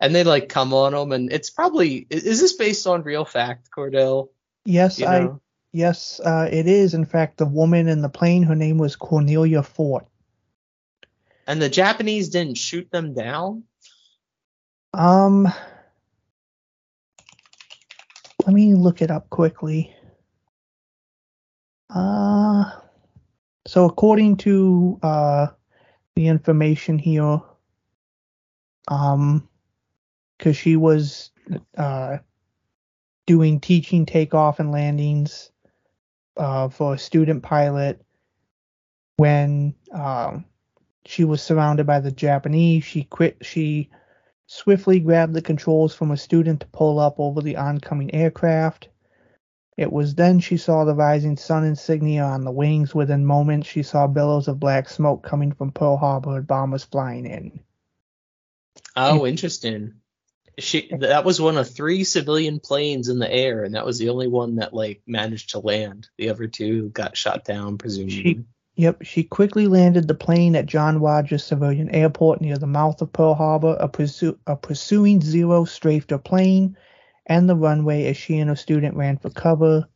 and they like come on them and it's probably i- is this based on real fact Cordell Yes, You I. Yes, uh, it is. In fact, the woman in the plane, her name was Cornelia Fort. and the Japanese didn't shoot them down Um, let me look it up quickly. Uh, so according to uh the information here, um, because she was uh doing teaching takeoff and landings uh for a student pilot when um she was surrounded by the Japanese, she quit she swiftly grabbed the controls from a student to pull up over the oncoming aircraft. It was then she saw the rising sun insignia on the wings. Within moments, she saw billows of black smoke coming from Pearl Harbor and bombers flying in. oh interesting she that was one of three civilian planes in the air and that was the only one that like managed to land the other two got shot down presumably She, yep, she quickly landed the plane at John Rodgers Civilian Airport near the mouth of Pearl Harbor. A, pursu- a pursuing Zero strafed her plane and the runway as she and her student ran for cover.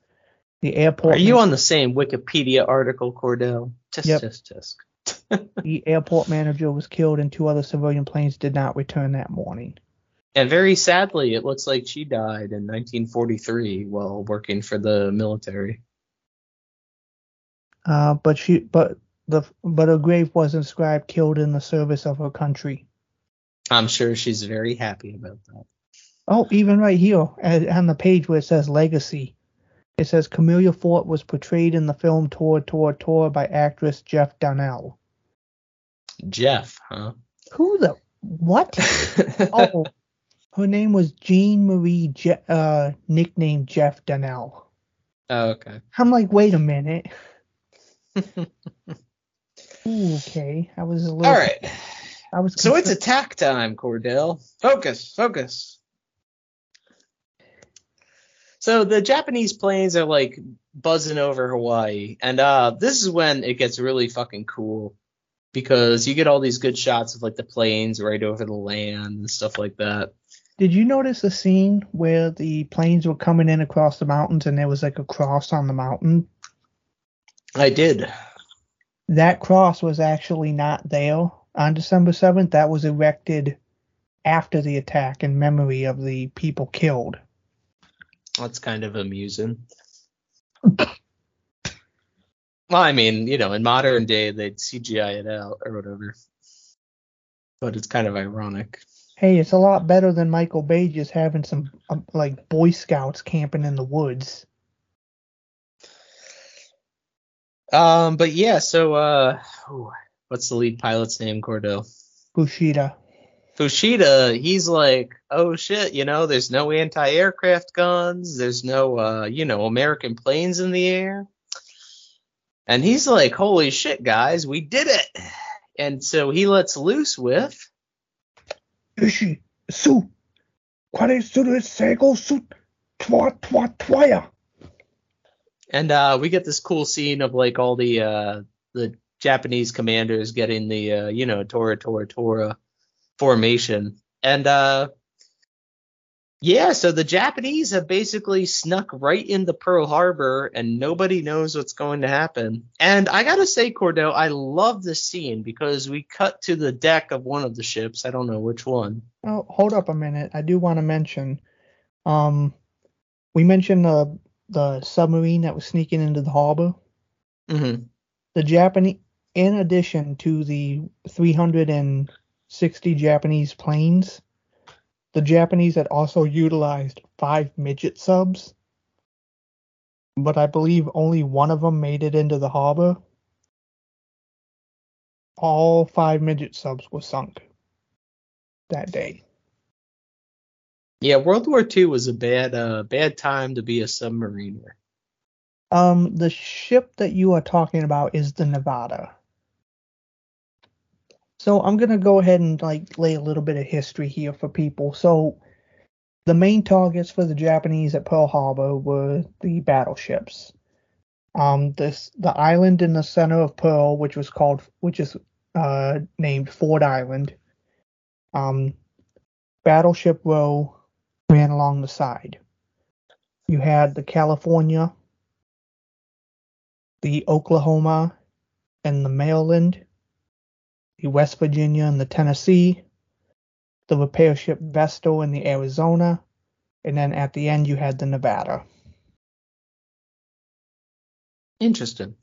The airport. Are you on the same Wikipedia article, Cordell? Tisk, Yep. tisk, tisk. The airport manager was killed, and two other civilian planes did not return that morning. And very sadly, it looks like she died in 1943 while working for the military. Uh, but she, but the, but her grave was inscribed "Killed in the service of her country." I'm sure she's very happy about that. Oh, even right here on the page where it says legacy, it says Cornelia Fort was portrayed in the film Tora Tora Tora by actress Jeff Donnell. Jeff, huh? Who the what? oh, her name was Jean Marie, Je- uh, nicknamed Jeff Donnell. Oh, okay. I'm like, wait a minute. Okay, I was a little. All right. I was. So it's attack time, Cordell. Focus, focus. So the Japanese planes are like buzzing over Hawaii, and uh, this is when it gets really fucking cool because you get all these good shots of like the planes right over the land and stuff like that. Did you notice the scene where the planes were coming in across the mountains and there was like a cross on the mountain? I did. That cross was actually not there on December 7th. That was erected after the attack in memory of the people killed. That's kind of amusing. well, I mean, you know, in modern day they'd CGI it out or whatever. But it's kind of ironic. Hey, it's a lot better than Michael Bay just having some um, like Boy Scouts camping in the woods. Um, but yeah, so uh, what's the lead pilot's name, Cordell? Fuchida. Fuchida, he's like, oh shit, you know, there's no anti-aircraft guns, there's no, uh, you know, American planes in the air, and he's like, holy shit, guys, we did it, and so he lets loose with. Ishi, su, quare suru sego su, twa twa twaya. And uh, we get this cool scene of like all the uh, the Japanese commanders getting the uh, you know Tora Tora Tora formation, and uh, yeah, so the Japanese have basically snuck right into Pearl Harbor, and nobody knows what's going to happen. And I gotta say, Cordell, I love this scene because we cut to the deck of one of the ships. I don't know which one. Oh, hold up a minute. I do want to mention, um, we mentioned the the submarine that was sneaking into the harbor. Mm-hmm. The Japanese, in addition to the 360 Japanese planes, the Japanese had also utilized five midget subs, but I believe only one of them made it into the harbor. All five midget subs were sunk that day. Yeah, World War II was a bad uh, bad time to be a submariner. Um, the ship that you are talking about is the Nevada. So I'm gonna go ahead and like lay a little bit of history here for people. So the main targets for the Japanese at Pearl Harbor were the battleships. Um, this the island in the center of Pearl, which was called, which is uh, named Ford Island. Um, Battleship Row ran along the side. You had the California, the Oklahoma, and the Maryland, the West Virginia and the Tennessee, the repair ship Vestal and the Arizona, and then at the end you had the Nevada. Interesting.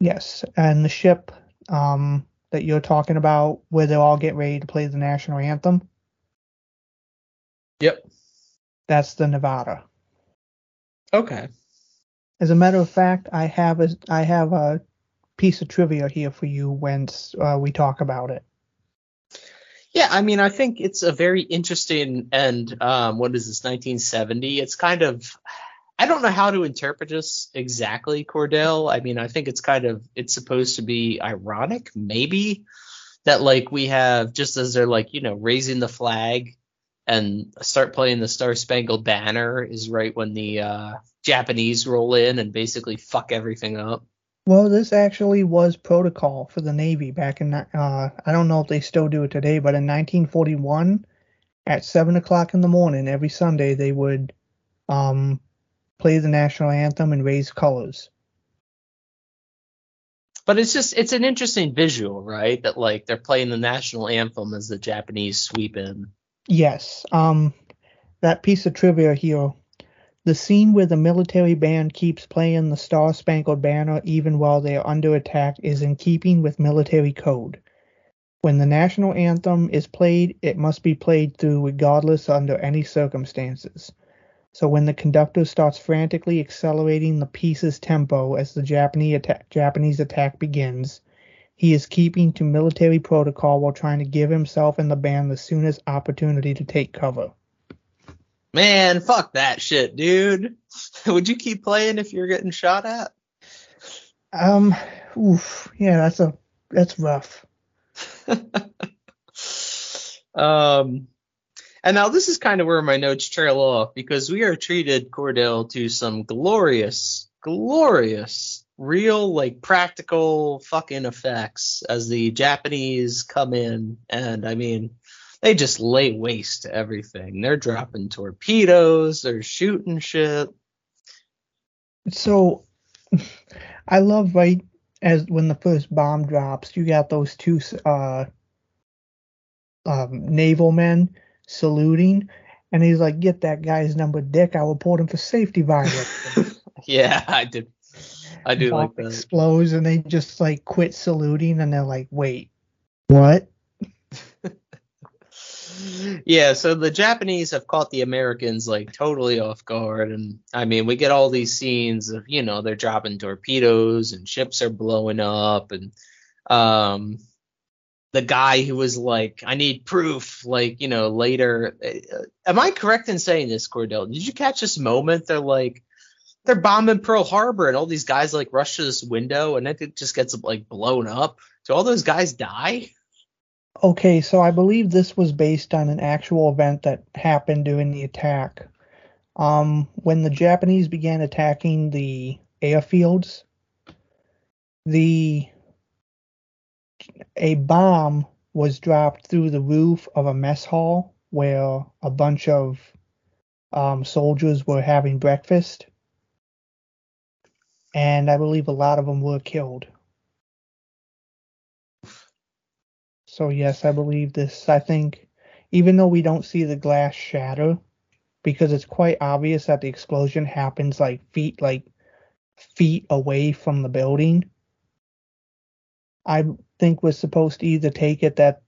Yes, and the ship um, that you're talking about, where they all get ready to play the national anthem. Yep. That's the Nevada. Okay. As a matter of fact, I have a I have a piece of trivia here for you when uh, we talk about it. Yeah, I mean, I think it's a very interesting and um, what is this, 1970? It's kind of I don't know how to interpret this exactly, Cordell. I mean, I think it's kind of it's supposed to be ironic, maybe that like we have just as they're like you know raising the flag and start playing the Star Spangled Banner is right when the uh, Japanese roll in and basically fuck everything up. Well, this actually was protocol for the Navy back in. Uh, I don't know if they still do it today, but in 1941, at seven o'clock in the morning every Sunday, they would um, play the national anthem and raise colors. But it's just it's an interesting visual, right? That like they're playing the national anthem as the Japanese sweep in. Yes. Um, that piece of trivia here. The scene where the military band keeps playing the Star Spangled Banner even while they are under attack is in keeping with military code. When the national anthem is played, it must be played through regardless under any circumstances. So when the conductor starts frantically accelerating the piece's tempo as the Japanese attack, Japanese attack begins, he is keeping to military protocol while trying to give himself and the band the soonest opportunity to take cover. Man, fuck that shit, dude. Would you keep playing if you're getting shot at? Um, oof, yeah, that's a that's rough. um, and now this is kind of where my notes trail off because we are treated, Cordell, to some glorious, glorious, real, like practical fucking effects as the Japanese come in. And I mean, they just lay waste to everything. They're dropping torpedoes, they're shooting shit. So I love right as when the first bomb drops, you got those two uh um, naval men saluting, and he's like, "Get that guy's number, Dick. I'll report him for safety violation." yeah, I did. I do like that. Explodes, and they just like quit saluting, and they're like, "Wait, what?" yeah, so the Japanese have caught the Americans like totally off guard, and I mean, we get all these scenes of you know they're dropping torpedoes and ships are blowing up, and um, the guy who was like, I need proof, like, you know, later. Uh, am I correct in saying this, Cordell? Did you catch this moment? They're like, they're bombing Pearl Harbor, and all these guys like rush to this window, and it just gets like blown up. Do all those guys die? Okay, so I believe this was based on an actual event that happened during the attack. Um, when the Japanese began attacking the airfields, the a bomb was dropped through the roof of a mess hall where a bunch of um, soldiers were having breakfast. And I believe a lot of them were killed. So, yes, I believe this. I think, even though we don't see the glass shatter, because it's quite obvious that the explosion happens like feet, like feet away from the building. I think we're supposed to either take it that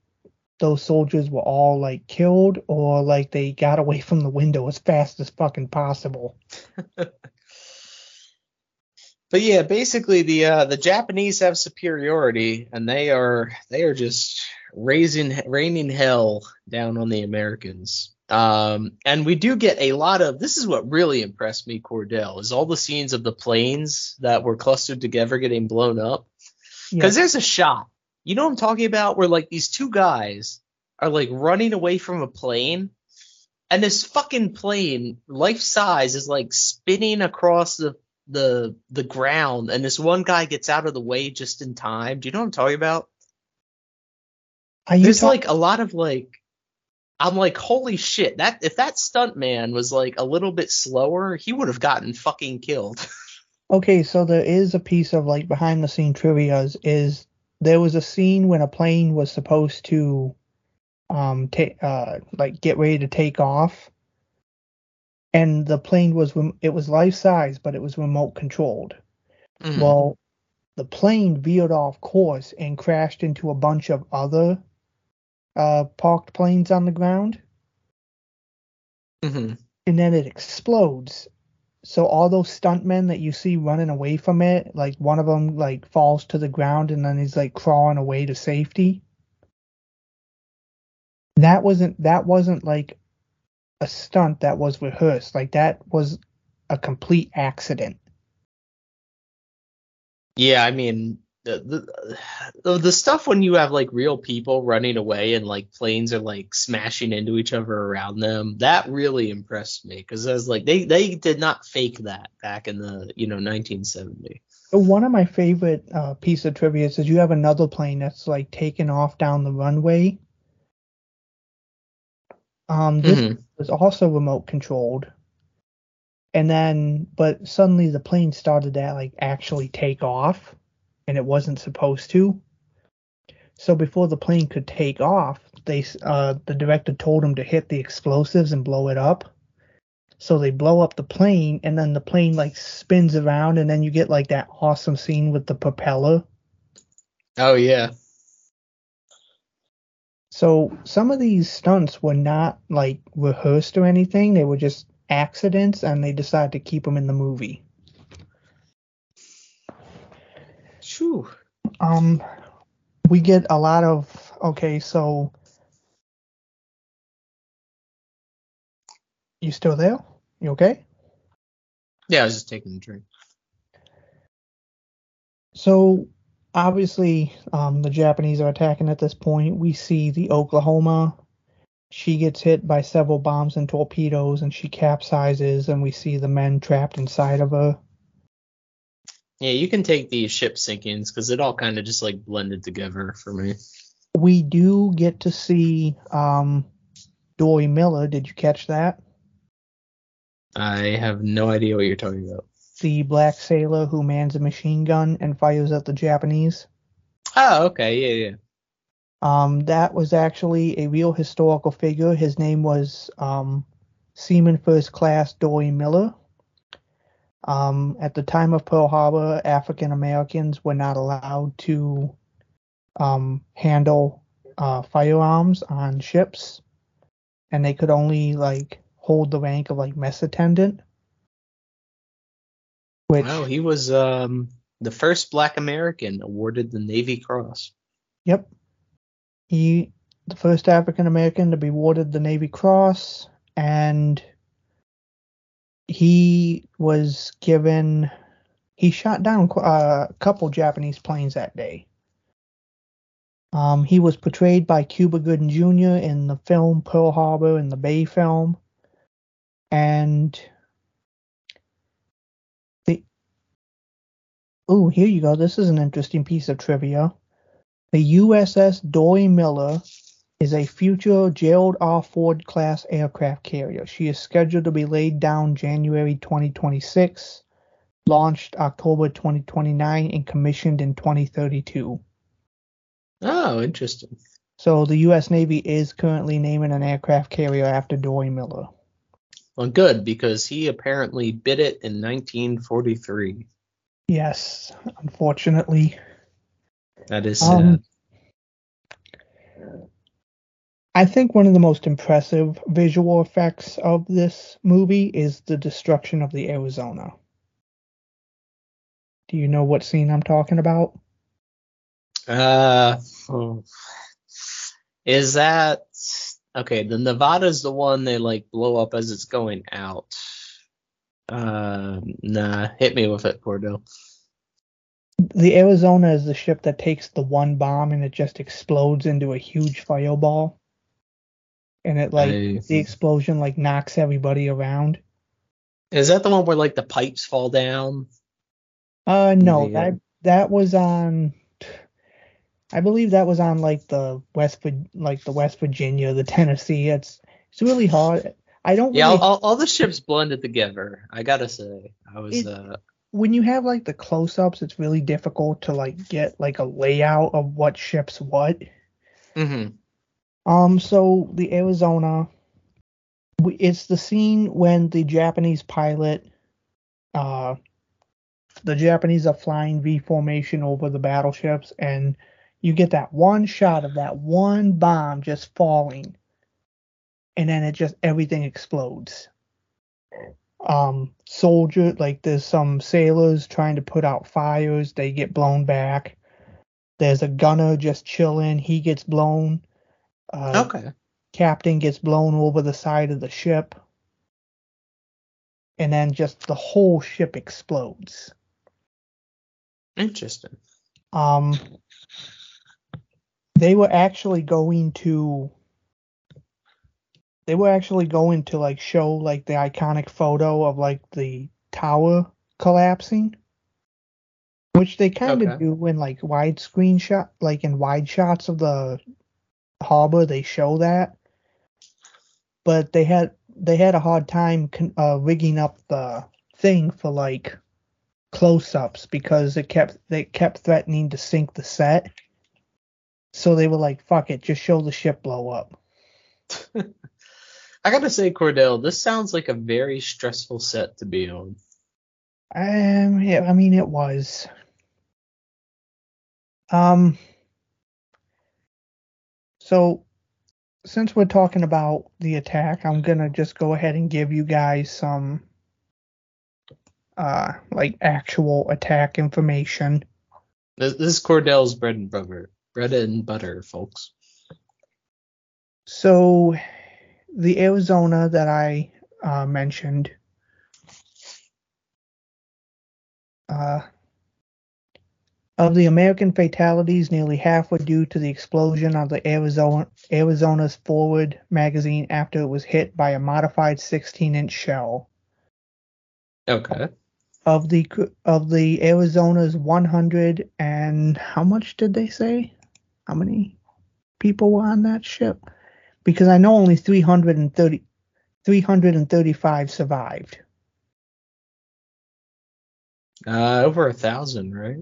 those soldiers were all like killed or like they got away from the window as fast as fucking possible. but yeah, basically the uh, the Japanese have superiority and they are they are just raising raining hell down on the Americans. Um, and we do get a lot of this is what really impressed me, Cordell, is all the scenes of the planes that were clustered together getting blown up. Because yeah. there's a shot you know what I'm talking about? Where like these two guys are like running away from a plane, and this fucking plane, life size, is like spinning across the the the ground, and this one guy gets out of the way just in time. Do you know what I'm talking about? There's talk- like a lot of like I'm like, holy shit, that if that stunt man was like a little bit slower, he would have gotten fucking killed. okay, so there is a piece of like behind the scene trivia is there was a scene when a plane was supposed to um take uh like get ready to take off and the plane was it was life size but it was remote controlled mm-hmm. well the plane veered off course and crashed into a bunch of other uh parked planes on the ground mm-hmm. and then it explodes so all those stuntmen that you see running away from it, like one of them like falls to the ground and then he's like crawling away to safety. That wasn't that wasn't like a stunt that was rehearsed. Like that was a complete accident. Yeah, I mean, the, the the stuff when you have like real people running away and like planes are like smashing into each other around them that really impressed me because I was like they they did not fake that back in the you know 1970 one of my favorite uh, piece of trivia is you have another plane that's like taking off down the runway um this mm-hmm. was also remote controlled and then but suddenly the plane started to like actually take off and it wasn't supposed to. So before the plane could take off, they uh, the director told him to hit the explosives and blow it up. So they blow up the plane, and then the plane like spins around, and then you get like that awesome scene with the propeller. Oh yeah. So some of these stunts were not like rehearsed or anything; they were just accidents, and they decided to keep them in the movie. Whew. Um, we get a lot of okay. So, you still there? You okay? Yeah, I was just taking a drink. So obviously, um, the Japanese are attacking at this point. We see the Oklahoma. She gets hit by several bombs and torpedoes, and she capsizes, and we see the men trapped inside of her. Yeah, you can take these ship sinkings because it all kind of just like blended together for me. we do get to see um, Dorie Miller. Did you catch that? I have no idea what you're talking about. The black sailor who mans a machine gun and fires at the Japanese. Oh, okay, yeah, yeah. Um, that was actually a real historical figure. His name was um, Seaman First Class Dorie Miller. Um, at the time of Pearl Harbor, African Americans were not allowed to um, handle uh, firearms on ships, and they could only like hold the rank of like mess attendant. Which, he was um the first black American awarded the Navy Cross. Yep. He, the first African American to be awarded the Navy Cross, and he was given. He shot down uh, a couple Japanese planes that day. Um, he was portrayed by Cuba Gooding Jr. in the film Pearl Harbor and the Bay film, and Oh, here you go. This is an interesting piece of trivia. The USS Dorie Miller is a future Gerald R. Ford class aircraft carrier. She is scheduled to be laid down January 2026, launched October 2029, and commissioned in 2032. Oh, interesting. So the U.S. Navy is currently naming an aircraft carrier after Dorie Miller. Well, good because he apparently bid it in 1943. Yes, unfortunately. That is sad. Um, I think one of the most impressive visual effects of this movie is the destruction of the Arizona. Do you know what scene I'm talking about? Uh, oh. is that okay? The Nevada's the one they like blow up as it's going out. Uh, nah, hit me with it, Cordell. The Arizona is the ship that takes the one bomb and it just explodes into a huge fireball. And it like I- the explosion like knocks everybody around. Is that the one where like the pipes fall down? Uh no, uh, that that was on I believe that was on like the West like the West Virginia, the Tennessee. It's it's really hard. I don't Yeah, really all, all, the ships blended together. I gotta say, I was It- uh, when you have like the close-ups, it's really difficult to like get like a layout of what ships what. Mm-hmm. Um, so the Arizona, it's the scene when the Japanese pilot, uh, the Japanese are flying V formation over the battleships, and you get that one shot of that one bomb just falling, and then it just everything explodes. Um, soldier, like there's some sailors trying to put out fires, they get blown back. There's a gunner just chilling, he gets blown. Uh, okay. captain gets blown over the side of the ship and then just the whole ship explodes Interesting. um they were actually going to they were actually going to like show like the iconic photo of like the tower collapsing which they kind of Okay. do in like widescreen shot like in wide shots of the harbor they show that. But they had they had a hard time con- uh, rigging up the thing for like close-ups because it kept they kept threatening to sink the set. So they were like fuck it just show the ship blow up I gotta say, Cordell, this sounds like a very stressful set to be on. um yeah, i mean it was um so since we're talking about the attack i'm gonna just go ahead and give you guys some uh like actual attack information This, this is Cordell's bread and butter. Bread and butter, folks. So, the Arizona that I uh, mentioned, uh, of the American fatalities, nearly half were due to the explosion of the Arizona Arizona's forward magazine after it was hit by a modified 16-inch shell. Okay. Of the of the Arizona's 100 and how much did they say? How many? people were on that ship? Because I know only 330, 335 survived. Uh, over a thousand, right?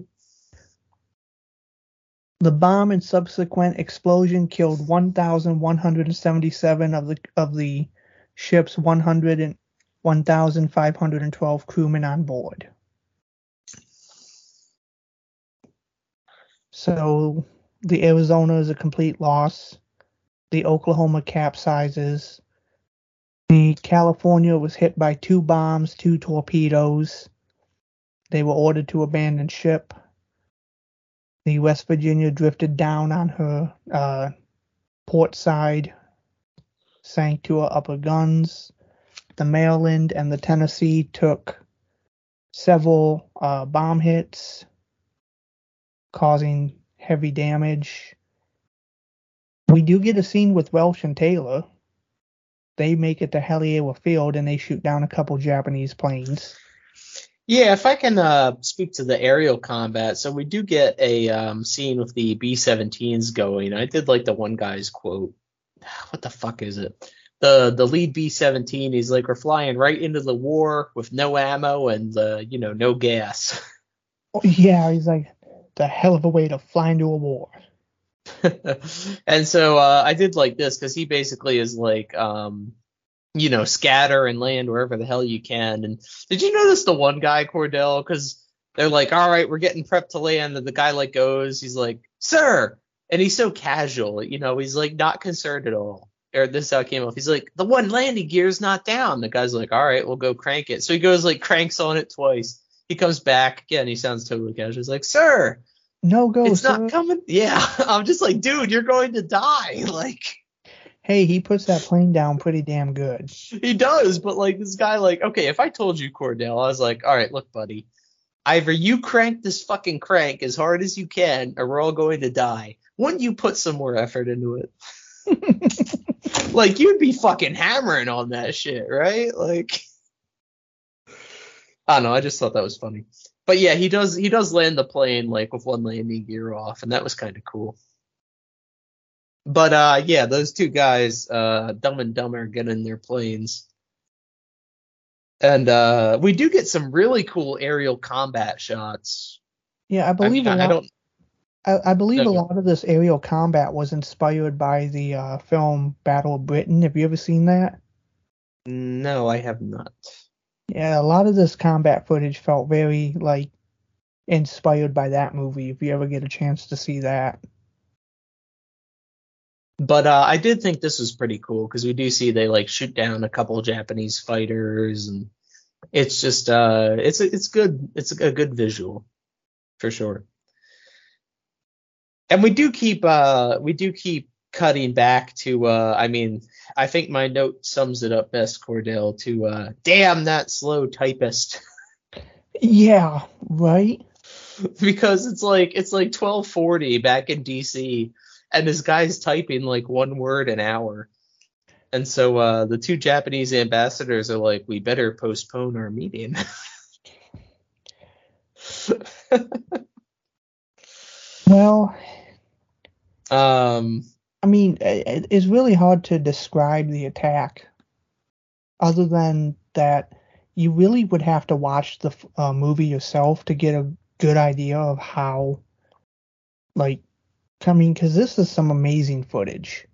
The bomb and subsequent explosion killed 1,177 of the of the ship's 100 and 1,512 crewmen on board. So the Arizona is a complete loss. The Oklahoma capsizes. The California was hit by two bombs, two torpedoes. They were ordered to abandon ship. The West Virginia drifted down on her uh, port side, sank to her upper guns. The Maryland and the Tennessee took several uh, bomb hits, causing heavy damage. We do get a scene with Welch and Taylor. They make it to Haleiwa Field and they shoot down a couple Japanese planes. Yeah, if I can uh, speak to the aerial combat, so we do get a um, scene with the B-17s going. I did like the one guy's quote. What the fuck is it? The the lead B-17. He's like, "We're flying right into the war with no ammo and uh, you know no gas." Oh, yeah, he's like, the hell of a way to fly into a war. and so uh, I did like this because he basically is like, um, you know, scatter and land wherever the hell you can. And did you notice the one guy, Cordell? Because they're like, all right, we're getting prepped to land. And the guy like goes, he's like, sir. And he's so casual, you know, he's like not concerned at all. Or this is how it came off. He's like, the one landing gear's not down. The guy's like, all right, we'll go crank it. So he goes like cranks on it twice. He comes back again. He sounds totally casual. He's like, sir, no go. It's not coming. Yeah, I'm just like, dude, you're going to die. Like, hey, he puts that plane down pretty damn good. He does, but like this guy, like, okay, if I told you Cordell, I was like, all right, look, buddy, either you crank this fucking crank as hard as you can, or we're all going to die. Wouldn't you put some more effort into it? like, you'd be fucking hammering on that shit, right? Like, I don't know. I just thought that was funny but yeah, he does he does land the plane like with one landing gear off, and that was kind of cool. But uh, yeah, those two guys, uh, Dumb and Dumber, get in their planes, and uh, we do get some really cool aerial combat shots. Yeah, I believe I, a lot, I don't. I, I believe No, a lot of this aerial combat was inspired by the uh, film Battle of Britain. Have you ever seen that? No, I have not. Yeah, a lot of this combat footage felt very like inspired by that movie. If you ever get a chance to see that. But uh, I did think this was pretty cool because we do see they like shoot down a couple Japanese fighters, and it's just uh, it's it's good. It's a good visual for sure. And we do keep uh, we do keep cutting back to uh, I mean, I think my note sums it up best, Cordell. To uh, damn that slow typist. Yeah, right. because it's like it's like 1240 back in DC and this guy's typing like one word an hour. And so uh the two Japanese ambassadors are like we better postpone our meeting. Well, um I mean, it, it's really hard to describe the attack, other than that you really would have to watch the uh, movie yourself to get a good idea of how, like, I mean, because this is some amazing footage.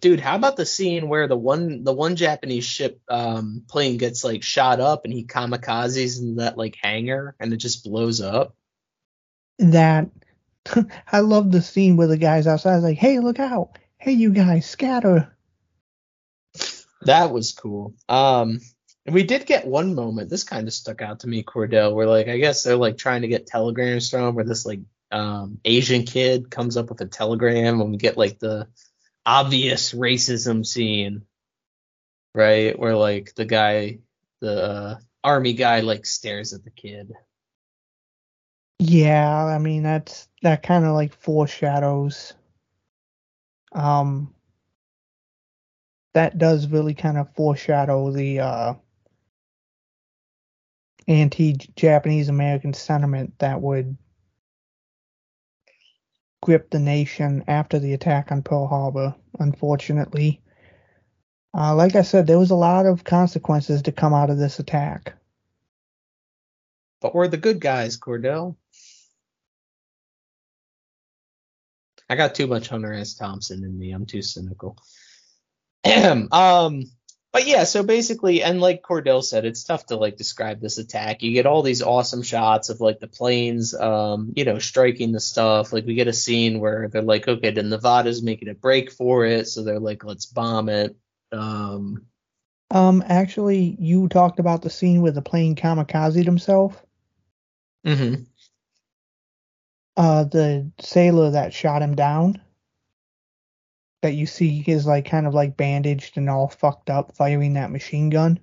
dude, how about the scene where the one the one Japanese ship um plane gets like shot up and he kamikazes in that like hangar and it just blows up? That I love the scene where the guys outside like, "Hey, look out! Hey, you guys, scatter!" That was cool. Um, and we did get one moment. This kind of stuck out to me, Cordell, where like I guess they're like trying to get telegrams from, where this like um Asian kid comes up with a telegram, and we get like the obvious racism scene, right? Where like the guy, the uh, army guy, like stares at the kid. Yeah, I mean that's that kind of like foreshadows. Um, that does really kind of foreshadow the uh, anti-Japanese American sentiment that would grip the nation after the attack on Pearl Harbor, unfortunately. Uh, like I said, there was a lot of consequences to come out of this attack. But we're the good guys, Cordell. I got too much Hunter S. Thompson in me. I'm too cynical. um, but yeah, so basically, and like Cordell said, it's tough to like describe this attack. You get all these awesome shots of like the planes, um, you know, striking the stuff. Like we get a scene where they're like, okay, the Nevada's making a break for it, so they're like, let's bomb it. Um, Um, actually, you talked about the scene where the plane kamikazed himself. mhm. Uh, the sailor that shot him down. That you see is like kind of like bandaged and all fucked up, firing that machine gun.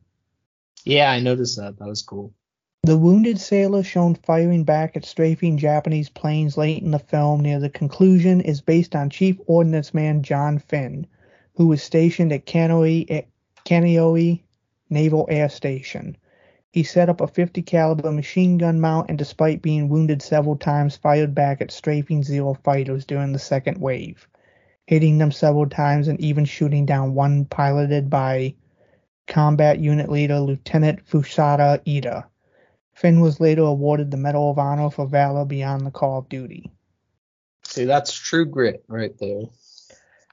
Yeah, I noticed that. That was cool. The wounded sailor shown firing back at strafing Japanese planes late in the film near the conclusion is based on Chief Ordnance Man John Finn, who was stationed at Kaneohe, Kaneohe Naval Air Station. He set up a 50 caliber machine gun mount and despite being wounded several times fired back at strafing Zero fighters during the second wave, hitting them several times and even shooting down one piloted by combat unit leader Lieutenant Fusata Iida. Finn was later awarded the Medal of Honor for valor beyond the call of duty. See, that's true grit right there.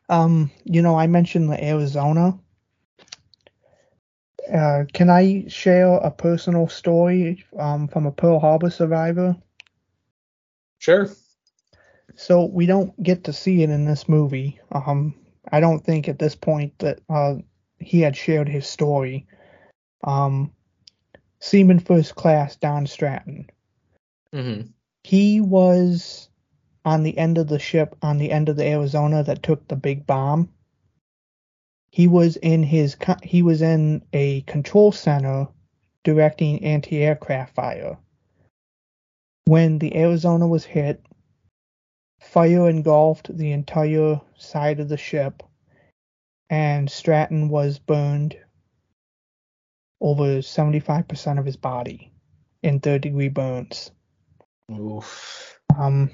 Um, you know, I mentioned the Arizona. Uh, can I share a personal story um, from a Pearl Harbor survivor? Sure. So we don't get to see it in this movie. Um, I don't think at this point that uh, he had shared his story. Um, Seaman First Class Don Stratton. Mm-hmm. He was on the end of the ship on the end of the Arizona that took the big bomb. He was in his he was in a control center directing anti-aircraft fire. When the Arizona was hit, fire engulfed the entire side of the ship and Stratton was burned over 75% of his body in third degree burns. Oof. Um,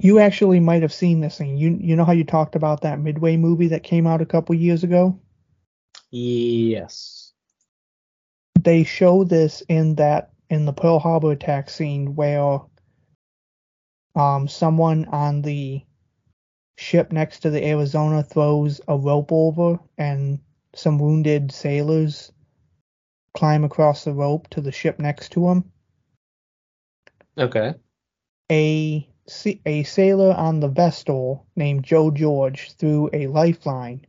you actually might have seen this thing. You you know how you talked about that Midway movie that came out a couple years ago? Yes. They show this in that in the Pearl Harbor attack scene where um someone on the ship next to the Arizona throws a rope over and some wounded sailors climb across the rope to the ship next to him. Okay. a a sailor on the Vestal named Joe George threw a lifeline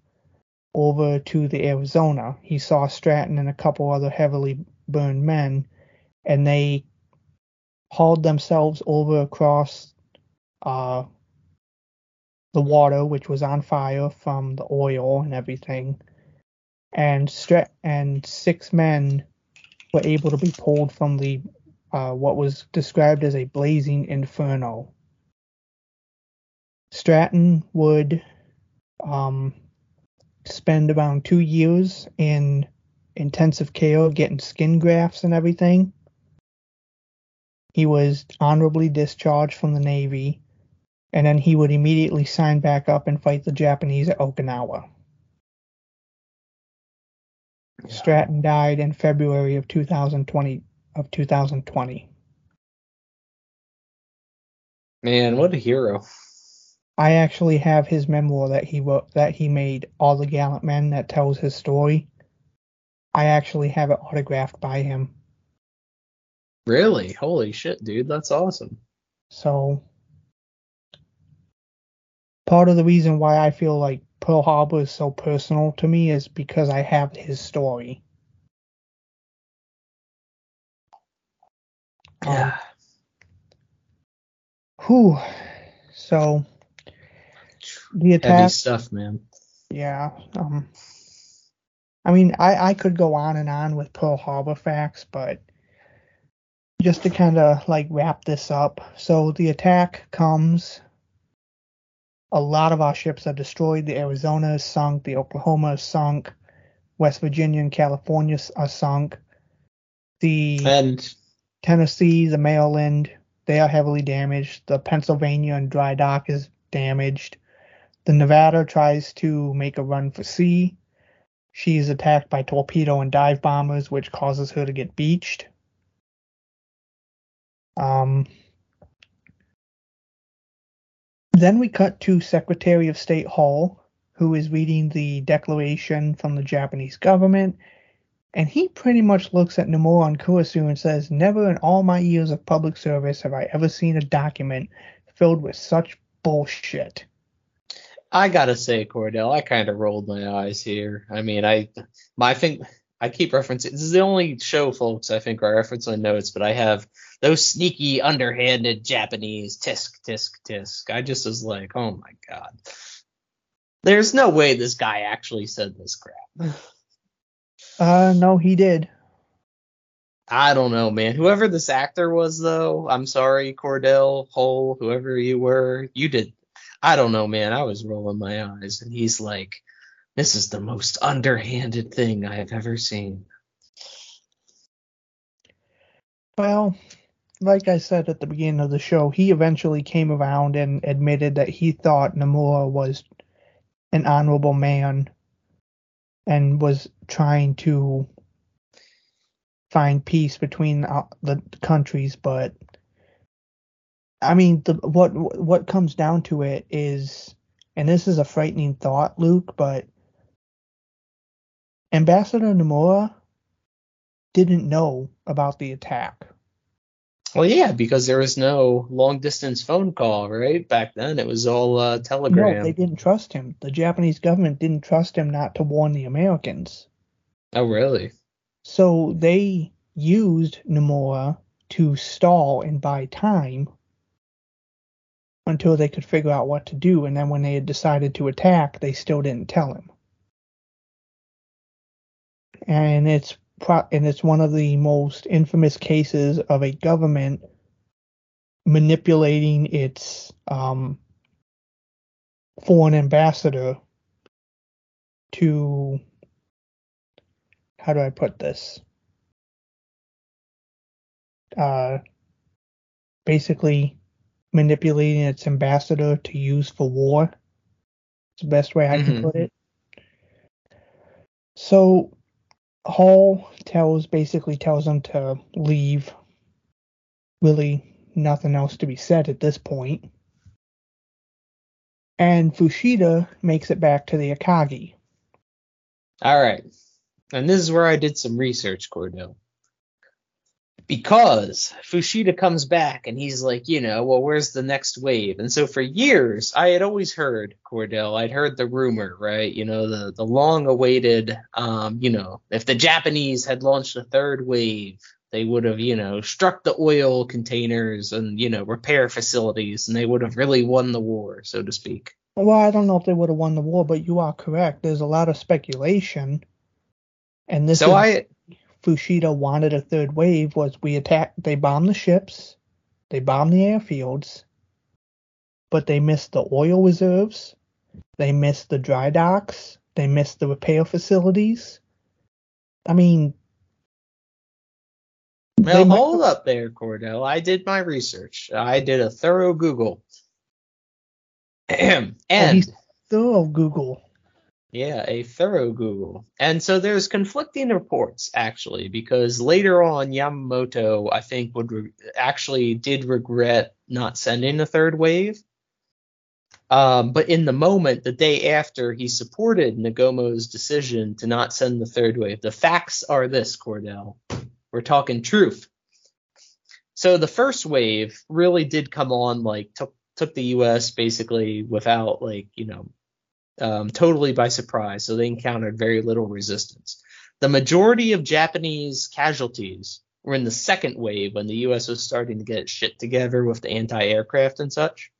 over to the Arizona. He saw Stratton and a couple other heavily burned men, and they hauled themselves over across uh, the water, which was on fire from the oil and everything. And Strat and six men were able to be pulled from the uh, what was described as a blazing inferno. Stratton would um, spend around two years in intensive care getting skin grafts and everything. He was honorably discharged from the Navy, and then he would immediately sign back up and fight the Japanese at Okinawa. Stratton died in February of 2020 of 2020. Man, what a hero. I actually have his memoir that he wrote that he made, All the Gallant Men, that tells his story. I actually have it autographed by him. Really? Holy shit, dude. That's awesome. So part of the reason why I feel like Pearl Harbor is so personal to me is because I have his story. Yeah. Um, whew. So the Heavy attack stuff, man. Yeah. Um. I mean, I I could go on and on with Pearl Harbor facts, but just to kind of like wrap this up. So the attack comes. A lot of our ships are destroyed. The Arizona is sunk. The Oklahoma is sunk. West Virginia and California are sunk. The And Tennessee, the Maryland, they are heavily damaged. The Pennsylvania and Dry Dock is damaged. The Nevada tries to make a run for sea. She is attacked by torpedo and dive bombers, which causes her to get beached. Um, then we cut to Secretary of State Hull, who is reading the declaration from the Japanese government, and he pretty much looks at Nomura and Kurusu and says, Never in all my years of public service have I ever seen a document filled with such bullshit. I gotta say, Cordell, I kind of rolled my eyes here. I mean, I, my thing, I keep referencing. This is the only show, folks. I think I reference my notes, but I have those sneaky, underhanded Japanese tisk tisk tisk. I just was like, oh my god, there's no way this guy actually said this crap. Uh, no, he did. I don't know, man. Whoever this actor was, though, I'm sorry, Cordell, Hull, whoever you were, you did. I don't know, man. I was rolling my eyes, and he's like, "This is the most underhanded thing I have ever seen." Well, like I said at the beginning of the show, he eventually came around and admitted that he thought Nomura was an honorable man and was trying to find peace between uh, the countries but i mean the what what comes down to it is and this is a frightening thought luke but ambassador nomura didn't know about the attack. Well yeah because there was no long distance phone call right? Back then it was all uh, telegram. No they didn't trust him. The japanese government didn't trust him not to warn the americans. Oh, really? So they used Nomura to stall and buy time until they could figure out what to do. And then when they had decided to attack, they still didn't tell him. And it's pro- and it's one of the most infamous cases of a government manipulating its um, foreign ambassador to how do I put this? Uh, basically manipulating its ambassador to use for war. It's the best way I mm-hmm. can put it. So Hull tells basically tells them to leave. Really nothing else to be said at this point. And Fuchida makes it back to the Akagi. All right and this is where I did some research, Cordell. Because Fuchida comes back and he's like, you know, well, where's the next wave? And so for years, I had always heard, Cordell, I'd heard the rumor, right? You know, the, the long awaited, um, you know, if the Japanese had launched a third wave, they would have, you know, struck the oil containers and, you know, repair facilities and they would have really won the war, so to speak. Well, I don't know if they would have won the war, but you are correct. There's a lot of speculation and this so I Fuchida wanted a third wave was we attacked they bombed the ships, they bombed the airfields, but they missed the oil reserves, they missed the dry docks, they missed the repair facilities. I mean Well hold up there, Cordell. I did my research. I did a thorough Google. Oh, and oh, thorough Google. Yeah, a thorough Google. And so there's conflicting reports actually, because later on Yamamoto, I think, would re- actually did regret not sending a third wave. Um, but in the moment, the day after, he supported Nagumo's decision to not send the third wave. The facts are this, Cordell. We're talking truth. So the first wave really did come on, like took took the U.S. basically without like you know um, totally by surprise, so they encountered very little resistance. The majority of Japanese casualties were in the second wave when the U.S. was starting to get shit together with the anti-aircraft and such.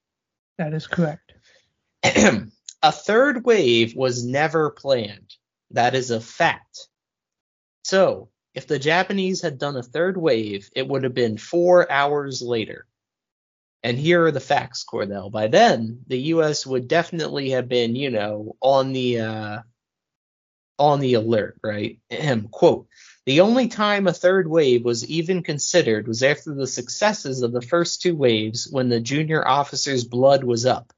That is correct. a third wave was never planned. That is a fact. So, if the Japanese had done a third wave, it would have been four hours later. And here are the facts, Cordell. By then, the U.S. would definitely have been, you know, on the uh, on the alert, right? Quote: The only time a third wave was even considered was after the successes of the first two waves, when the junior officer's blood was up.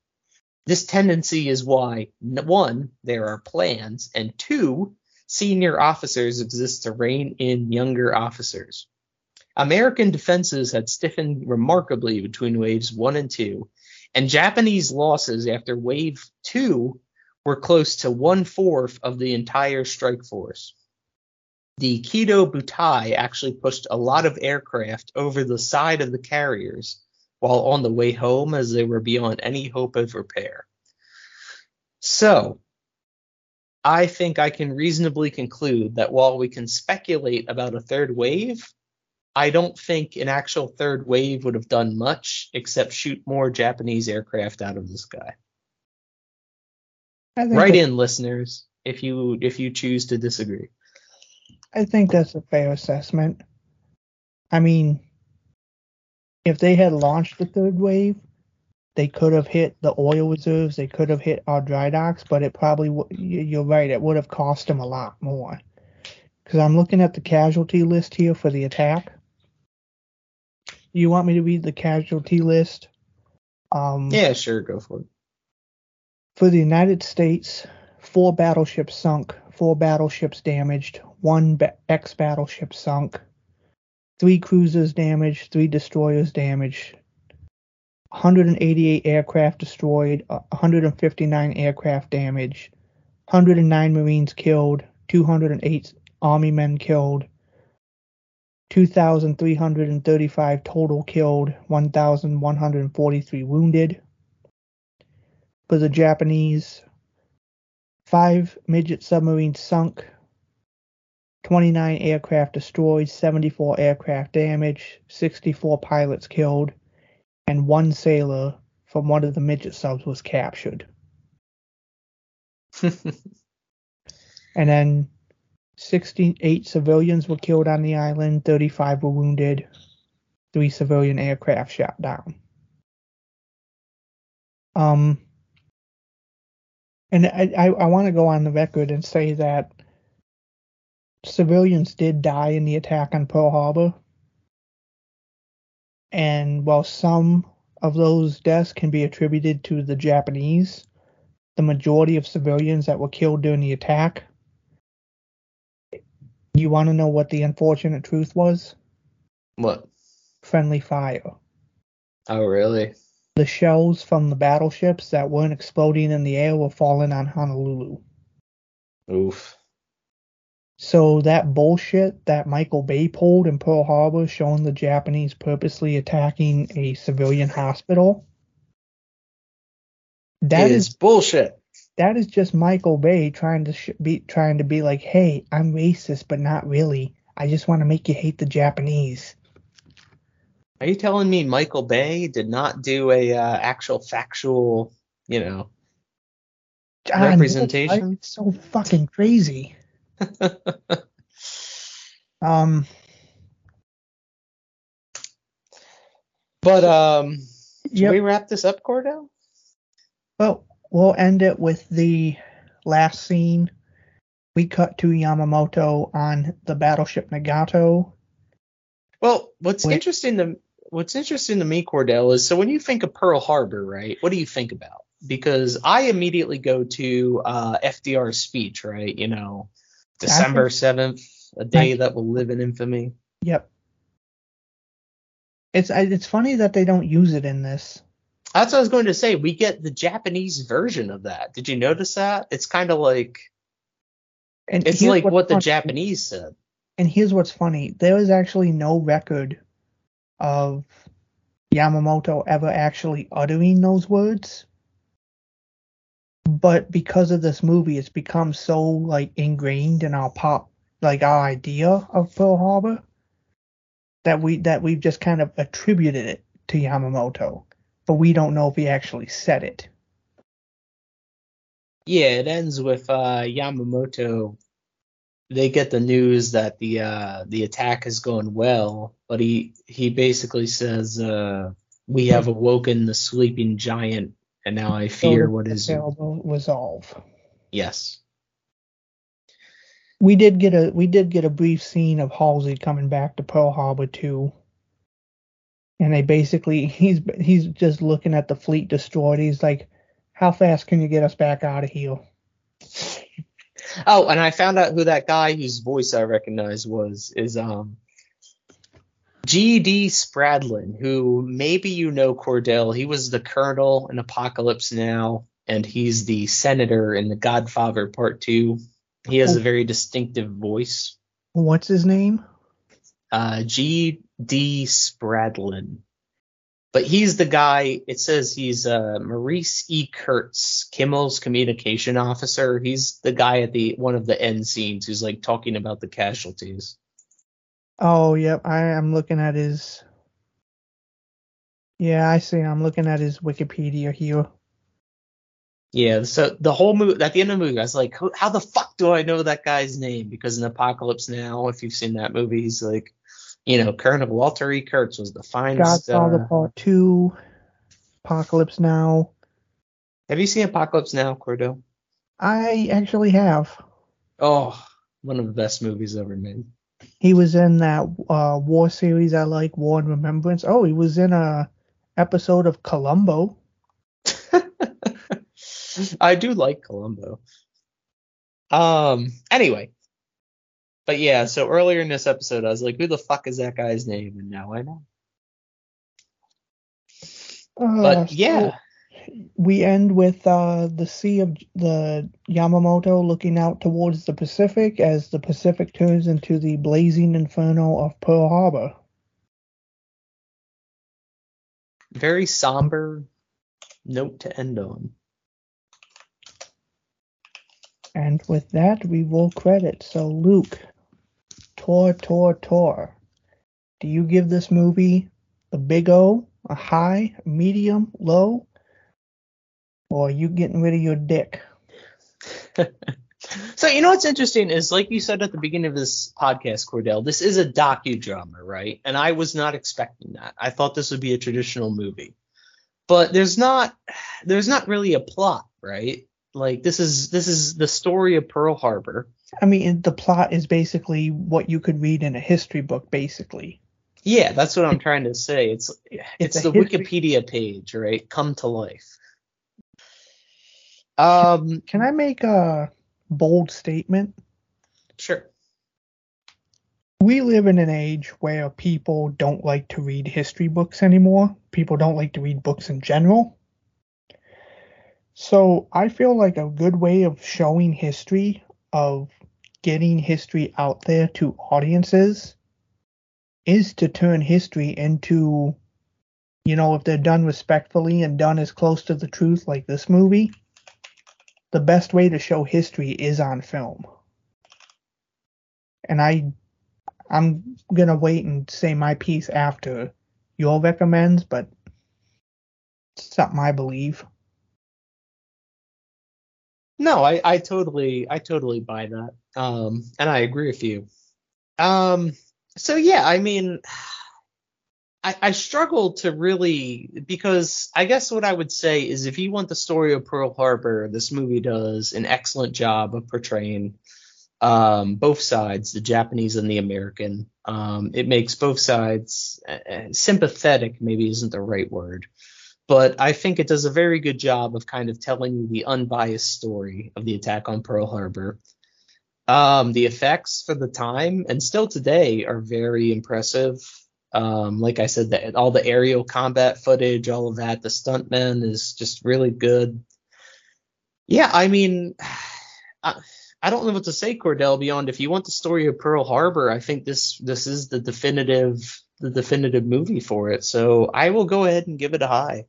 This tendency is why, one, there are plans, and two, senior officers exist to rein in younger officers. American defenses had stiffened remarkably between waves one and two, and Japanese losses after wave two were close to one fourth of the entire strike force. The Kido Butai actually pushed a lot of aircraft over the side of the carriers while on the way home as they were beyond any hope of repair. So, I think I can reasonably conclude that while we can speculate about a third wave, I don't think an actual third wave would have done much except shoot more Japanese aircraft out of the sky. I think Write that- in, listeners, if you if you choose to disagree. I think that's a fair assessment. I mean, if they had launched the third wave, they could have hit the oil reserves, they could have hit our dry docks, but it probably, w- you're right, it would have cost them a lot more. Because I'm looking at the casualty list here for the attack. You want me to read the casualty list? Um, Yeah, sure, go for it. For the United States, four battleships sunk, four battleships damaged, one ba- ex battleship sunk, three cruisers damaged, three destroyers damaged, 188 aircraft destroyed, uh, 159 aircraft damaged, 109 Marines killed, 208 Army men killed, 2,335 total killed, 1,143 wounded. For the Japanese, five midget submarines sunk, 29 aircraft destroyed, 74 aircraft damaged, 64 pilots killed, and one sailor from one of the midget subs was captured. And then 68 civilians were killed on the island, 35 were wounded, three civilian aircraft shot down. Um, and I, I, I want to go on the record and say that civilians did die in the attack on Pearl Harbor. And while some of those deaths can be attributed to the Japanese, the majority of civilians that were killed during the attack you want to know what the unfortunate truth was? What? Friendly fire. Oh, really? The shells from the battleships that weren't exploding in the air were falling on Honolulu. Oof. So that bullshit that Michael Bay pulled in Pearl Harbor showing the Japanese purposely attacking a civilian hospital. That is is bullshit. That is just Michael Bay trying to sh- be trying to be like, "Hey, I'm racist, but not really. I just want to make you hate the Japanese." Are you telling me Michael Bay did not do a uh, actual factual, you know, representation? It's so fucking crazy. um, But um, Yep. we wrap this up, Cordell? well, we'll end it with the last scene. We cut to Yamamoto on the battleship Nagato. Well, what's Wait. interesting to what's interesting to me, Cordell, is so when you think of Pearl Harbor, right? What do you think about? Because I immediately go to uh, FDR's speech, right? You know, December seventh, a day that will live in infamy. Yep. It's it's funny that they don't use it in this. That's what I was going to say. We get the Japanese version of that. Did you notice that? It's kind of like And it's like what the funny. Japanese said. And here's what's funny: there is actually no record of Yamamoto ever actually uttering those words. But because of this movie, it's become so like ingrained in our pop, like our idea of Pearl Harbor, that we that we've just kind of attributed it to Yamamoto, but we don't know if he actually said it. Yeah, it ends with uh, Yamamoto. They get the news that the uh, the attack has gone well, but he he basically says, uh, "We have awoken the sleeping giant, and now I fear what is." Resolve. Yes. We did get a we did get a brief scene of Halsey coming back to Pearl Harbor too. And they basically he's he's just looking at the fleet destroyed. He's like, How fast can you get us back out of here? Oh, and I found out who that guy whose voice I recognize was is um G.D. Spradlin, who maybe you know Cordell. He was the colonel in Apocalypse Now, and he's the senator in The Godfather Part Two. He has a very distinctive voice. What's his name? Uh, G.D. Spradlin. But he's the guy. It says he's uh, Maurice E. Curts, Kimmel's communication officer. He's the guy at the one of the end scenes who's like talking about the casualties. Oh, yep. I am looking at his. Yeah, I see. I'm looking at his Wikipedia here. Yeah, so the whole movie at the end of the movie, I was like, how the fuck do I know that guy's name? Because in Apocalypse Now, if you've seen that movie, he's like, you know, Colonel Walter E. Kurtz was the finest. Godfather Uh, Part Two, Apocalypse Now. have you seen Apocalypse Now, Cordell? I actually have. Oh, one of the best movies ever made. He was in that uh, war series I like, War and Remembrance. Oh, he was in a episode of Columbo. I do like Columbo. Um. Anyway, but yeah. So earlier in this episode, I was like, "Who the fuck is that guy's name?" And now I know. Uh, But yeah, so we end with uh, the sea of the Yamamoto looking out towards the Pacific as the Pacific turns into the blazing inferno of Pearl Harbor. very somber note to end on. And with that, we will credit. So, Luke, Tora, Tora, Tora. Do you give this movie a big O, a high, medium, low? Or are you getting rid of your dick? So you know what's interesting is like you said at the beginning of this podcast, Cordell, this is a docudrama, right? And I was not expecting that. I thought this would be a traditional movie. But there's not there's not really a plot, right? Like this is this is the story of Pearl Harbor. I mean, the plot is basically what you could read in a history book, basically. Yeah, that's what I'm trying to say. It's it's, a the history- Wikipedia page, right? Come to life. Um Can I make a bold statement? sure. We live in an age where people don't like to read history books anymore. People don't like to read books in general. So I feel like a good way of showing history, of getting history out there to audiences, is to turn history into, you know, if they're done respectfully and done as close to the truth like this movie, the best way to show history is on film. And I I'm gonna wait and say my piece after your recommends, but it's something I believe. No, I, I totally I totally buy that. Um and I agree with you. Um so yeah, I mean I, I struggle to really because I guess what I would say is if you want the story of Pearl Harbor, this movie does an excellent job of portraying um, both sides, the Japanese and the American. Um, it makes both sides uh, uh, sympathetic, maybe isn't the right word, but I think it does a very good job of kind of telling you the unbiased story of the attack on Pearl Harbor. Um, the effects for the time and still today are very impressive. Um, like I said, the, all the aerial combat footage, all of that, the stuntmen is just really good. Yeah, I mean, I, I don't know what to say, Cordell. Beyond if you want the story of Pearl Harbor, I think this this is the definitive the definitive movie for it. So I will go ahead and give it a high.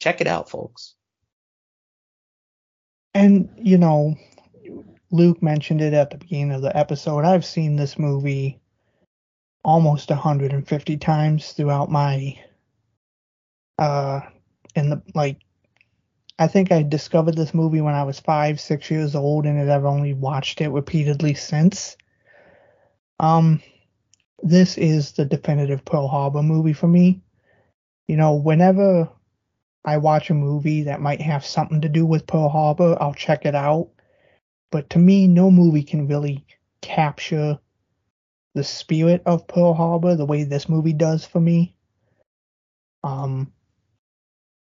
Check it out, folks. And you know, Luke mentioned it at the beginning of the episode. I've seen this movie almost 150 times throughout my uh in the like I think I discovered this movie when I was five, six years old, and I've only watched it repeatedly since. Um, this is the definitive Pearl Harbor movie for me. You know, whenever I watch a movie that might have something to do with Pearl Harbor, I'll check it out. But to me, no movie can really capture the spirit of Pearl Harbor the way this movie does for me. Um,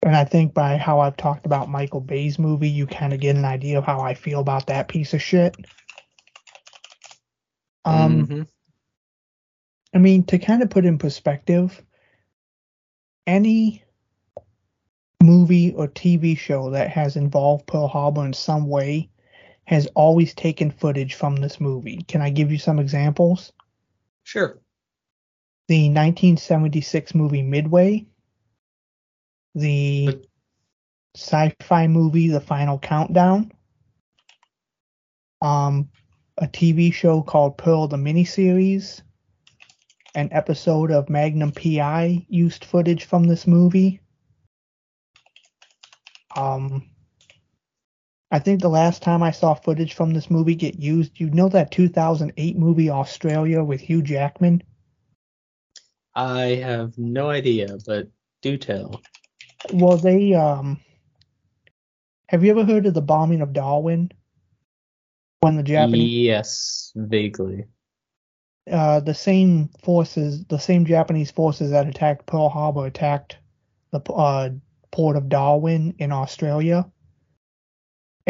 And I think by how I've talked about Michael Bay's movie, you kind of get an idea of how I feel about that piece of shit. Um, Mhm. I mean, to kind of put in perspective, any movie or TV show that has involved Pearl Harbor in some way has always taken footage from this movie. Can I give you some examples? Sure. The 1976 movie Midway, the sci-fi movie The Final Countdown, um, a TV show called Pearl the miniseries, an episode of Magnum PI used footage from this movie. Um, I think the last time I saw footage from this movie get used, you know that 2008 movie Australia with Hugh Jackman? I have no idea, but do tell. Well, they um have you ever heard of the bombing of Darwin? When the Japanese Yes, vaguely. uh the same forces, the same Japanese forces that attacked Pearl Harbor attacked the uh port of Darwin in Australia.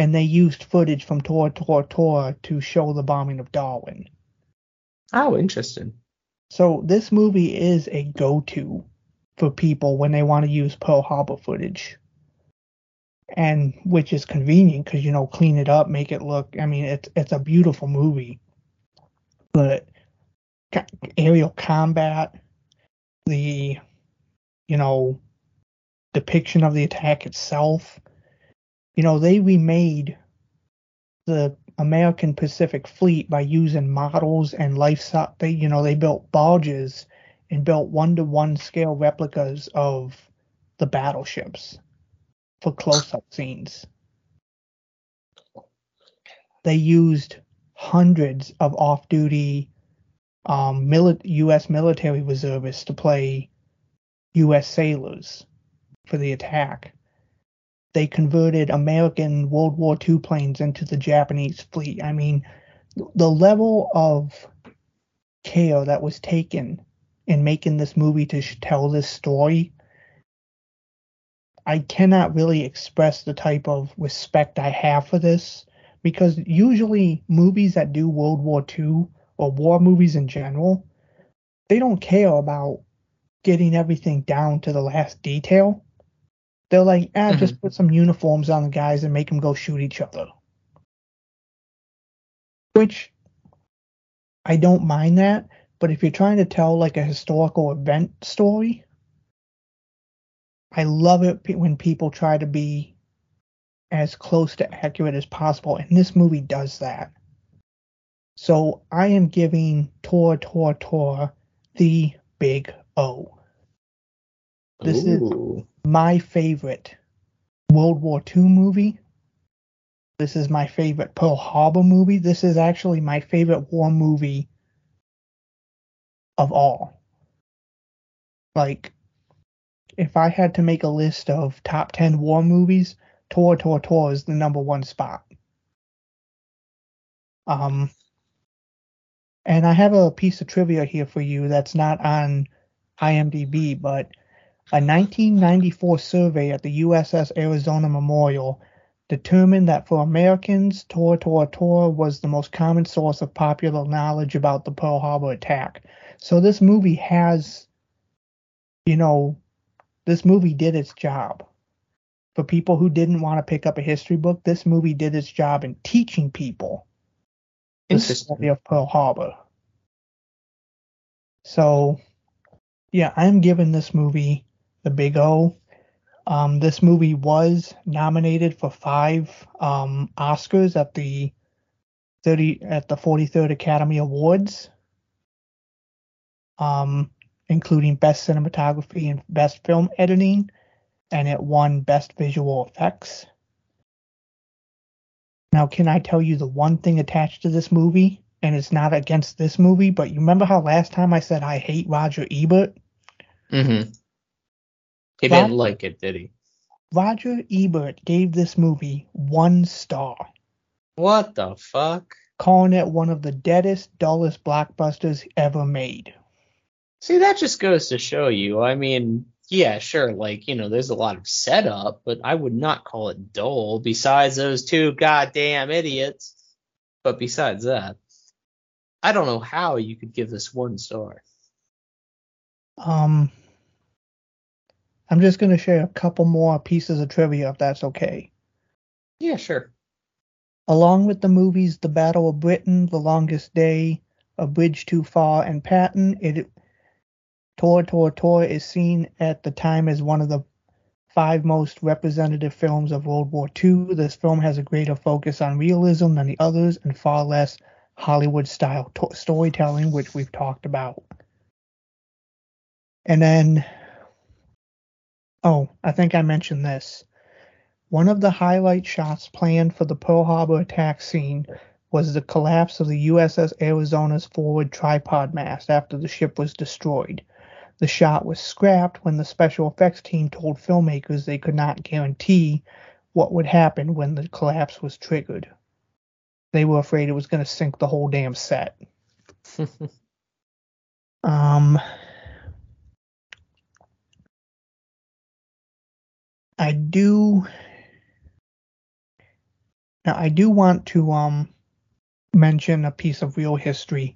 And they used footage from Tora Tora Tora to show the bombing of Darwin. Oh, interesting. So this movie is a go-to for people when they want to use Pearl Harbor footage. And which is convenient because you know clean it up, make it look. I mean, it's it's a beautiful movie, but aerial combat, the you know depiction of the attack itself, you know they remade the American Pacific Fleet by using models and life they you know they built barges and built one to one scale replicas of the battleships for close up scenes. They used hundreds of off duty um, mili- U.S. military reservists to play U.S. sailors for the attack. They converted American World War II planes into the Japanese fleet. I mean, the level of care that was taken in making this movie to tell this story, I cannot really express the type of respect I have for this because usually movies that do World War II or war movies in general, they don't care about getting everything down to the last detail. They're like, ah, just put some uniforms on the guys and make them go shoot each other. Which I don't mind that, but if you're trying to tell like a historical event story, I love it when people try to be as close to accurate as possible, and this movie does that. So I am giving Tora Tora Tora the big O. This Ooh. is my favorite World War II movie. This is my favorite Pearl Harbor movie. This is actually my favorite war movie of all. Like, if I had to make a list of top 10 war movies, Tora Tora Tora is the number one spot. Um, and I have a piece of trivia here for you that's not on IMDb, but a 1994 survey at the USS Arizona Memorial determined that for Americans, Tora Tora Tora was the most common source of popular knowledge about the Pearl Harbor attack. So this movie has, you know, this movie did its job. For people who didn't want to pick up a history book, this movie did its job in teaching people the story of Pearl Harbor. So, yeah, I'm giving this movie the big O. Um, this movie was nominated for five um, Oscars at the 30 at the 43rd Academy Awards, um, including Best Cinematography and Best Film Editing, and it won Best Visual Effects. Now, can I tell you the one thing attached to this movie? And it's not against this movie, but you remember how last time I said I hate Roger Ebert? Mm-hmm. He didn't like it, did he? Roger Ebert gave this movie one star, What the fuck? calling it one of the deadest, dullest blockbusters ever made. See, that just goes to show you. I mean, yeah, sure, like, you know, there's a lot of setup, but I would not call it dull besides those two goddamn idiots. But besides that, I don't know how you could give this one star. Um, I'm just going to share a couple more pieces of trivia if that's okay. Yeah, sure. Along with the movies The Battle of Britain, The Longest Day, A Bridge Too Far, and Patton, it Tora Tora Tora is seen at the time as one of the five most representative films of World War II. This film has a greater focus on realism than the others and far less Hollywood style to- storytelling, which we've talked about. And then, oh, I think I mentioned this. One of the highlight shots planned for the Pearl Harbor attack scene was the collapse of the USS Arizona's forward tripod mast after the ship was destroyed. The shot was scrapped when the special effects team told filmmakers they could not guarantee what would happen when the collapse was triggered. They were afraid it was going to sink the whole damn set. um, I do now I do want to um mention a piece of real history.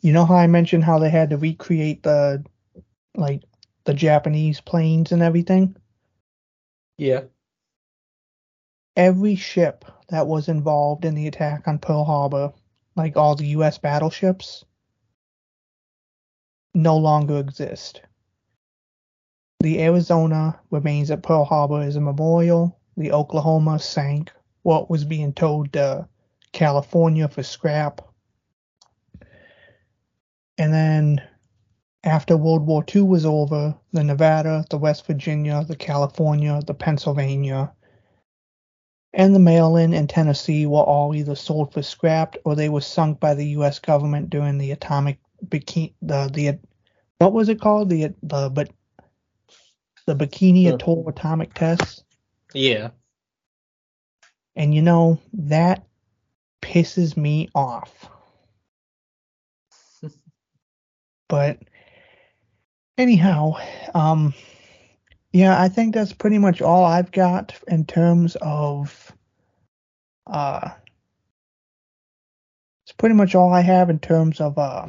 You know how I mentioned how they had to recreate the like the Japanese planes and everything? Yeah. Every ship that was involved in the attack on Pearl Harbor, like all the US battleships, no longer exist. The Arizona remains at Pearl Harbor as a memorial. The Oklahoma sank what was being towed to California for scrap. And then after World War II was over, the Nevada, the West Virginia, the California, the Pennsylvania, and the Maryland and Tennessee were all either sold for scrap or they were sunk by the U.S. government during the atomic the the what was it called the the but the Bikini Huh. Atoll atomic tests. Yeah. And you know that pisses me off. but anyhow, um yeah, I think that's pretty much all I've got in terms of uh it's pretty much all I have in terms of uh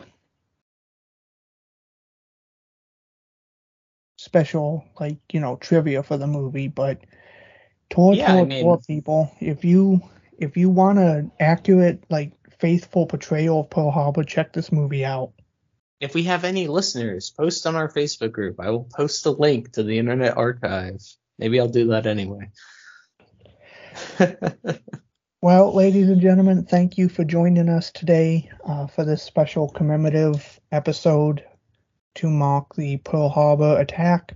special like, you know, trivia for the movie, but Tor Yeah, I mean- people, if you if you want an accurate, like faithful portrayal of Pearl Harbor, check this movie out. If we have any listeners, post on our Facebook group. I will post a link to the Internet Archive. Maybe I'll do that anyway. Well, ladies and gentlemen, thank you for joining us today uh, for this special commemorative episode to mark the Pearl Harbor attack.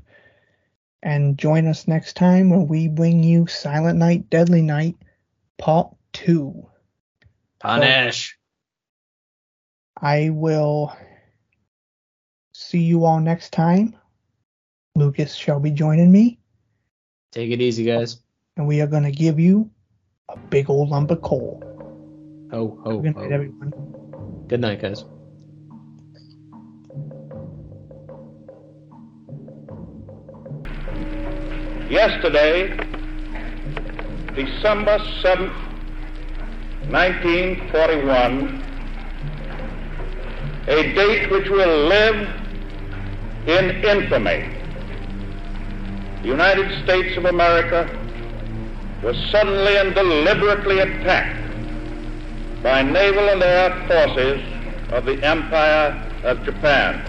And join us next time when we bring you Silent Night, Deadly Night, Part 2. Punish. I will see you all next time. Lucas shall be joining me, Take it easy, guys. and we are going to give you a big old lump of coal. Ho, ho, Good night, ho. everyone. Good night, guys. Yesterday, December 7th, 1941, a date which will live in infamy. The United States of America was suddenly and deliberately attacked by naval and air forces of the Empire of Japan.